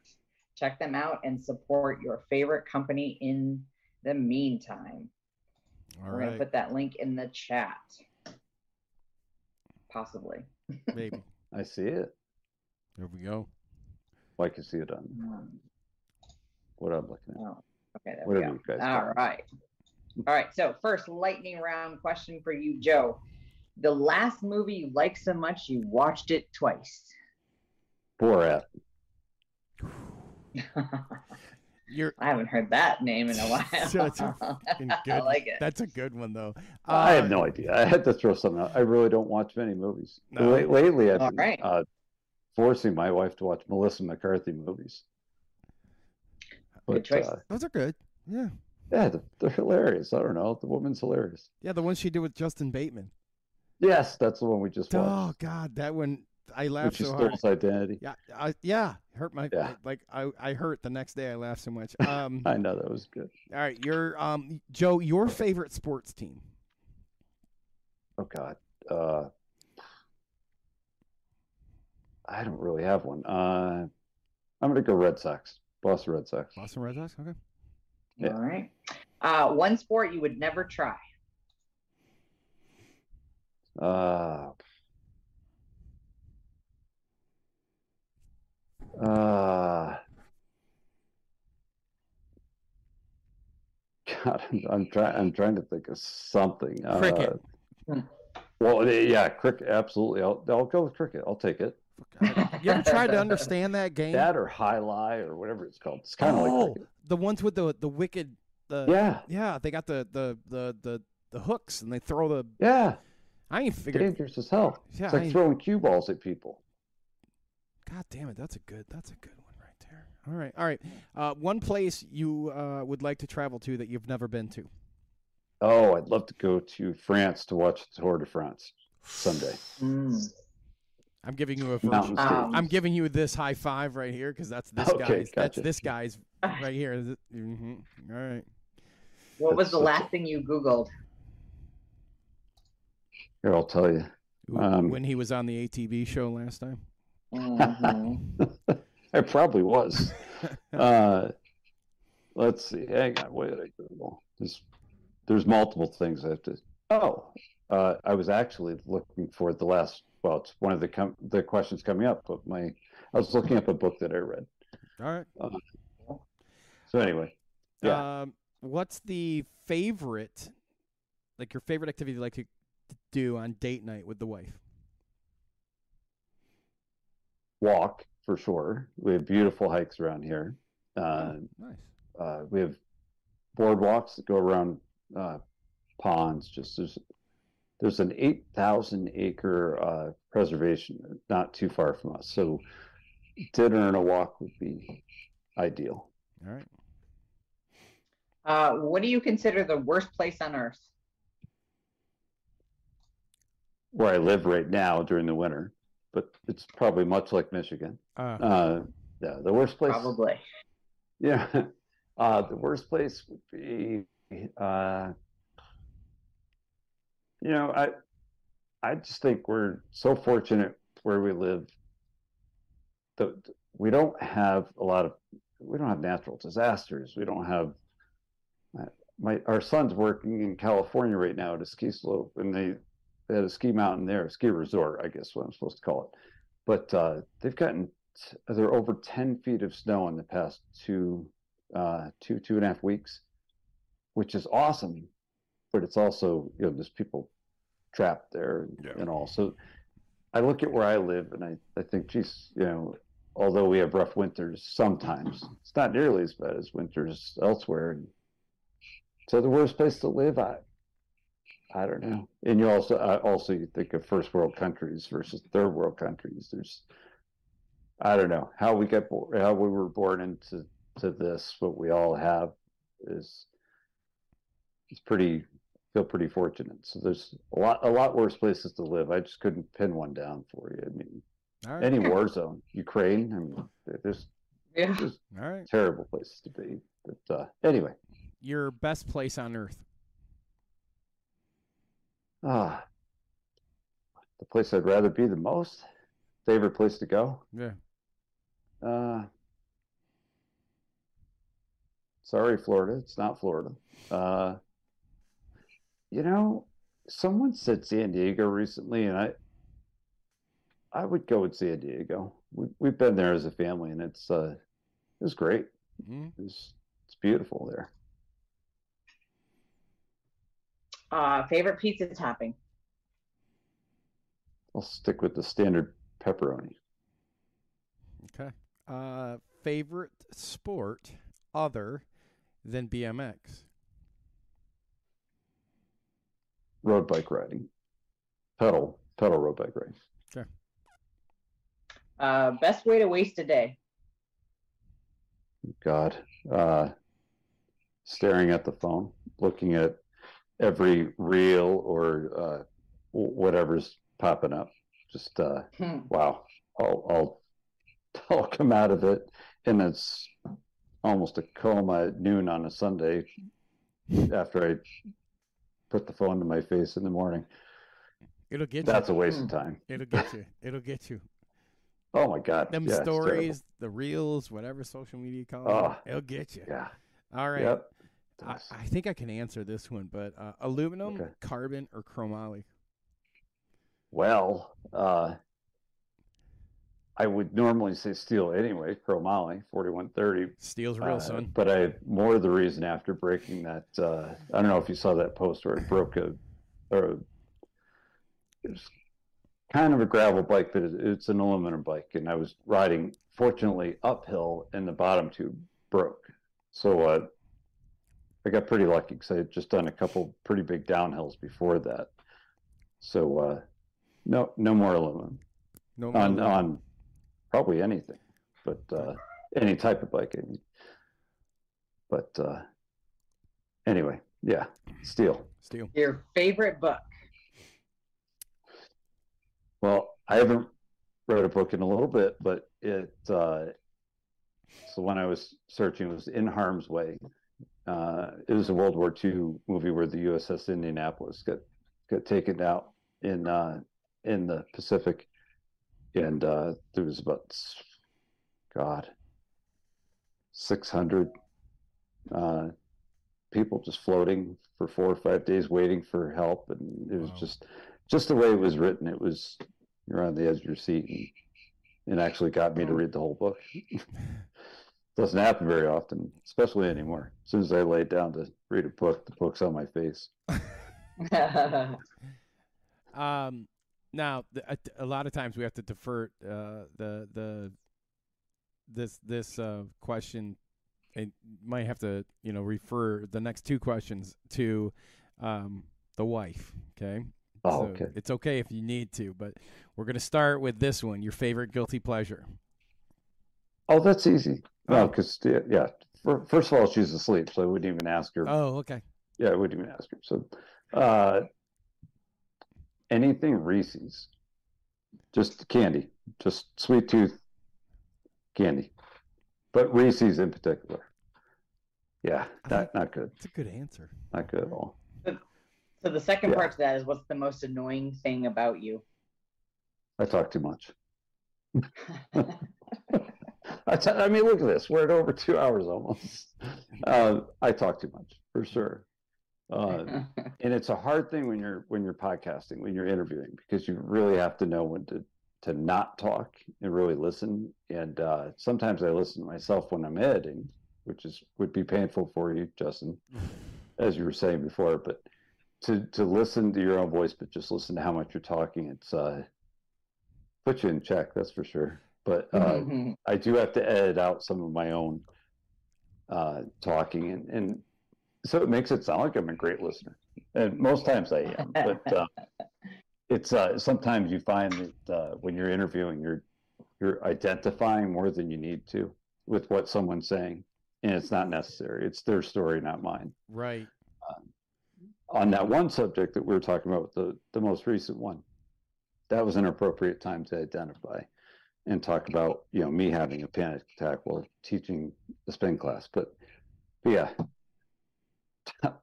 check them out and support your favorite company in the meantime. All We're going to put that link in the chat. Possibly. Maybe. I see it. There we go. Well, I can see it on Um, what I'm looking at. oh, okay, there Whatever we you go. guys All call it. right. All right. So, first lightning round question for you, Joe. The last movie you liked so much you watched it twice. Borat. You're I haven't heard that name in a while. Such a fucking I like it. That's a good one though. I have Uh, no idea. I had to throw something out. I really don't watch many movies. No? Late, lately, I've been right. uh, forcing my wife to watch Melissa McCarthy movies. Good choice. uh, Those are good. Yeah. yeah, they're, they're hilarious. I don't know. The woman's hilarious. Yeah, the one she did with Justin Bateman. Yes, that's the one we just Oh watched. God, that one I laughed she so stole hard. his identity. Yeah, I, yeah, hurt my Yeah. like I I hurt the next day. I laughed so much. Um, I know that was good. all right, your um Joe, your favorite sports team. Oh God. Uh, I don't really have one. Uh, I'm gonna go Red Sox. Boston Red Sox. Boston Red Sox. Okay. Yeah. All right. Uh, one sport you would never try. Uh, uh, God, I'm, I'm trying. I'm trying to think of something. Cricket. Uh, well, yeah, cricket. Absolutely. I'll, I'll go with cricket. I'll take it. You ever tried to understand that game? That or jai alai or whatever it's called. It's kind of oh, like cricket. the ones with the the wicked. The Yeah, yeah, they got the the the the the hooks and they throw the. yeah. I ain't figured. Dangerous as hell. Yeah, It's like ain't- throwing cue balls at people. God damn it, that's a good that's a good one right there. All right, all right. Uh, one place you uh, would like to travel to that you've never been to. Oh, I'd love to go to France to watch the Tour de France someday. Mm. I'm giving you a virtual. Um, I'm giving you this high five right here because that's this Okay, guy's. That's this guy's right here. Mm-hmm. All right. What was That's the such last a- thing you Googled? Here, I'll tell you. Um, when he was on the ATV show last time. Mhm. I probably was. uh, let's see. Hang on. Wait did I Google? There's, there's multiple things I have to. Oh, uh, I was actually looking for the last. Well, it's one of the com- the questions coming up, but my I was looking up a book that I read. All right. So anyway, yeah. Um, what's the favorite, like your favorite activity you like to to do on date night with the wife? walk for sure. We have beautiful hikes around here. Uh, Nice. uh, we have boardwalks that go around uh, ponds. Just there's there's an eight thousand acre uh, preservation not too far from us, so dinner and a walk would be ideal. All right. Uh, what do you consider the worst place on earth? Where I live right now during the winter, but it's probably much like Michigan. Uh, Uh, yeah, the worst place. Probably. Yeah. Uh, the worst place would be, uh, you know, I, I just think we're so fortunate where we live. That we don't have a lot of, we don't have natural disasters. We don't have. uh, My our son's working in California right now at a ski slope, and they, they had a ski mountain there, a ski resort, I guess what I'm supposed to call it. But uh, they've gotten they're over 10 feet of snow in the past two uh, two two and a half weeks, which is awesome. But it's also you know there's people trapped there Yeah. and all. So I look at where I live and I I think, geez, you know, although we have rough winters sometimes, it's not nearly as bad as winters elsewhere. So the worst place to live, I I don't know. And you also uh, also you think of first world countries versus third world countries. There's I don't know how we get how we were born into to this. What we all have is it's pretty feel pretty fortunate. So there's a lot a lot worse places to live. I just couldn't pin one down for you. I mean, All right. any war zone, Ukraine. I mean, there's Yeah. there's All right. terrible places to be. But uh, anyway, Your best place on earth. ah, the place I'd rather be the most. Favorite place to go. Yeah. Uh, sorry, Florida. It's not Florida. Uh, you know, someone said San Diego recently, and I, I would go with San Diego. We, we've been there as a family, and it's uh, it was great. hmm It's it's beautiful there. Uh, favorite pizza topping? I'll stick with the standard pepperoni. Okay. Uh, favorite sport other than BMX? Road bike riding, pedal pedal road bike riding. Uh, best way to waste a day? God, uh, staring at the phone, looking at every reel or uh, whatever's popping up. Just uh, Hmm. wow, I'll, I'll I'll come out of it, and it's almost a coma at noon on a Sunday after I put the phone to my face in the morning. It'll get you That's a waste of time. It'll get you. It'll get you. Oh my God, Them yeah, stories, the reels, whatever social media you call Oh. it, it'll get you. Yeah. All right. Yep. I, I think I can answer this one, but uh, aluminum, Okay. carbon, or chromoly? Well, uh, I would normally say steel anyway, chromoly, 4130. Steel's real, uh, son. But I more the reason after breaking that, uh, I don't know if you saw that post where it broke a, or it was kind of a gravel bike, but it, it's an aluminum bike. And I was riding, fortunately, uphill and the bottom tube broke. So uh, I got pretty lucky because I had just done a couple pretty big downhills before that. So uh, no, no more aluminum No more on aluminum. on probably anything, but uh, any type of bike. I mean. But uh, anyway, yeah, steel. Steel. Your favorite book? Well, I haven't read a book in a little bit, but it uh, so when I was searching, it was In Harm's Way. Uh, it was a World War II movie where the USS Indianapolis got got taken out in uh, in the Pacific, and uh, there was about God six hundred uh, people just floating for four or five days waiting for help, and it was Wow. just just the way it was written. It was you're on the edge of your seat, and it actually got me to read the whole book. Doesn't happen very often, especially anymore. As soon as I lay down to read a book, the book's on my face. Um, now a, a lot of times we have to defer uh, the the this this uh, question. And might have to you know refer the next two questions to um, the wife. Okay. Oh, So okay. It's okay if you need to, but we're gonna start with this one. Your favorite guilty pleasure. Oh, that's easy. Oh. No, because yeah, fir- first of all, she's asleep, so I wouldn't even ask her. Oh, okay. Yeah, I wouldn't even ask her. So, uh, anything Reese's, just candy, just sweet tooth candy, but Reese's in particular. Yeah, I not not good, It's a good answer. not good at all. so the second Yeah. part to that is what's the most annoying thing about you? I talk too much. I t- I mean, look at this. We're at over two hours almost. Uh, I talk too much for sure. Uh, and it's a hard thing when you're when you're podcasting when you're interviewing because you really have to know when to to not talk and really listen. And uh, sometimes i listen to myself when i'm editing which is would be painful for you justin as you were saying before. But to to listen to your own voice but just listen to how much you're talking it's uh put you in check that's for sure. But uh I do have to edit out some of my own uh, talking, and, and so it makes it sound like I'm a great listener. and most times I am. But uh, it's uh, sometimes you find that uh, when you're interviewing, you're you're identifying more than you need to with what someone's saying, and it's not necessary. It's their story, not mine. Right. On that one subject that we were talking about, the the most recent one, that was an appropriate time to identify and talk about you know me having a panic attack while teaching a spin class. But, but yeah,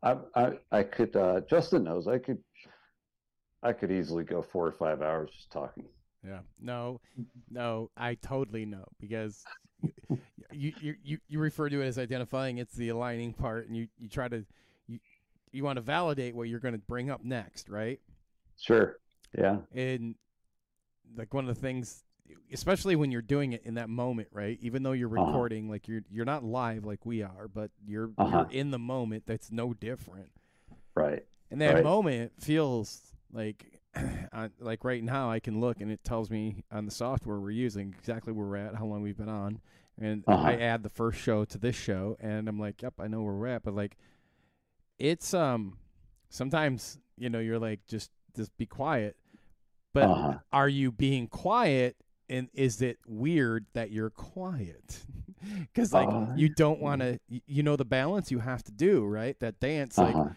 I I I could uh, Justin knows I could I could easily go four or five hours just talking. Yeah. No, no, I totally know because you you you, you refer to it as identifying. It's the aligning part, and you you try to you you want to validate what you're going to bring up next, right? Sure. Yeah. And like one of the things, especially when you're doing it in that moment, right? Even though you're Uh-huh. recording, like you're you're not live like we are, but you're Uh-huh. you're in the moment. That's no different. Right. And that Right. moment feels like, uh, like right now, I can look and it tells me on the software we're using exactly where we're at, how long we've been on, and Uh-huh. I add the first show to this show, and I'm like, yep, I know where we're at. But like, it's um, sometimes you know you're like just just be quiet, but Uh-huh. are you being quiet? And is it weird that you're quiet? Because like Uh, you don't want to, you know, the balance you have to do, right? That dance, like Uh-huh.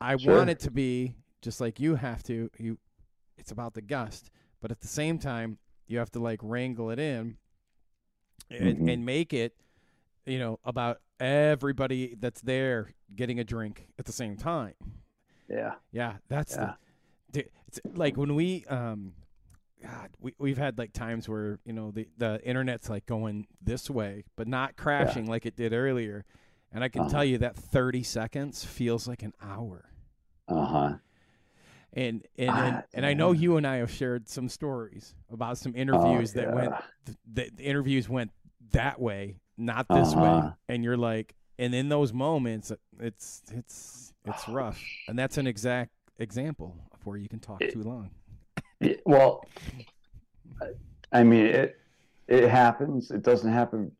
I Sure. want it to be just like you have to. You, it's about the gust, but at the same time, you have to like wrangle it in, and, Mhm. and make it, you know, about everybody that's there getting a drink at the same time. Yeah. Yeah, that's Yeah. the. It's like when we um, God, we we've had like times where you know the the internet's like going this way, but not crashing like it did earlier, and I can Uh-huh. tell you that thirty seconds feels like an hour. Uh huh. And and Ah, and, and I know you and I have shared some stories about some interviews that went yeah. th- the, the interviews went that way, not this way, Uh-huh. and you're like, and in those moments, it's it's it's rough, and that's an exact example of where you can talk It- too long. Well, I- mean it. It happens. It doesn't happen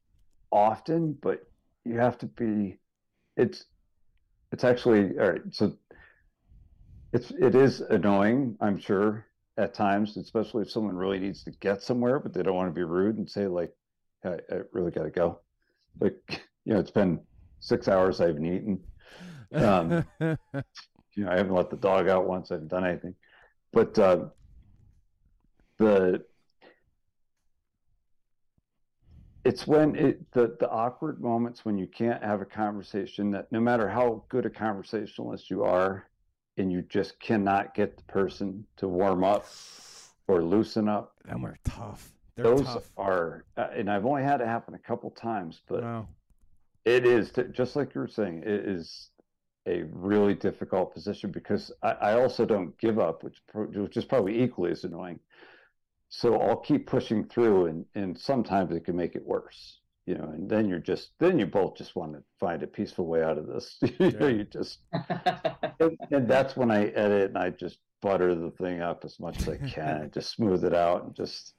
often, but you have to be. It's. It's actually all right. So. It's it is annoying. I'm sure at times, especially if someone really needs to get somewhere, but they don't want to be rude and say like, "I, I really got to go." Like you know, it's been six hours. I haven't eaten. Um, you know, I haven't let the dog out once. I haven't done anything, but uh, the it's when it the the awkward moments when you can't have a conversation that no matter how good a conversationalist you are, and you just cannot get the person to warm up or loosen up. Them are tough. They're Those tough. are, uh, and I've only had it happen a couple times, but Wow. it is just like you were saying. It is a really difficult position because I, I also don't give up, which pro- which is probably equally as annoying. So I'll keep pushing through, and and sometimes it can make it worse, you know. And then you're just then you both just want to find a peaceful way out of this. you know, you just and, and that's when I edit and I just butter the thing up as much as I can and just smooth it out and just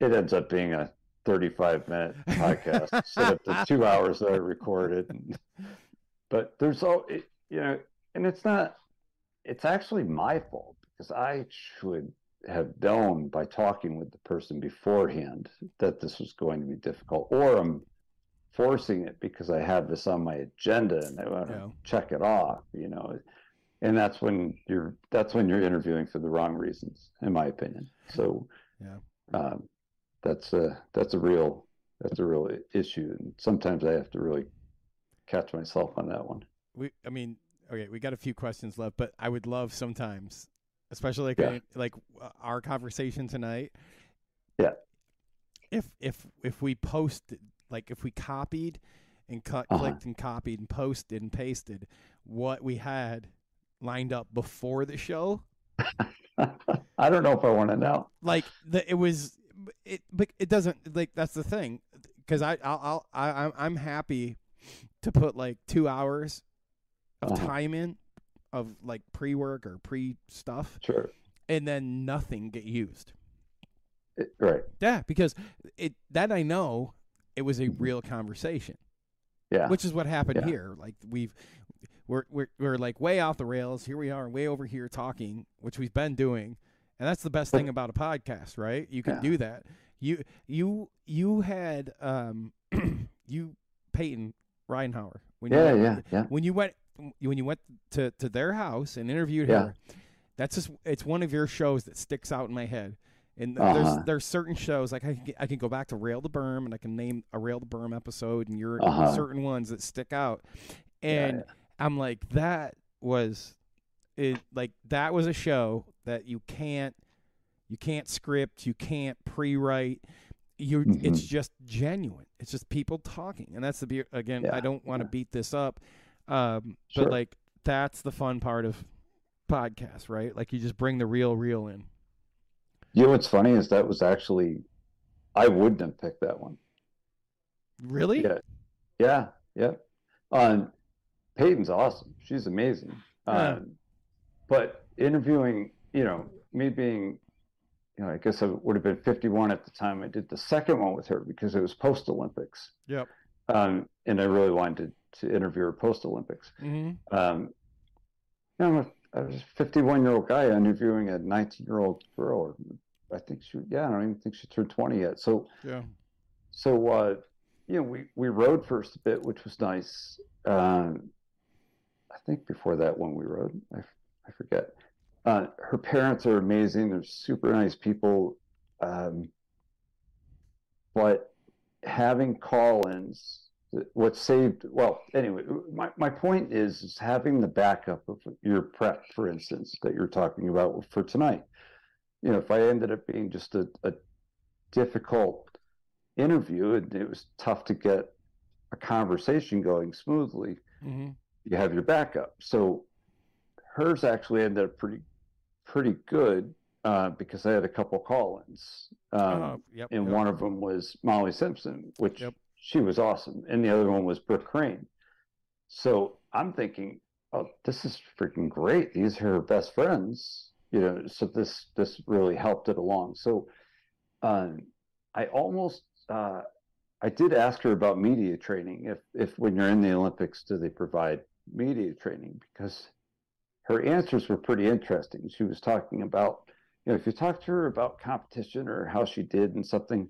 it ends up being a 35 minute podcast instead of the two hours that I recorded. And, but there's all, it, you know, and it's not, it's actually my fault because I should have known by talking with the person beforehand that this was going to be difficult, or I'm forcing it because I have this on my agenda and I want to Yeah. check it off, you know. And that's when you're that's when you're interviewing for the wrong reasons, in my opinion. So Yeah. um, that's a that's a real that's a real issue, and sometimes I have to really catch myself on that one. we I mean, okay, we got a few questions left, but I would love sometimes, especially like Yeah. Like uh, our conversation tonight. Yeah. If if if we posted like if we copied and cut Uh-huh. clicked and copied and posted and pasted what we had lined up before the show, I don't know if I want to know. like the it was it but it doesn't like that's the thing because I I'll, I'll I I'm I'm happy to put like two hours of Uh-huh. time in of like pre work or pre stuff Sure, and then nothing get used. It- right? Yeah, because it that I know it was a real conversation, Yeah, which is what happened Yeah. here. Like we've we're we're we're like way off the rails. Here we are, way over here talking, which we've been doing, and that's the best thing about a podcast, right? You can Yeah. do that. You you you had um you Payton Ridenour when you Yeah, went, yeah, yeah. when you went when you went to to their house and interviewed Yeah. her. That's just it's one of your shows that sticks out in my head. And Uh-huh. there's there's certain shows like I can I can go back to Rail the Berm and I can name a Rail the Berm episode and you're Uh-huh. certain ones that stick out. And yeah. I'm like that was it like that was a show that you can't you can't script, you can't pre-write. You it's Mhm. just genuine. It's just people talking. And that's the be- again, I don't want to yeah. beat this up. Um Sure. but like that's the fun part of podcasts, right? Like you just bring the real real in. You know what's funny is that was actually I wouldn't have picked that one. Really? Yeah, yeah, yeah. Um, Payton's awesome. She's amazing. Yeah. Um, but interviewing, you know, me being, you know, I guess I would have been 51 at the time I did the second one with her because it was post Olympics. Yep. Um, and I really wanted to, to interview her post Olympics. Mm-hmm. Um, you know, I was a 51 year old guy interviewing a 19 year old girl. I think she, yeah, I don't even think she turned 20 yet. So, Yeah. so uh, you know, we we rode first a bit, which was nice. Um, I think before that one we rode, I, f- I forget. Uh, her parents are amazing. They're super nice people. Um, but having call-ins, th- what saved, well, anyway, my, my point is, is having the backup of your prep, for instance, that you're talking about for tonight. You know, if I ended up being just a, a difficult interview and it was tough to get a conversation going smoothly, Mm-hmm. you have your backup. So hers actually ended up pretty pretty good uh, because I had a couple call-ins, um, Uh, yep. and yep. one of them was Molly Simpson, which Yep. She was awesome, and the other one was Brooke Crane. So I'm thinking, oh, this is freaking great. These are her best friends, you know. So this this really helped it along. So um, I almost uh, I did ask her about media training. If if when you're in the Olympics, do they provide media training? Because her answers were pretty interesting. She was talking about, you know, if you talk to her about competition or how she did and something,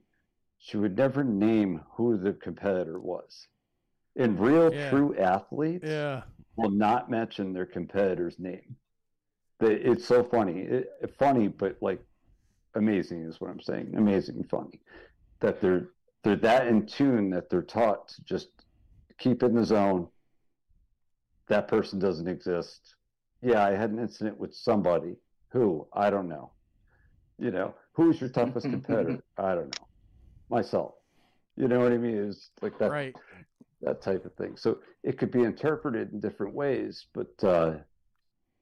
she would never name who the competitor was. And real Yeah. true athletes Yeah. will not mention their competitor's name. It's so funny. It, funny, but like amazing is what I'm saying. Amazing funny. That they're they're that in tune that they're taught to just keep in the zone. That person doesn't exist. Yeah, I had an incident with somebody who I don't know. You know, who's your toughest competitor? I don't know. Myself. You know what I mean? It's like that Right. that type of thing. So it could be interpreted in different ways, but uh,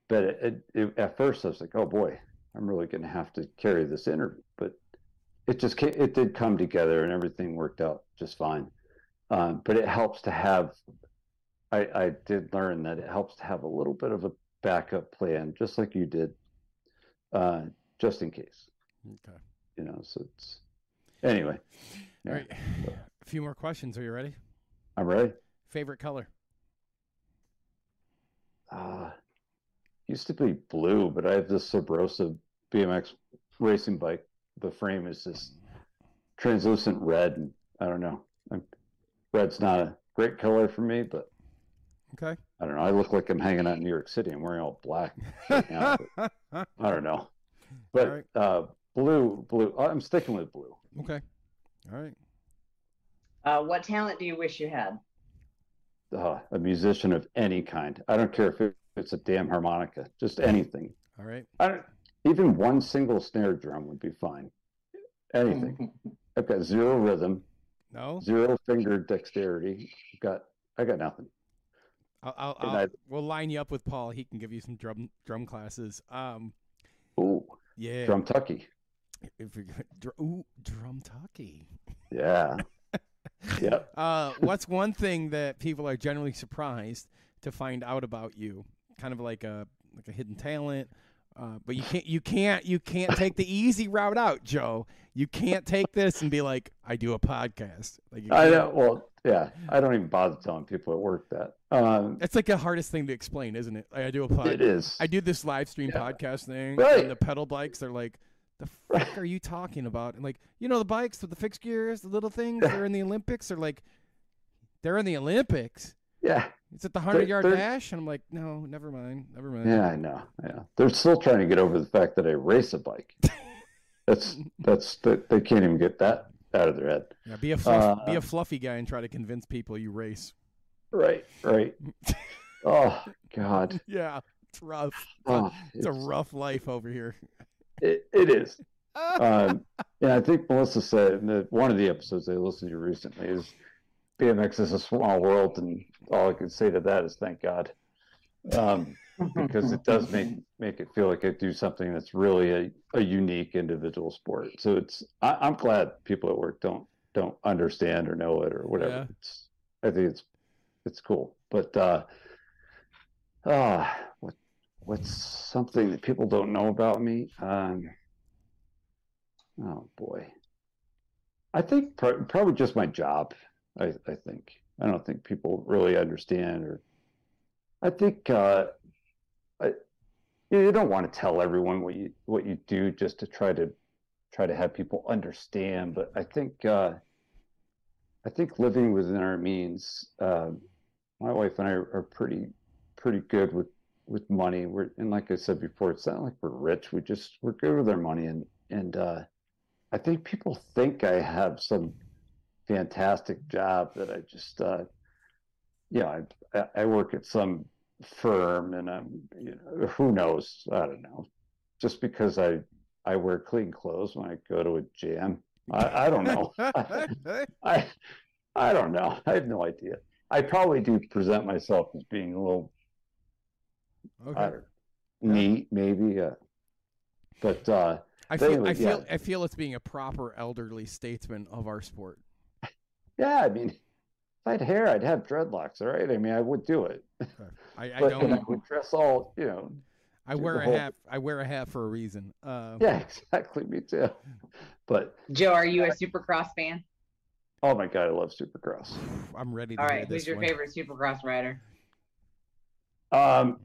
but it, it, at first I was like, oh boy, I'm really going to have to carry this interview. But it just came, it did come together and everything worked out just fine. Um, but it helps to have. I, I did learn that it helps to have a little bit of a backup plan, just like you did, uh, just in case. Okay. You know, so it's anyway. All Yeah. right. A few more questions. Are you ready? I'm ready. Favorite color? uh, used to be blue, but I have this Sabrosa BMX racing bike. The frame is this translucent red, and I don't know. I'm, red's not a great color for me, but Okay. I don't know. I look like I'm hanging out in New York City. I'm wearing all black right now. I don't know. But All right. uh, blue, blue. I'm sticking with blue. Okay. All right. Uh, what talent do you wish you had? Uh, a musician of any kind. I don't care if it's a damn harmonica, just anything. All right. I don't, even one single snare drum would be fine. Anything. I've got zero rhythm, No. zero finger dexterity. I've got I got nothing. I'll, I'll, I'll I- we'll line you up with Paul. He can give you some drum drum classes. Um. Ooh, Yeah. drum tucky. If you're, dr- ooh, drum tucky. Yeah. yep. Uh, what's one thing that people are generally surprised to find out about you? Kind of like a like a hidden talent, Uh, but you can't, you can't, you can't take the easy route out, Joe. You can't take this and be like, I do a podcast. Like you I know. Well, yeah, I don't even bother telling people at work that. Um, It's like the hardest thing to explain, isn't it? Like, I do a podcast. it is. I do this live stream Yeah. podcast thing, Right. and the pedal bikes. They're like, "The fuck are you talking about?" And like, you know, the bikes with the fixed gears, the little things. They're in the Olympics. They're like, they're in the Olympics. Yeah, It's at the hundred yard they're- dash, and I'm like, no, never mind, never mind. yeah, I know. Yeah, they're still trying to get over the fact that I race a bike. That's that's that they can't even get that out of their head. Yeah, be a fluff, be Uh, a fluffy guy and try to convince people you race. Right, right. oh God, Yeah, it's rough. oh, It's a rough life over here. It, it is. Um, yeah, I think Melissa said in the, one of the episodes I listened to recently is BMX is a small world, and all I can say to that is thank God, um, because it does make make it feel like I do something that's really a, a unique individual sport. So it's I, I'm glad people at work don't don't understand or know it or whatever. Yeah. It's I think it's it's cool, but uh, uh what what's something that people don't know about me? Um, oh boy, I think pr- probably just my job. I, I think I don't think people really understand, or I think uh, I, you don't want to tell everyone what you what you do just to try to try to have people understand. But I think uh, I think living within our means. Uh, my wife and I are pretty pretty good with with money. We're and like I said before, it's not like we're rich. We just we're good with our money, and and uh, I think people think I have some fantastic job that I just uh, yeah I I work at some firm and I'm you know who knows? I don't know. Just because I I wear clean clothes when I go to a jam I, I don't know. I I don't know. I have no idea. I probably do present myself as being a little I okay. don't know, neat maybe uh, but uh I feel, anyway, I feel, yeah. I feel it's being a proper elderly statesman of our sport. yeah I mean if I had hair I'd have dreadlocks all right I mean I would do it I, I but don't. I would dress all you know I wear a whole- hat. I wear a hat for a reason. Uh, yeah exactly me too but Joe, are you a Supercross fan? oh my god I love Supercross I'm ready to All hear right, this who's your one. favorite Supercross rider? Um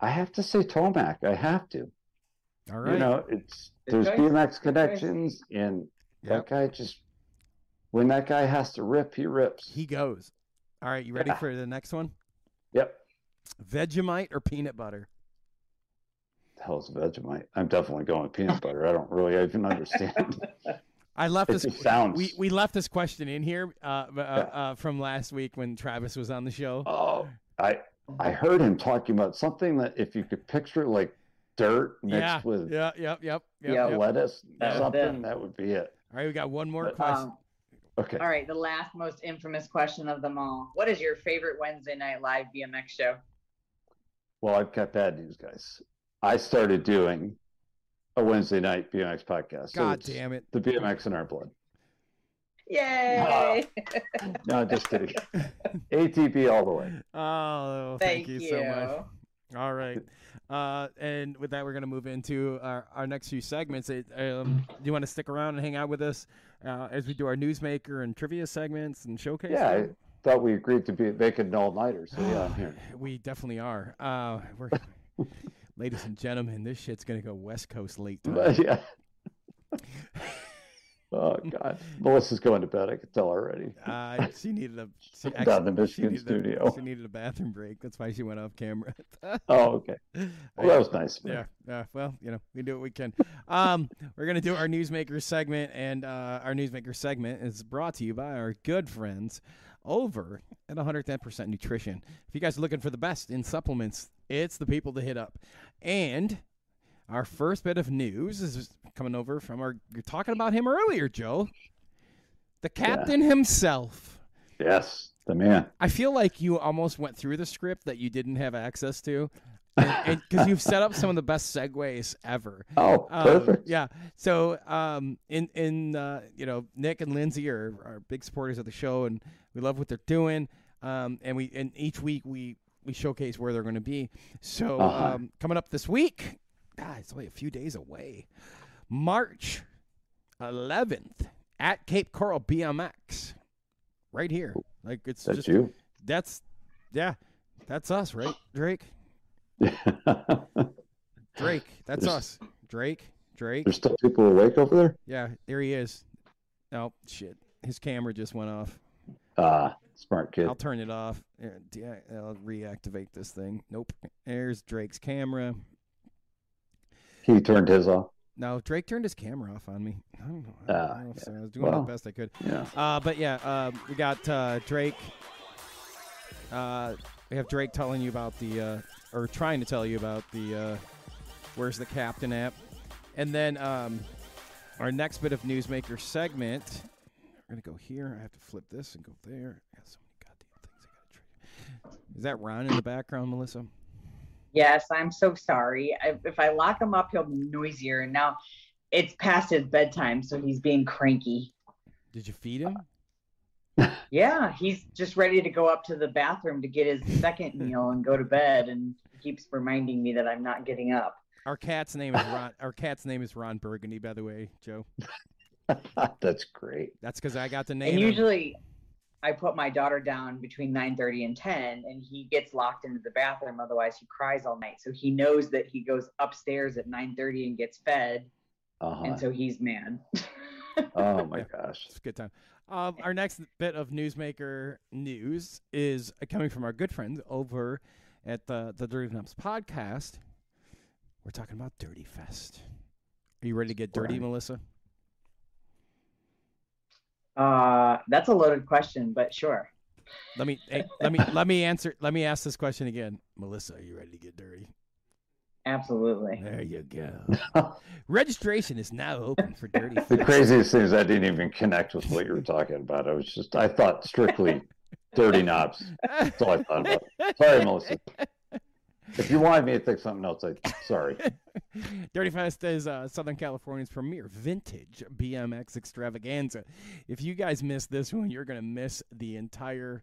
I have to say Tomac I have to All right. You know, it's there's choice. BMX Good choice. connections, and Yep. that guy just when that guy has to rip, he rips. He goes. All right, you ready Yeah. for the next one? yep. Vegemite or peanut butter? The hell's Vegemite? I'm definitely going peanut butter. I don't really even understand. I left It this. just sounds- We we left this question in here uh, uh, Yeah. uh, from last week when Travis was on the show. oh, I I heard him talking about something that if you could picture like dirt mixed yeah, with yeah, yep, yep, yep, Yeah, yep. lettuce, Yeah. something that would be it. All right, we got one more But- question. Um, Okay. all right, the last most infamous question of them all. What is your favorite Wednesday night live BMX show? Well, I've got bad news, guys. I started doing a Wednesday night BMX podcast. God it's damn it! The BMX in our blood. Yay! No, just kidding. ATP all the way. Oh, thank, Thank you, you. so much. All right. Uh, and with that, we're going to move into our, our next few segments. It, um, do you want to stick around and hang out with us uh, as we do our newsmaker and trivia segments and showcase? Yeah, I thought we agreed to be making an all nighter. So yeah, I'm here. we definitely are. Uh, we're, ladies and gentlemen, this shit's going to go West Coast late time. Yeah. Oh God, Melissa's going to bed. I can tell already. Uh, she needed a she, Down in the she Michigan a- studio. she needed a bathroom break. That's why she went off camera. Oh, okay. Well, that was nice. her. Yeah, yeah. Well, you know, we do what we can. Um, we're gonna do our newsmaker segment, and uh, our newsmaker segment is brought to you by our good friends over at 110% Nutrition. If you guys are looking for the best in supplements, it's the people to hit up. And our first bit of news is coming over from our. You're talking about him earlier, Joe. The captain himself. Yes, the man. I feel like you almost went through the script that you didn't have access to, because you've set up some of the best segues ever. Oh, Um, perfect. yeah. So, um, in in uh, you know, Nick and Lindsay are, are big supporters of the show, and we love what they're doing. Um, and we and each week we we showcase where they're going to be. So, Uh-huh. um, coming up this week, God, it's only a few days away. March 11th at Cape Coral BMX, right here. Like it's That's just you. that's yeah, that's us, right, Drake? Drake, that's There's- us. Drake, Drake. There's still people awake over there. Yeah, there he is. Oh shit, his camera just went off. Ah, smart kid. I'll turn it off. Uh, I'll reactivate this thing. Nope. There's Drake's camera. He turned his off. No, Drake turned his camera off on me. I don't know. I, don't know if yeah. so. I was doing Well. the best I could. Yeah. Uh, but yeah, uh, we got uh, Drake. Uh, we have Drake telling you about the, uh, or trying to tell you about the, uh, where's the captain app, and then um, our next bit of newsmaker segment. We're gonna go here. I have to flip this and go there. I got so many goddamn things I gotta trigger. Is that Ron in the background, Melissa? Yes, I'm so sorry. I, if I lock him up, he'll be noisier. And now it's past his bedtime, so he's being cranky. Did you feed him? Yeah, he's just ready to go up to the bathroom to get his second meal and go to bed, and keeps reminding me that I'm not getting up. Our cat's name is Ron. Our cat's name is Ron Burgundy, by the way, Joe. That's great. That's because I got the name. And him. Usually, I put my daughter down between 9:30 and 10, and he gets locked into the bathroom. Otherwise, he cries all night. So he knows that he goes upstairs at 9:30 and gets fed, Uh-huh. and so he's mad. Oh my gosh. It's a good time. Um, our next bit of newsmaker news is coming from our good friends over at the the Dirty Dumps podcast. We're talking about Dirty Fest. Are you ready to get dirty, Right. Melissa? Uh, that's a loaded question, but sure. Let me hey, let me let me answer. Let me ask this question again, Melissa. Are you ready to get dirty? Absolutely. There you go. Registration is now open for Dirty The craziest thing is I didn't even connect with what you were talking about. I was just I thought strictly dirty knobs. That's all I thought about. Sorry, Melissa. If you wanted me to think something else, I sorry. Dirty Fest is uh, Southern California's premier vintage BMX extravaganza. If you guys miss this one, you're going to miss the entire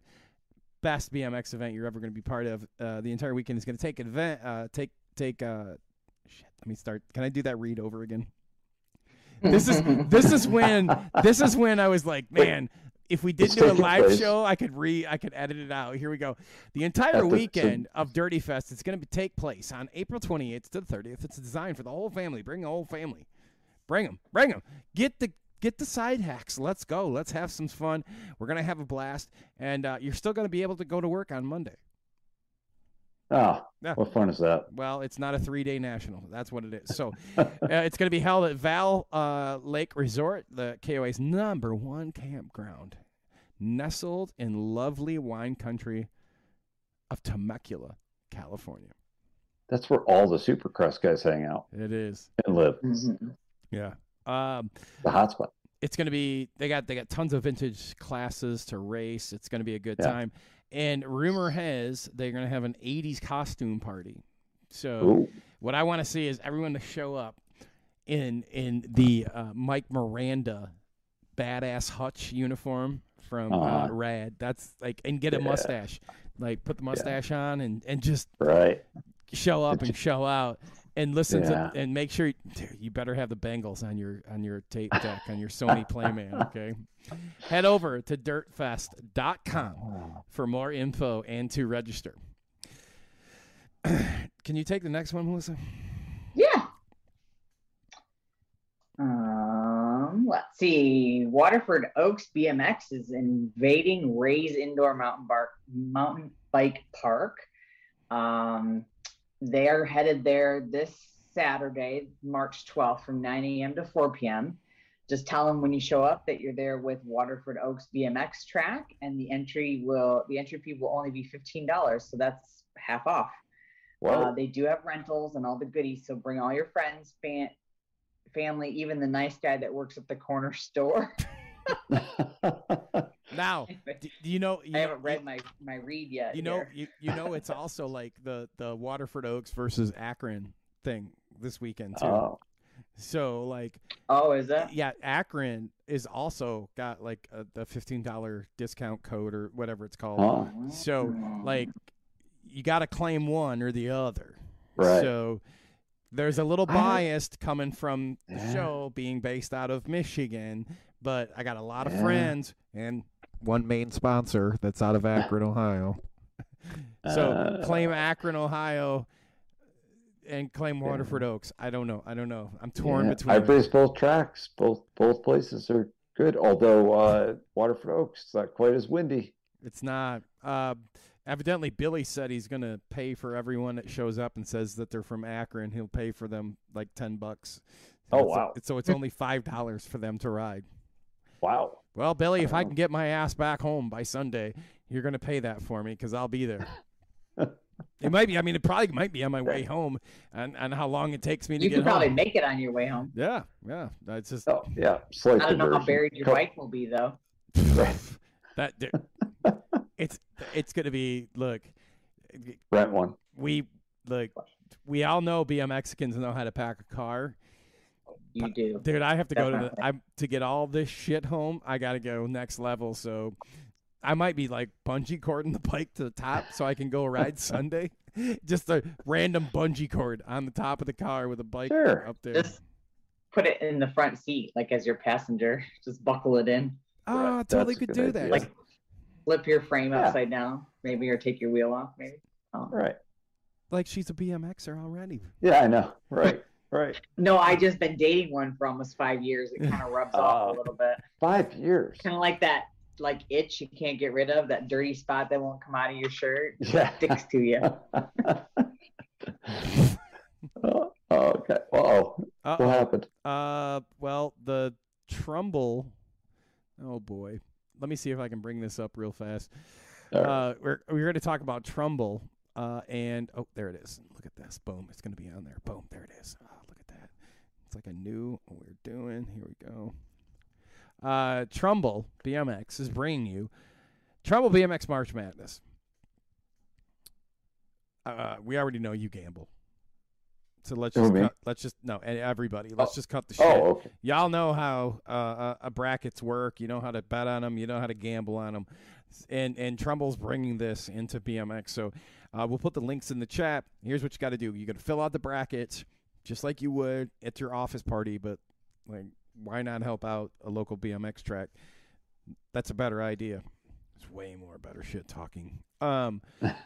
best BMX event you're ever going to be part of. Uh, the entire weekend is going to take event, uh, take take. Uh, shit, let me start. Can I do that read over again? This is this is when this is when I was like, man, if we did It's do a live place. show, I could re I could edit it out. Here we go. The entire At the- weekend of Dirty Fest is going to take place on April 28th to the 30th. It's designed for the whole family. Bring the whole family. Bring them. Bring them. Get the get the side hacks. Let's go. Let's have some fun. We're going to have a blast and uh, you're still going to be able to go to work on Monday. Oh, Yeah. what fun is that? Well, it's not a three day national. That's what it is. So uh, it's going to be held at Vail uh, Lake Resort, the KOA's number one campground, nestled in lovely wine country of Temecula, California. That's where all the Supercross guys hang out It is. and live. Mhm. Yeah. Um, The hotspot. it's going to be they got they got tons of vintage classes to race. It's going to be a good Yeah. time. And rumor has they're going to have an 80s costume party. So Ooh. what I want to see is everyone to show up in in the uh, Mike Miranda badass Hutch uniform from uh, Uh-huh. Rad. That's like and get a Yeah. mustache. Like put the mustache on and and just Right. show up and show out and listen Yeah. to and make sure dude, you better have the Bangles on your on your tape deck on your Sony Playman, okay? Head over to dirtfest.com for more info and to register. Can you take the next one, Melissa? Yeah. Um, let's see. Waterford Oaks BMX is invading Ray's Indoor Mountain Bar Mountain Bike Park. Um, they are headed there this Saturday, March 12th, from 9 a.m. to 4 p.m. Just tell them when you show up that you're there with Waterford Oaks BMX track, and the entry will the entry fee will only be fifteen dollars, so that's half off. Well, Uh, they do have rentals and all the goodies, so bring all your friends, fan, family, even the nice guy that works at the corner store. Now, do, do you know you, know- haven't read my my read yet. you know you, you know it's also like the the Waterford Oaks versus Akron thing this weekend too. oh, So like Oh, is that? yeah, Akron is also got like a, the fifteen dollar discount code or whatever it's called. oh, So like you got to claim one or the other. Right. So There's a little I biased coming from the Yeah. show being based out of Michigan, but I got a lot of Yeah. friends and one main sponsor that's out of Akron, Ohio. so Uh, claim Akron, Ohio, and claim Yeah. Waterford Oaks. I don't know. I don't know. I'm torn yeah, between. I them. race both tracks. Both both places are good. Although uh, Waterford Oaks is not quite as windy. It's not. Uh, evidently, Billy said he's going to pay for everyone that shows up and says that they're from Akron. He'll pay for them like ten bucks. Oh, So- wow. So it's only five dollars for them to ride. Wow. Well, Billy, if I Oh. can get my ass back home by Sunday, you're going to pay that for me because I'll be there. it might be. I mean, it probably might be on my way home, and and how long it takes me to You get could probably home. make it on your way home. yeah, yeah. That's just Oh yeah, slight I don't know how buried your Co- bike will be though. that. dude, it's it's going to be. Look, Rent one. we look. We all know BM Mexicans know how to pack a car. You do. Dude, I have to go to the I to get all this shit home. I got to go next level. So I might be like bungee cording the bike to the top so I can go ride Sunday. Just a random bungee cord on the top of the car with a bike Sure. up there. Just put it in the front seat, like as your passenger. Just buckle it in. Oh, I That's totally could do idea. that. Like flip your frame Yeah. upside down, maybe, or take your wheel off, maybe. Oh. Right. like she's a BMXer already. Yeah, I know. Right. Right. No, I just been dating one for almost five years. It kind of rubs off Oh. a little bit. Five years. Kind of like that, like itch you can't get rid of, that dirty spot that won't come out of your shirt. Yeah. Sticks to you. oh, okay. Uh-oh. What Uh happened? Uh, well, the Trumbull. Oh boy, let me see if I can bring this up real fast. All right. Uh, we're we're going to talk about Trumbull. Uh, and oh, there it is. Look at this. Boom. It's going to be on there. Boom. There it is. Oh, look at that. It's like I knew what we were doing. Here we go. Uh, Trumbull BMX is bringing you Trumbull BMX March Madness. Uh, we already know you gamble. So let's just cut, let's just no and everybody. Let's Oh. just cut the shit. oh, okay. Y'all know how uh, uh, uh, brackets work. You know how to bet on them. You know how to gamble on them. And and Trumbull's bringing this into BMX. So uh, we'll put the links in the chat. Here's what you got to do. You got to fill out the brackets just like you would at your office party. But like, why not help out a local BMX track? That's a better idea. It's way more better shit talking. Um,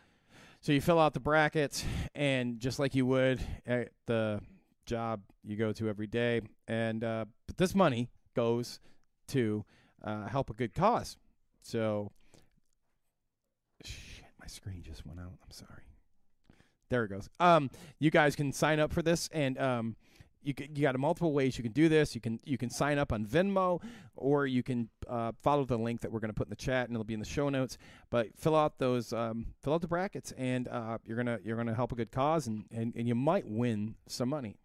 so you fill out the brackets, and just like you would at the job you go to every day, and uh, but this money goes to uh, help a good cause. So, shit, my screen just went out. I'm sorry. There it goes. Um, you guys can sign up for this, and um, you you got multiple ways you can do this. You can you can sign up on Venmo, or you can uh, follow the link that we're going to put in the chat, and it'll be in the show notes. But fill out those um, fill out the brackets, and uh, you're gonna you're gonna help a good cause, and, and, and you might win some money.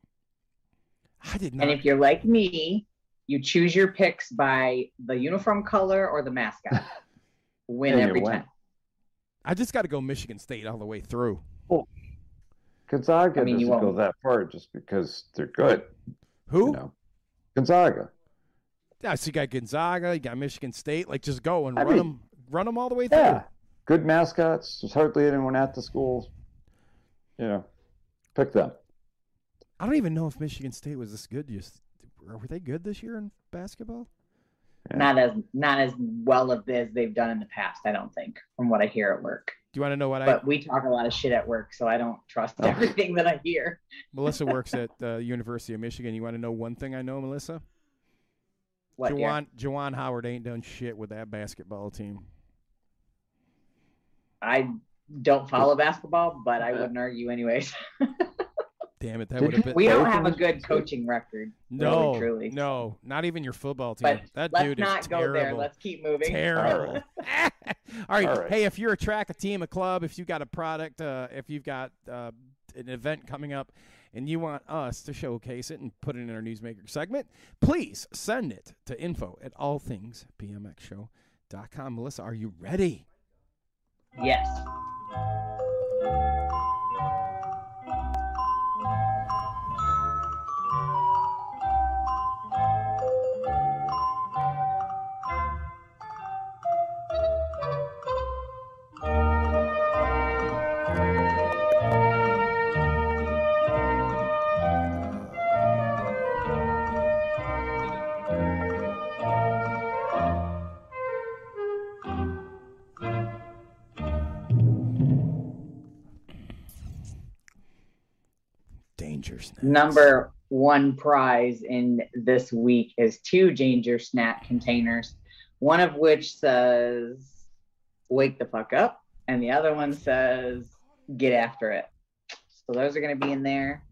I did not. And if you're like me, you choose your picks by the uniform color or the mascot. Win every win. time. I just got to go Michigan State all the way through. Gonzaga I mean, doesn't go that far just because they're good. Who? You know, Gonzaga. Yeah, so you got Gonzaga, you got Michigan State. Like, just go and I run mean- them, run them all the way through. Yeah, good mascots. There's hardly anyone at the schools. You know, pick them. I don't even know if Michigan State was this good. Just were they good this year in basketball? Yeah. Not as not as well of as they've done in the past, I don't think, from what I hear at work. Do you want to know what I? But we talk a lot of shit at work, so I don't trust Oh. everything that I hear. Melissa works at uh, University of Michigan. You want to know one thing I know, Melissa? What? Juwan Juwan Howard ain't done shit with that basketball team. I don't follow basketball, but I wouldn't argue anyways. Damn it, that would have you- been. we don't have a good coaching record. no, really, truly. no, not even your football team. But that let's dude not is go terrible. there. Let's keep moving. terrible. All right. All right. Hey, if you're a track, a team, a club, if you've got a product, uh, if you've got uh, an event coming up, and you want us to showcase it and put it in our newsmaker segment, please send it to info at allthingsbmxshow.com. Melissa, are you ready? Yes. Number one prize in this week is two ginger snap containers, one of which says "Wake the fuck up," and the other one says "Get after it." So those are going to be in there.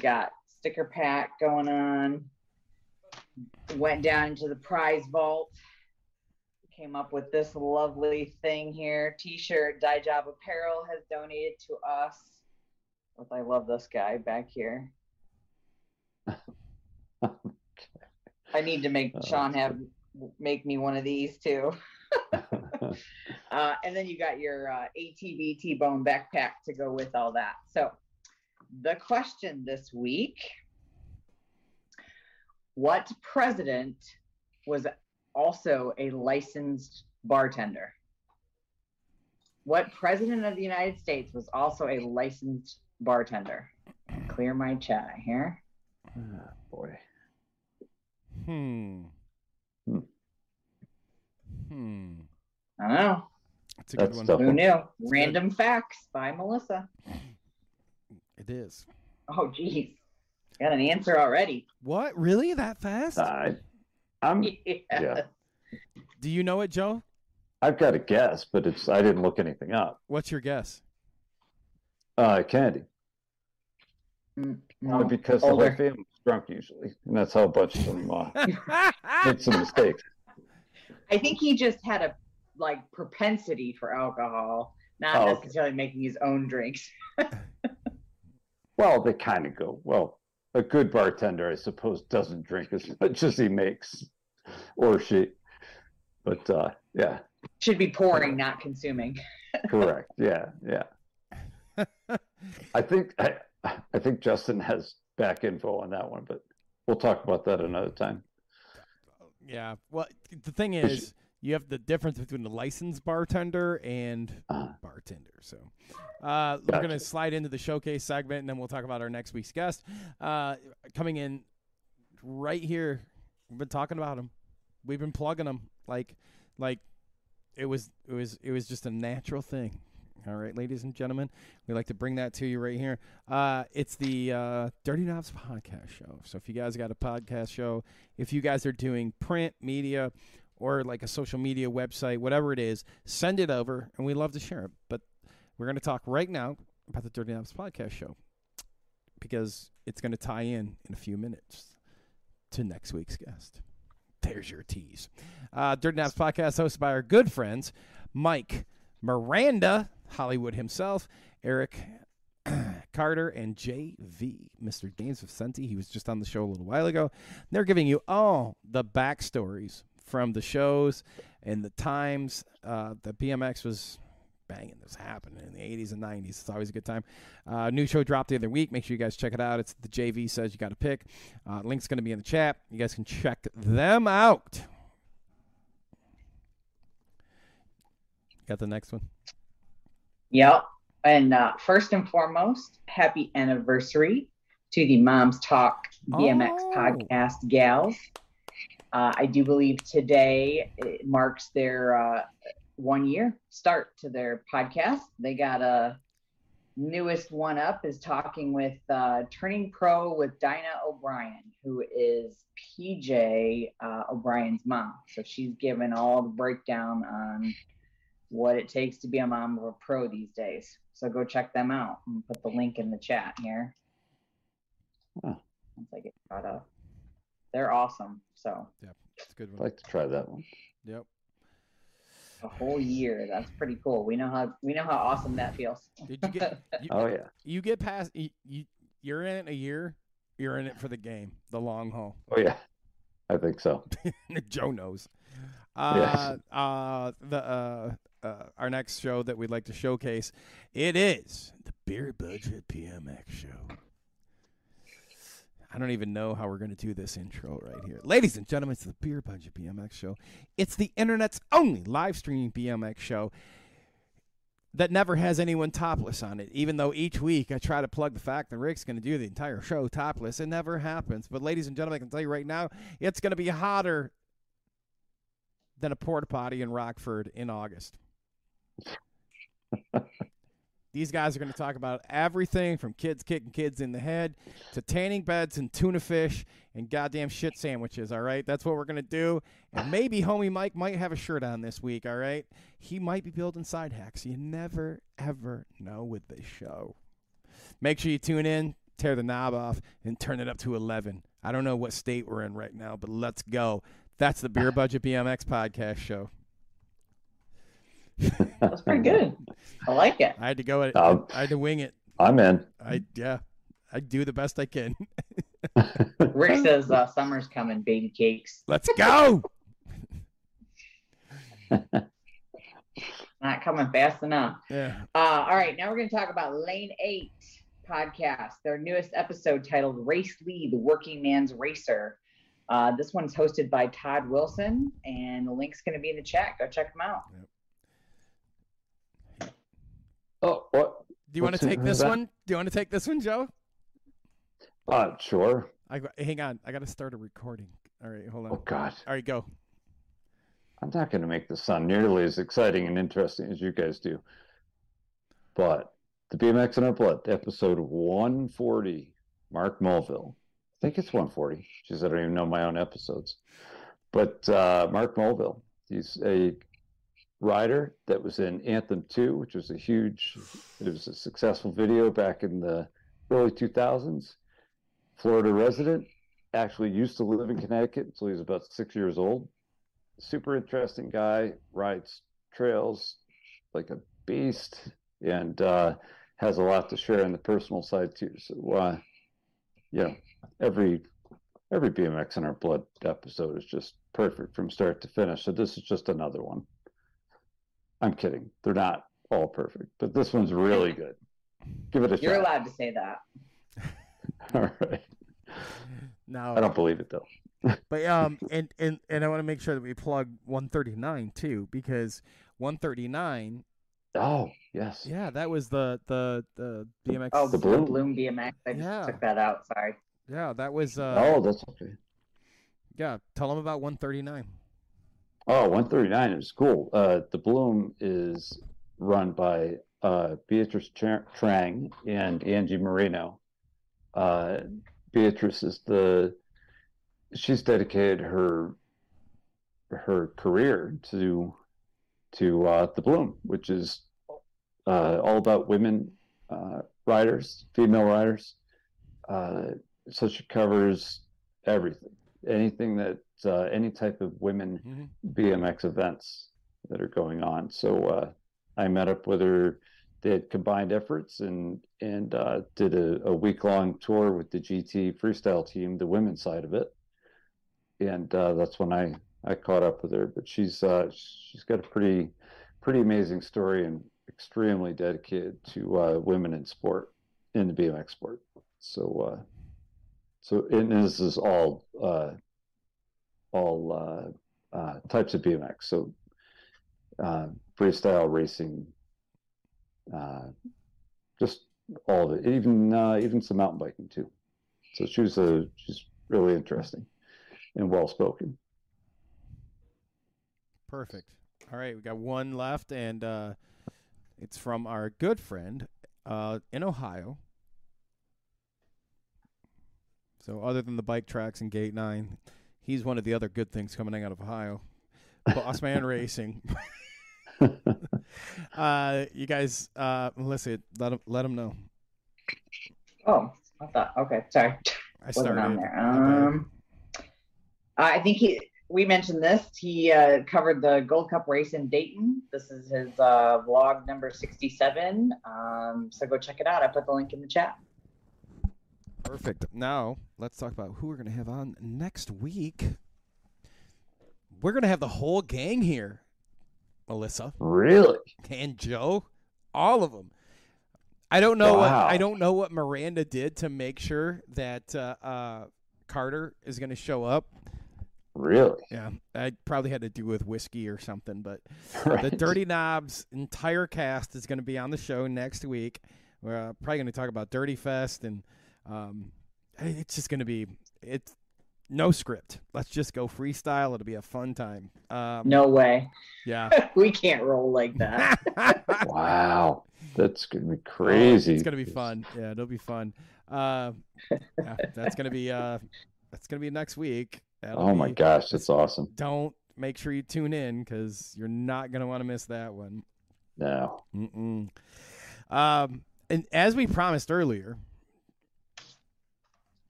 Got sticker pack going on. Went down into the prize vault. Came up with this lovely thing here. T-shirt Dye Job Apparel has donated to us. With I love this guy back here. I need to make Oh, Sean have make me one of these too. Uh, and then you got your uh, ATV T-bone backpack to go with all that. So, the question this week: What president was also a licensed bartender? What president of the United States was also a licensed bartender? Clear my chat here. Ah, boy. Hmm. Hmm. Hmm. I know. That's a good That's one. tough. Who knew? good. Random facts by Melissa. It is. Oh, geez. Got an answer already. What? Really? That fast? I, I'm. yeah. Yeah. Do you know it, Joe? I've got a guess, but it's. I didn't look anything up. What's your guess? Uh, Kennedy. No. because the older. whole family's drunk usually, and that's how a bunch of them uh, made some mistakes. I think he just had a like propensity for alcohol, not Oh, okay. necessarily making his own drinks. Well, they kind of go. Well, a good bartender, I suppose, doesn't drink as much as he makes, or she. But uh, yeah, Should be pouring, not consuming. correct. Yeah, yeah. I think I, I think Justin has back info on that one, but we'll talk about that another time. yeah. Well, the thing Is- you have the difference between the licensed bartender and Uh, bartender. So uh, we're going to slide into the showcase segment, and then we'll talk about our next week's guest. Uh, coming in right here, we've been talking about him. We've been plugging him like, like it was, it was, it was just a natural thing. All right, ladies and gentlemen, we like to bring that to you right here. Uh, it's the uh, Dirty Knobs podcast show. So if you guys got a podcast show, if you guys are doing print media or like a social media website, whatever it is, send it over, and we love to share it. But we're going to talk right now about the Dirty Knobs podcast show because it's going to tie in in a few minutes to next week's guest. There's your tease. Uh, Dirty Knobs podcast hosted by our good friends Mike Miranda, Hollywood himself, Eric Carter, and JV, Mr. James Vicente. He was just on the show a little while ago. They're giving you all the backstories from the shows and the times uh, that BMX was banging this happening in the 80s and 90s. It's always a good time. Uh, new show dropped the other week. Make sure you guys check it out. It's the JV says you got to pick. Uh, link's going to be in the chat. You guys can check them out. Got the next one? Yep. And uh, first and foremost, happy anniversary to the Moms Talk BMX Oh. podcast gals. Uh, I do believe today it marks their uh, one year start to their podcast. They got a newest one up is talking with uh, Turning Pro with Dinah O'Brien, who is PJ uh, O'Brien's mom. So she's given all the breakdown on what it takes to be a mom of a pro these days. So go check them out and put the link in the chat here. Huh. Once I get caught up. They're awesome. So It's a good I'd like to try that one. Yep. a whole year. That's pretty cool. We know how we know how awesome that feels. Did you get you, Oh yeah, you get past you, you you're in it a year, you're in it for the game, the long haul. oh yeah. I think so. Joe knows. Uh, uh, the uh, uh, our next show that we'd like to showcase, it is the Beer Budget BMX show. I don't even know how we're going to do this intro right here. Ladies and gentlemen, it's the Beer Budget BMX show. It's the internet's only live streaming BMX show that never has anyone topless on it. Even though each week I try to plug the fact that Rick's going to do the entire show topless, it never happens. But ladies and gentlemen, I can tell you right now, it's going to be hotter than a porta potty in Rockford in August. These guys are going to talk about everything from kids kicking kids in the head to tanning beds and tuna fish and goddamn shit sandwiches. All right, that's what we're going to do. And maybe homie Mike might have a shirt on this week. All right, he might be building side hacks. You never ever know with this show. Make sure you tune in, tear the knob off, and turn it up to 11. I don't know what state we're in right now, but let's go. That's the Beer Budget BMX podcast show. That's pretty good. I like it. I had to go it. Um, I had to wing it. I'm in. I yeah. I do the best I can. Rick says uh, summer's coming, baby cakes. Let's go. Not coming fast enough. Yeah. Uh, all right, now we're going to talk about Lane 8 podcast, their newest episode titled Race Lee, the Working Man's Racer. Uh, this one's hosted by Todd Wilson, and the link's going to be in the chat. Go check them out. Yep. Oh, what? Do you want to take this that? one? Do you want to take this one, Joe? Uh, sure. I got- hang on. I got to start a recording. All right, hold on. Oh God, All right, go. I'm not going to make this sound nearly as exciting and interesting as you guys do. But the BMX in our blood, episode 140, Mark Mulville. Think it's 140. Jeez, I don't even know my own episodes. But uh, Mark Mulville, he's a rider that was in Anthem 2, which was a huge, it was a successful video back in the early 2000s. Florida resident, actually used to live in Connecticut until he was about six years old. Super interesting guy, rides trails like a beast, and uh, has a lot to share on the personal side too. So, uh, know, every every BMX in our blood episode is just perfect from start to finish. So this is just another one. I'm kidding; they're not all perfect, but this one's really good. Give it a shot. You're shot. allowed to say that. All right. Now, I don't believe it though. But um, and and and I want to make sure that we plug 139 too, because 139, Oh yes. yeah, that was the the the BMX. Oh, The the Bloom. Bloom, BMX. I just Yeah. took that out. Sorry. Yeah, that was. Uh, oh, that's okay. yeah. Tell them about 139. Oh, 139 is cool. Uh, the Bloom is run by uh, Beatrice Tra- Trang and Angie Marino. Uh, Beatrice is the she's dedicated her her career to to uh, the Bloom, which is uh, all about women uh, riders, female riders. So she covers everything, anything that uh, any type of women Mhm. BMX events that are going on. So uh, I met up with her. They had combined efforts and and uh, did a, a week long tour with the GT freestyle team, the women's side of it. And uh, that's when I I caught up with her. But she's uh, she's got a pretty pretty amazing story and extremely dedicated to uh, women in sport in the BMX sport. So uh, so and this is all uh, all uh, uh, types of BMX. So uh, freestyle racing, uh, just all of it. Even uh, even some mountain biking too. So she was a she's really interesting and well spoken. Perfect. All right, we got one left, and it's from our good friend in Ohio. So, other than the bike tracks and Gate Nine, he's one of the other good things coming out of Ohio. Bossman Racing. uh, you guys, uh, Melissa, let him let him know. Oh, I thought. Okay, sorry. I Wasn't started. on there. Okay. Um, I think he. We mentioned this. He uh, covered the Gold Cup race in Dayton. This is his uh, vlog number sixty-seven. Um, so go check it out. I put the link in the chat. Perfect. Now let's talk about who we're going to have on next week. We're going to have the whole gang here, Melissa Really? and Joe, all of them. I don't know. Wow. What, I don't know what Miranda did to make sure that uh, uh, Carter is going to show up. Really? Yeah, I probably had to do with whiskey or something, but Right. the Dirty Knobs entire cast is going to be on the show next week. We're uh, probably going to talk about Dirty Fest, and um, it's just going to be it's no script. Let's just go freestyle. It'll be a fun time. Um, No way. yeah. we can't roll like that. Wow. That's gonna be crazy. Oh, it's gonna be fun. Yeah, it'll be fun. Uh, yeah, that's gonna be uh, that's gonna be next week. That'll Oh my be- gosh, that's awesome. Don't make sure you tune in because you're not gonna want to miss that one. No. Mm-mm. Um, and as we promised earlier,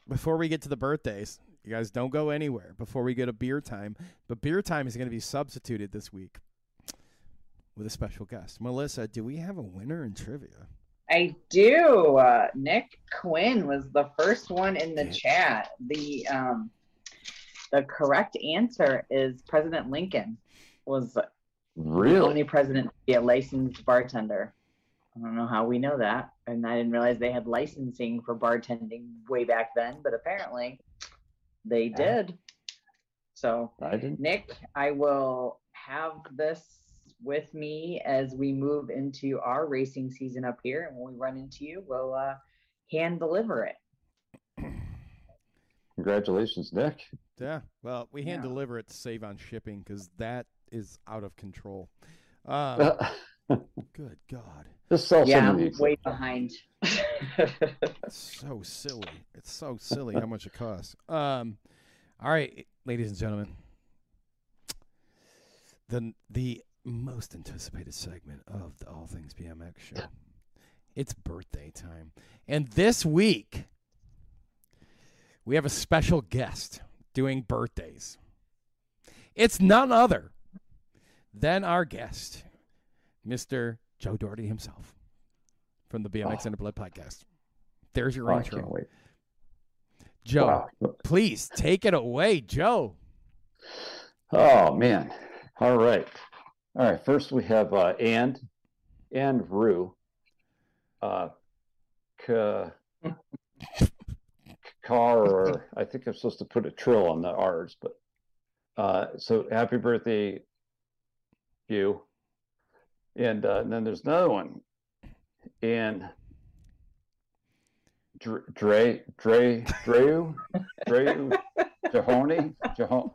before we get to the birthdays, you guys don't go anywhere before we get a beer time. But beer time is going to be substituted this week with a special guest. Melissa, do we have a winner in trivia? I do. Uh, Nick Quinn was the first one in the chat. The um, the correct answer is President Lincoln was the Really? only president to be a licensed bartender. I don't know how we know that, and I didn't realize they had licensing for bartending way back then, but apparently they Yeah. did. So I didn't. Nick, I will have this with me as we move into our racing season up here. And when we run into you, we'll uh, hand deliver it. Congratulations, Nick. Yeah. Well, we hand Yeah. deliver it to save on shipping because that is out of control. Um, good God. Just sell yeah, some of I'm way behind. It's so silly. It's so silly how much it costs. Um, all right, ladies and gentlemen, the the most anticipated segment of the All Things BMX show. It's birthday time, and this week we have a special guest doing birthdays. It's none other than our guest, Mister Joe Doherty himself, from the BMX Oh. in Our Blood podcast. There's your Oh, intro. Joe, Wow. please take it away, Joe. Oh man. All right. All right. First we have uh and and Rue. Uh K car or I think I'm supposed to put a trill on the R's, but uh so happy birthday you. And, uh, and then there's another one. And Dre Dre Dre Dreu Dreu Jahoni Jaho-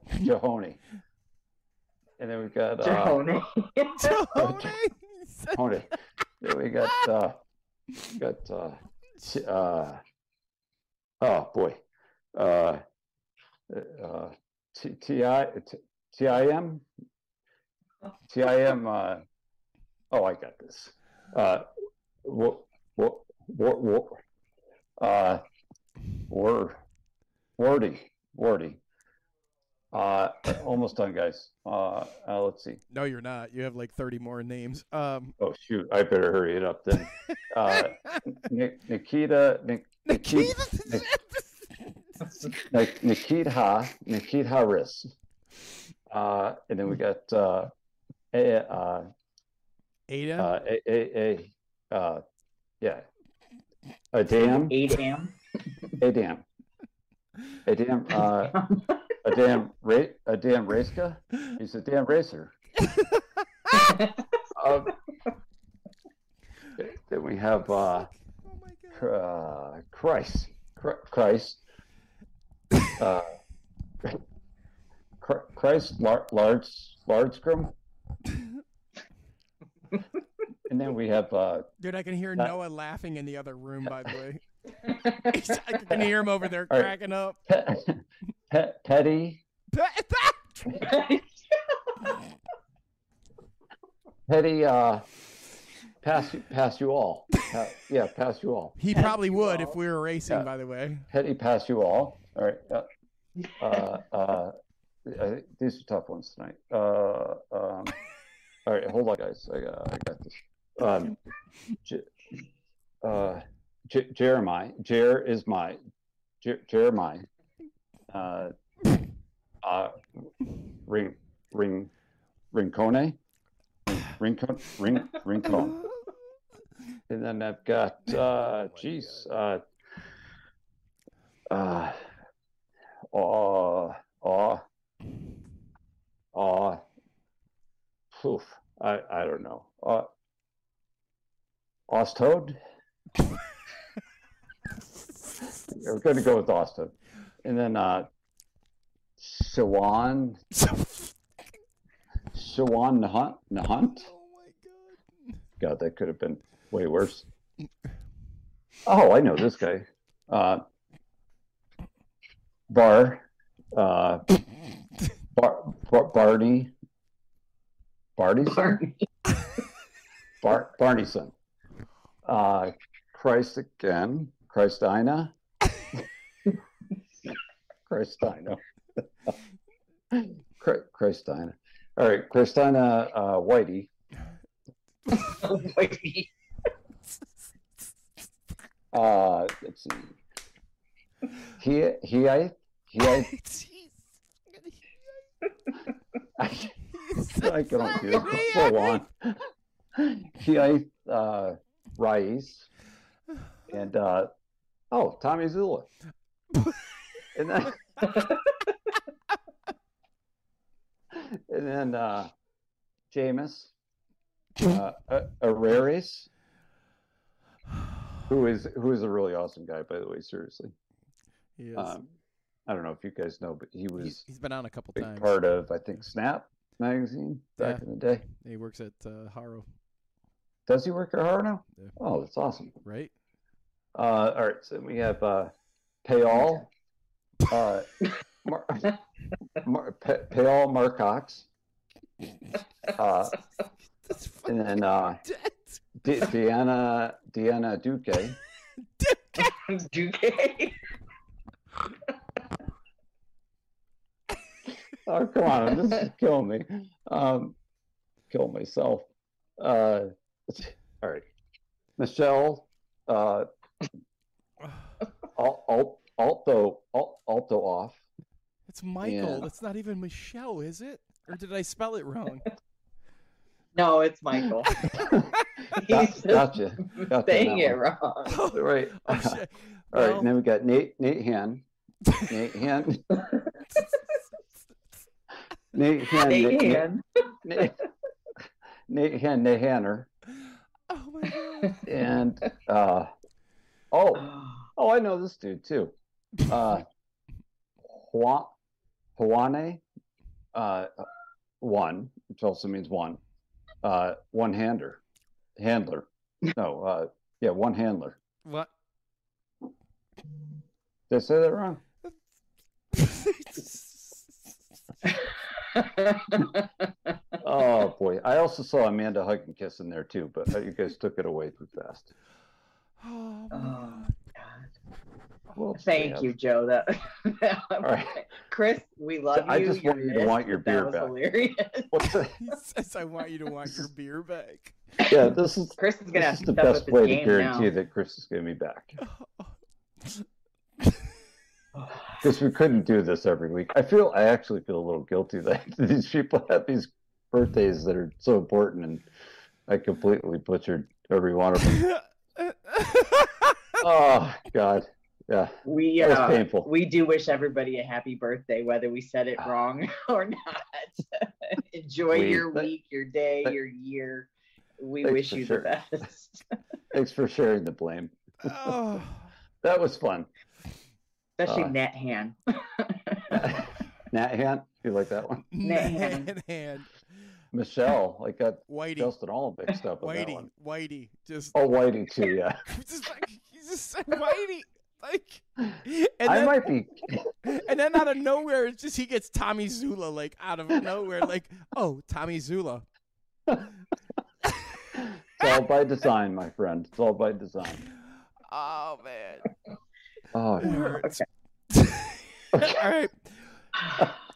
And then we've got uh, Jahone. Jahoni. Then we got uh, got uh, uh, oh boy, uh, uh, T- T-I- T- TIM TIM. Uh, oh, I got this. Uh, what what what what? Uh, Word, Wordy, Wordy. Uh, almost done, guys. Uh, uh, let's see. No, you're not. You have like 30 more names. Um, Oh shoot, I better hurry it up then. Uh, Ni- Nikita, Nik- Nikita, Nik- Nikita, Nikita Harris. Uh, and then we got uh, a, uh, Ada. uh, a, a, a, uh, yeah, a dam, Adam. a dam, a dam, uh, a damn ra- a damn race. He's a damn racer. um, then we have uh, oh my God. uh, Christ, Chr- Christ, uh, Christ, Lar- large, Largecrum. And then we have uh, Dude, I can hear That- Noah laughing in the other room, by the way. I can hear him over there All right. cracking up. Pe- Pe- Petty, Petty, uh, pass you, pass you all. Pa- yeah, pass you all. he probably would if we were racing, Yeah. by the way. Petty, pass you all. All right. Uh, uh, uh, uh, these are tough ones tonight. Uh, um, all right, hold on, guys. I, uh, I got this. Um, J- uh, J- Jeremiah. Jer is my. Jer- Jeremiah. Uh, uh, ring, ring, Rincone. Rincone, ring, Rincone. And then I've got, uh, geez, uh, uh, aw, aw, aw, poof, I, I don't know. Uh, Ostode? We're going to go with Ostode. And then, uh, Shawan, Shawan Nahant, Nahant, Oh my god. God, that could have been way worse. Oh, I know this guy. Uh, Bar, uh, Bar, Bar, Barney, Barney, Barney. Bar, Barneyson. Uh, Christ again, Christina, Christina, Christina. All right, Christina uh, Whitey. Whitey. Uh, let's see. He he I he I I, I can't do it. Go on. He I uh Rice and uh oh Tommy Zula. and then and then uh Jameis uh uh, Areres who is who is a really awesome guy by the way seriously He is. um i don't know if you guys know but he was he's, he's been on a couple a big times. part of i think snap magazine back Yeah. in the day He works at uh, Haro, does he work at Haro now Yeah. oh that's awesome right? uh all right so we have uh payal uh Mar- Mar- Pa- payal marcox uh and then uh De- deanna deanna duque Duque. Oh, come on. This is killing me. Um, kill myself. Uh, all right. Michelle, uh, al- al- alto, al- alto off. It's Michael. Yeah. That's not even Michelle, is it? Or did I spell it wrong? No, it's Michael. Got- He's just gotcha. Got that saying it one. wrong. Right. Oh, shit. All right. Well, And then we got Nate, Nate Han. Nate Han. Nate Han. Nate, Nate, Nate, Nate Han, Nate Hanner. oh my god. And, uh, oh, Oh, I know this dude too. Uh, Juan, Juane, uh, one, which also means one, uh, one hander, handler. No, uh, yeah, one handler. What? Did I say that wrong? Oh boy, I also saw Amanda hug and kiss in there too, but you guys took it away too fast. oh Oh, god. God. Well, Thank yeah. you, Joe. That, right. Chris, we love I you. I just You're want you to missed, want your beer was back. Hilarious. What's the, He says, "I want you to want your beer back." yeah, this is Chris is gonna this have is the best way to guarantee now. that Chris is going to be back. Because we couldn't do this every week. I feel I actually feel a little guilty that these people have these birthdays that are so important, and I completely butchered every one of them. oh God, yeah, We that was uh, painful. we do wish everybody a happy birthday, whether we said it wrong or not. Enjoy We- your that- week, your day, that- your year. We wish you sure. the best, Thanks for sharing the blame. oh. That was fun. Especially Uh, Nat Han. Nat Hand, you like that one? Man. Man, hand. Michelle, like got Whitey. Justin all mixed up with that Whitey. one. Whitey. Just, Oh, Whitey too, yeah. just like he's just said Whitey. Like and I then, might be. and then out of nowhere it's just he gets Tommy Zula like out of nowhere, like, oh, Tommy Zula. It's all by design, my friend. It's all by design. Oh man. Oh, It hurts. All right.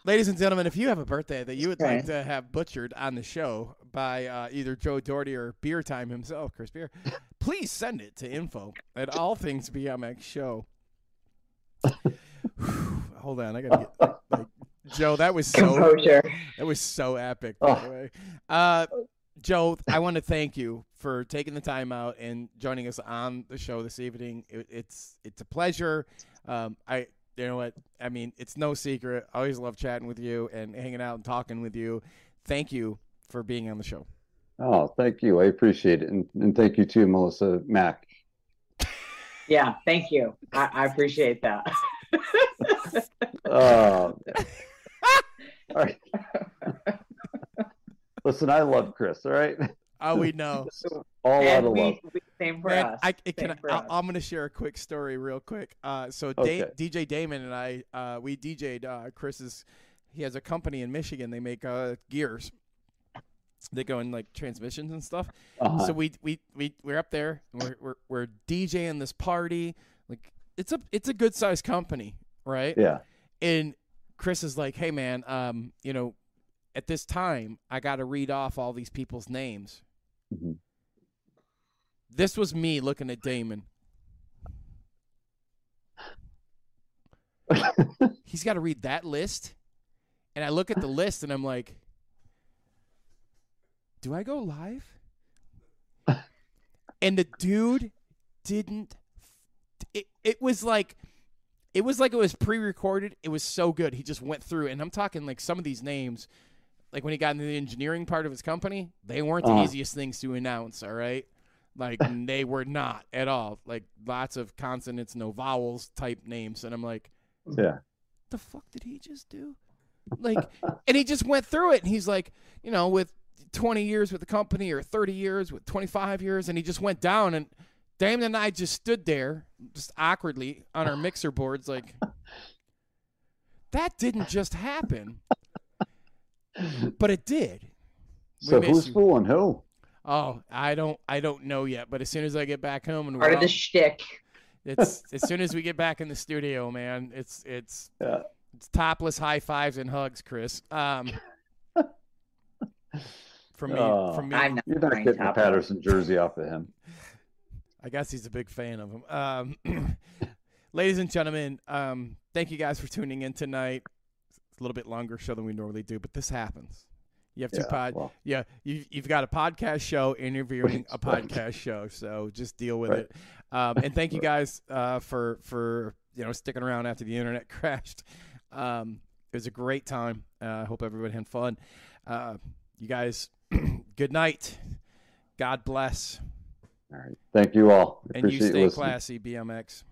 Ladies and gentlemen, if you have a birthday that you would like to have butchered on the show by uh, either Joe Doherty or Beer Time himself, Chris Beer, please send it to info at all things BMX show. Hold on, I gotta get like, Joe. That was so Composure. that was so epic. By the Oh. way, uh, Joe, I want to thank you for taking the time out and joining us on the show this evening. It, it's it's a pleasure. Um, I you know what I mean. It's no secret. I always love chatting with you and hanging out and talking with you. Thank you for being on the show. oh, thank you. I appreciate it, and, and thank you too, Melissa Mack. Yeah, thank you. I, I appreciate that. Oh, all right. Listen, I love Chris. All right. Oh, we know. All And out of we- love. we- same for Man, us. I, it Same can, for I, us. I'm going to share a quick story real quick. Uh, so Okay. Da- DJ Damon and I, uh, we DJ'd uh, Chris's. He has a company in Michigan. They make uh, gears. They go in like transmissions and stuff. Uh-huh. So we we we we're up there. And we're, we're we're DJing this party. Like it's a it's a good sized company, right? yeah. And Chris is like, "Hey man, um, you know, at this time, I got to read off all these people's names." Mhm. This was me looking at Damon. He's got to read that list, and I look at the list and I'm like, "Do I go live?" and the dude didn't. It it was like. It was like it was pre-recorded. It was so good. He just went through, and I'm talking like some of these names, like when he got into the engineering part of his company, they weren't the Uh-huh. easiest things to announce. All right, like they were not at all. Like lots of consonants, no vowels type names, and I'm like, Yeah. the fuck did he just do? Like, and he just went through it, and he's like, you know, with 20 years with the company or 30 years with 25 years, and he just went down, and Damon and I just stood there, just awkwardly on our mixer boards, like, that didn't just happen, but it did. We So who's you. fooling who? Oh, I don't, I don't know yet, but as soon as I get back home and we're Part of the all- shtick. it's as soon as we get back in the studio, man, it's it's Yeah. it's topless high fives and hugs, Chris. Um, from me, Oh. from me, I'm not You're not getting the Patterson jersey off of him. I guess he's a big fan of him. Um, ladies and gentlemen, um, thank you guys for tuning in tonight. It's a little bit longer show than we normally do, but this happens. You have two Yeah, pod, well. yeah. You you've got a podcast show interviewing a Right. podcast show, so just deal with Right. it. Um, and thank you guys uh, for for you know sticking around after the internet crashed. Um, it was a great time. Uh, I hope everybody had fun. Uh, you guys, good night. God bless, All right. Thank you all. and you stay listening. classy, BMX.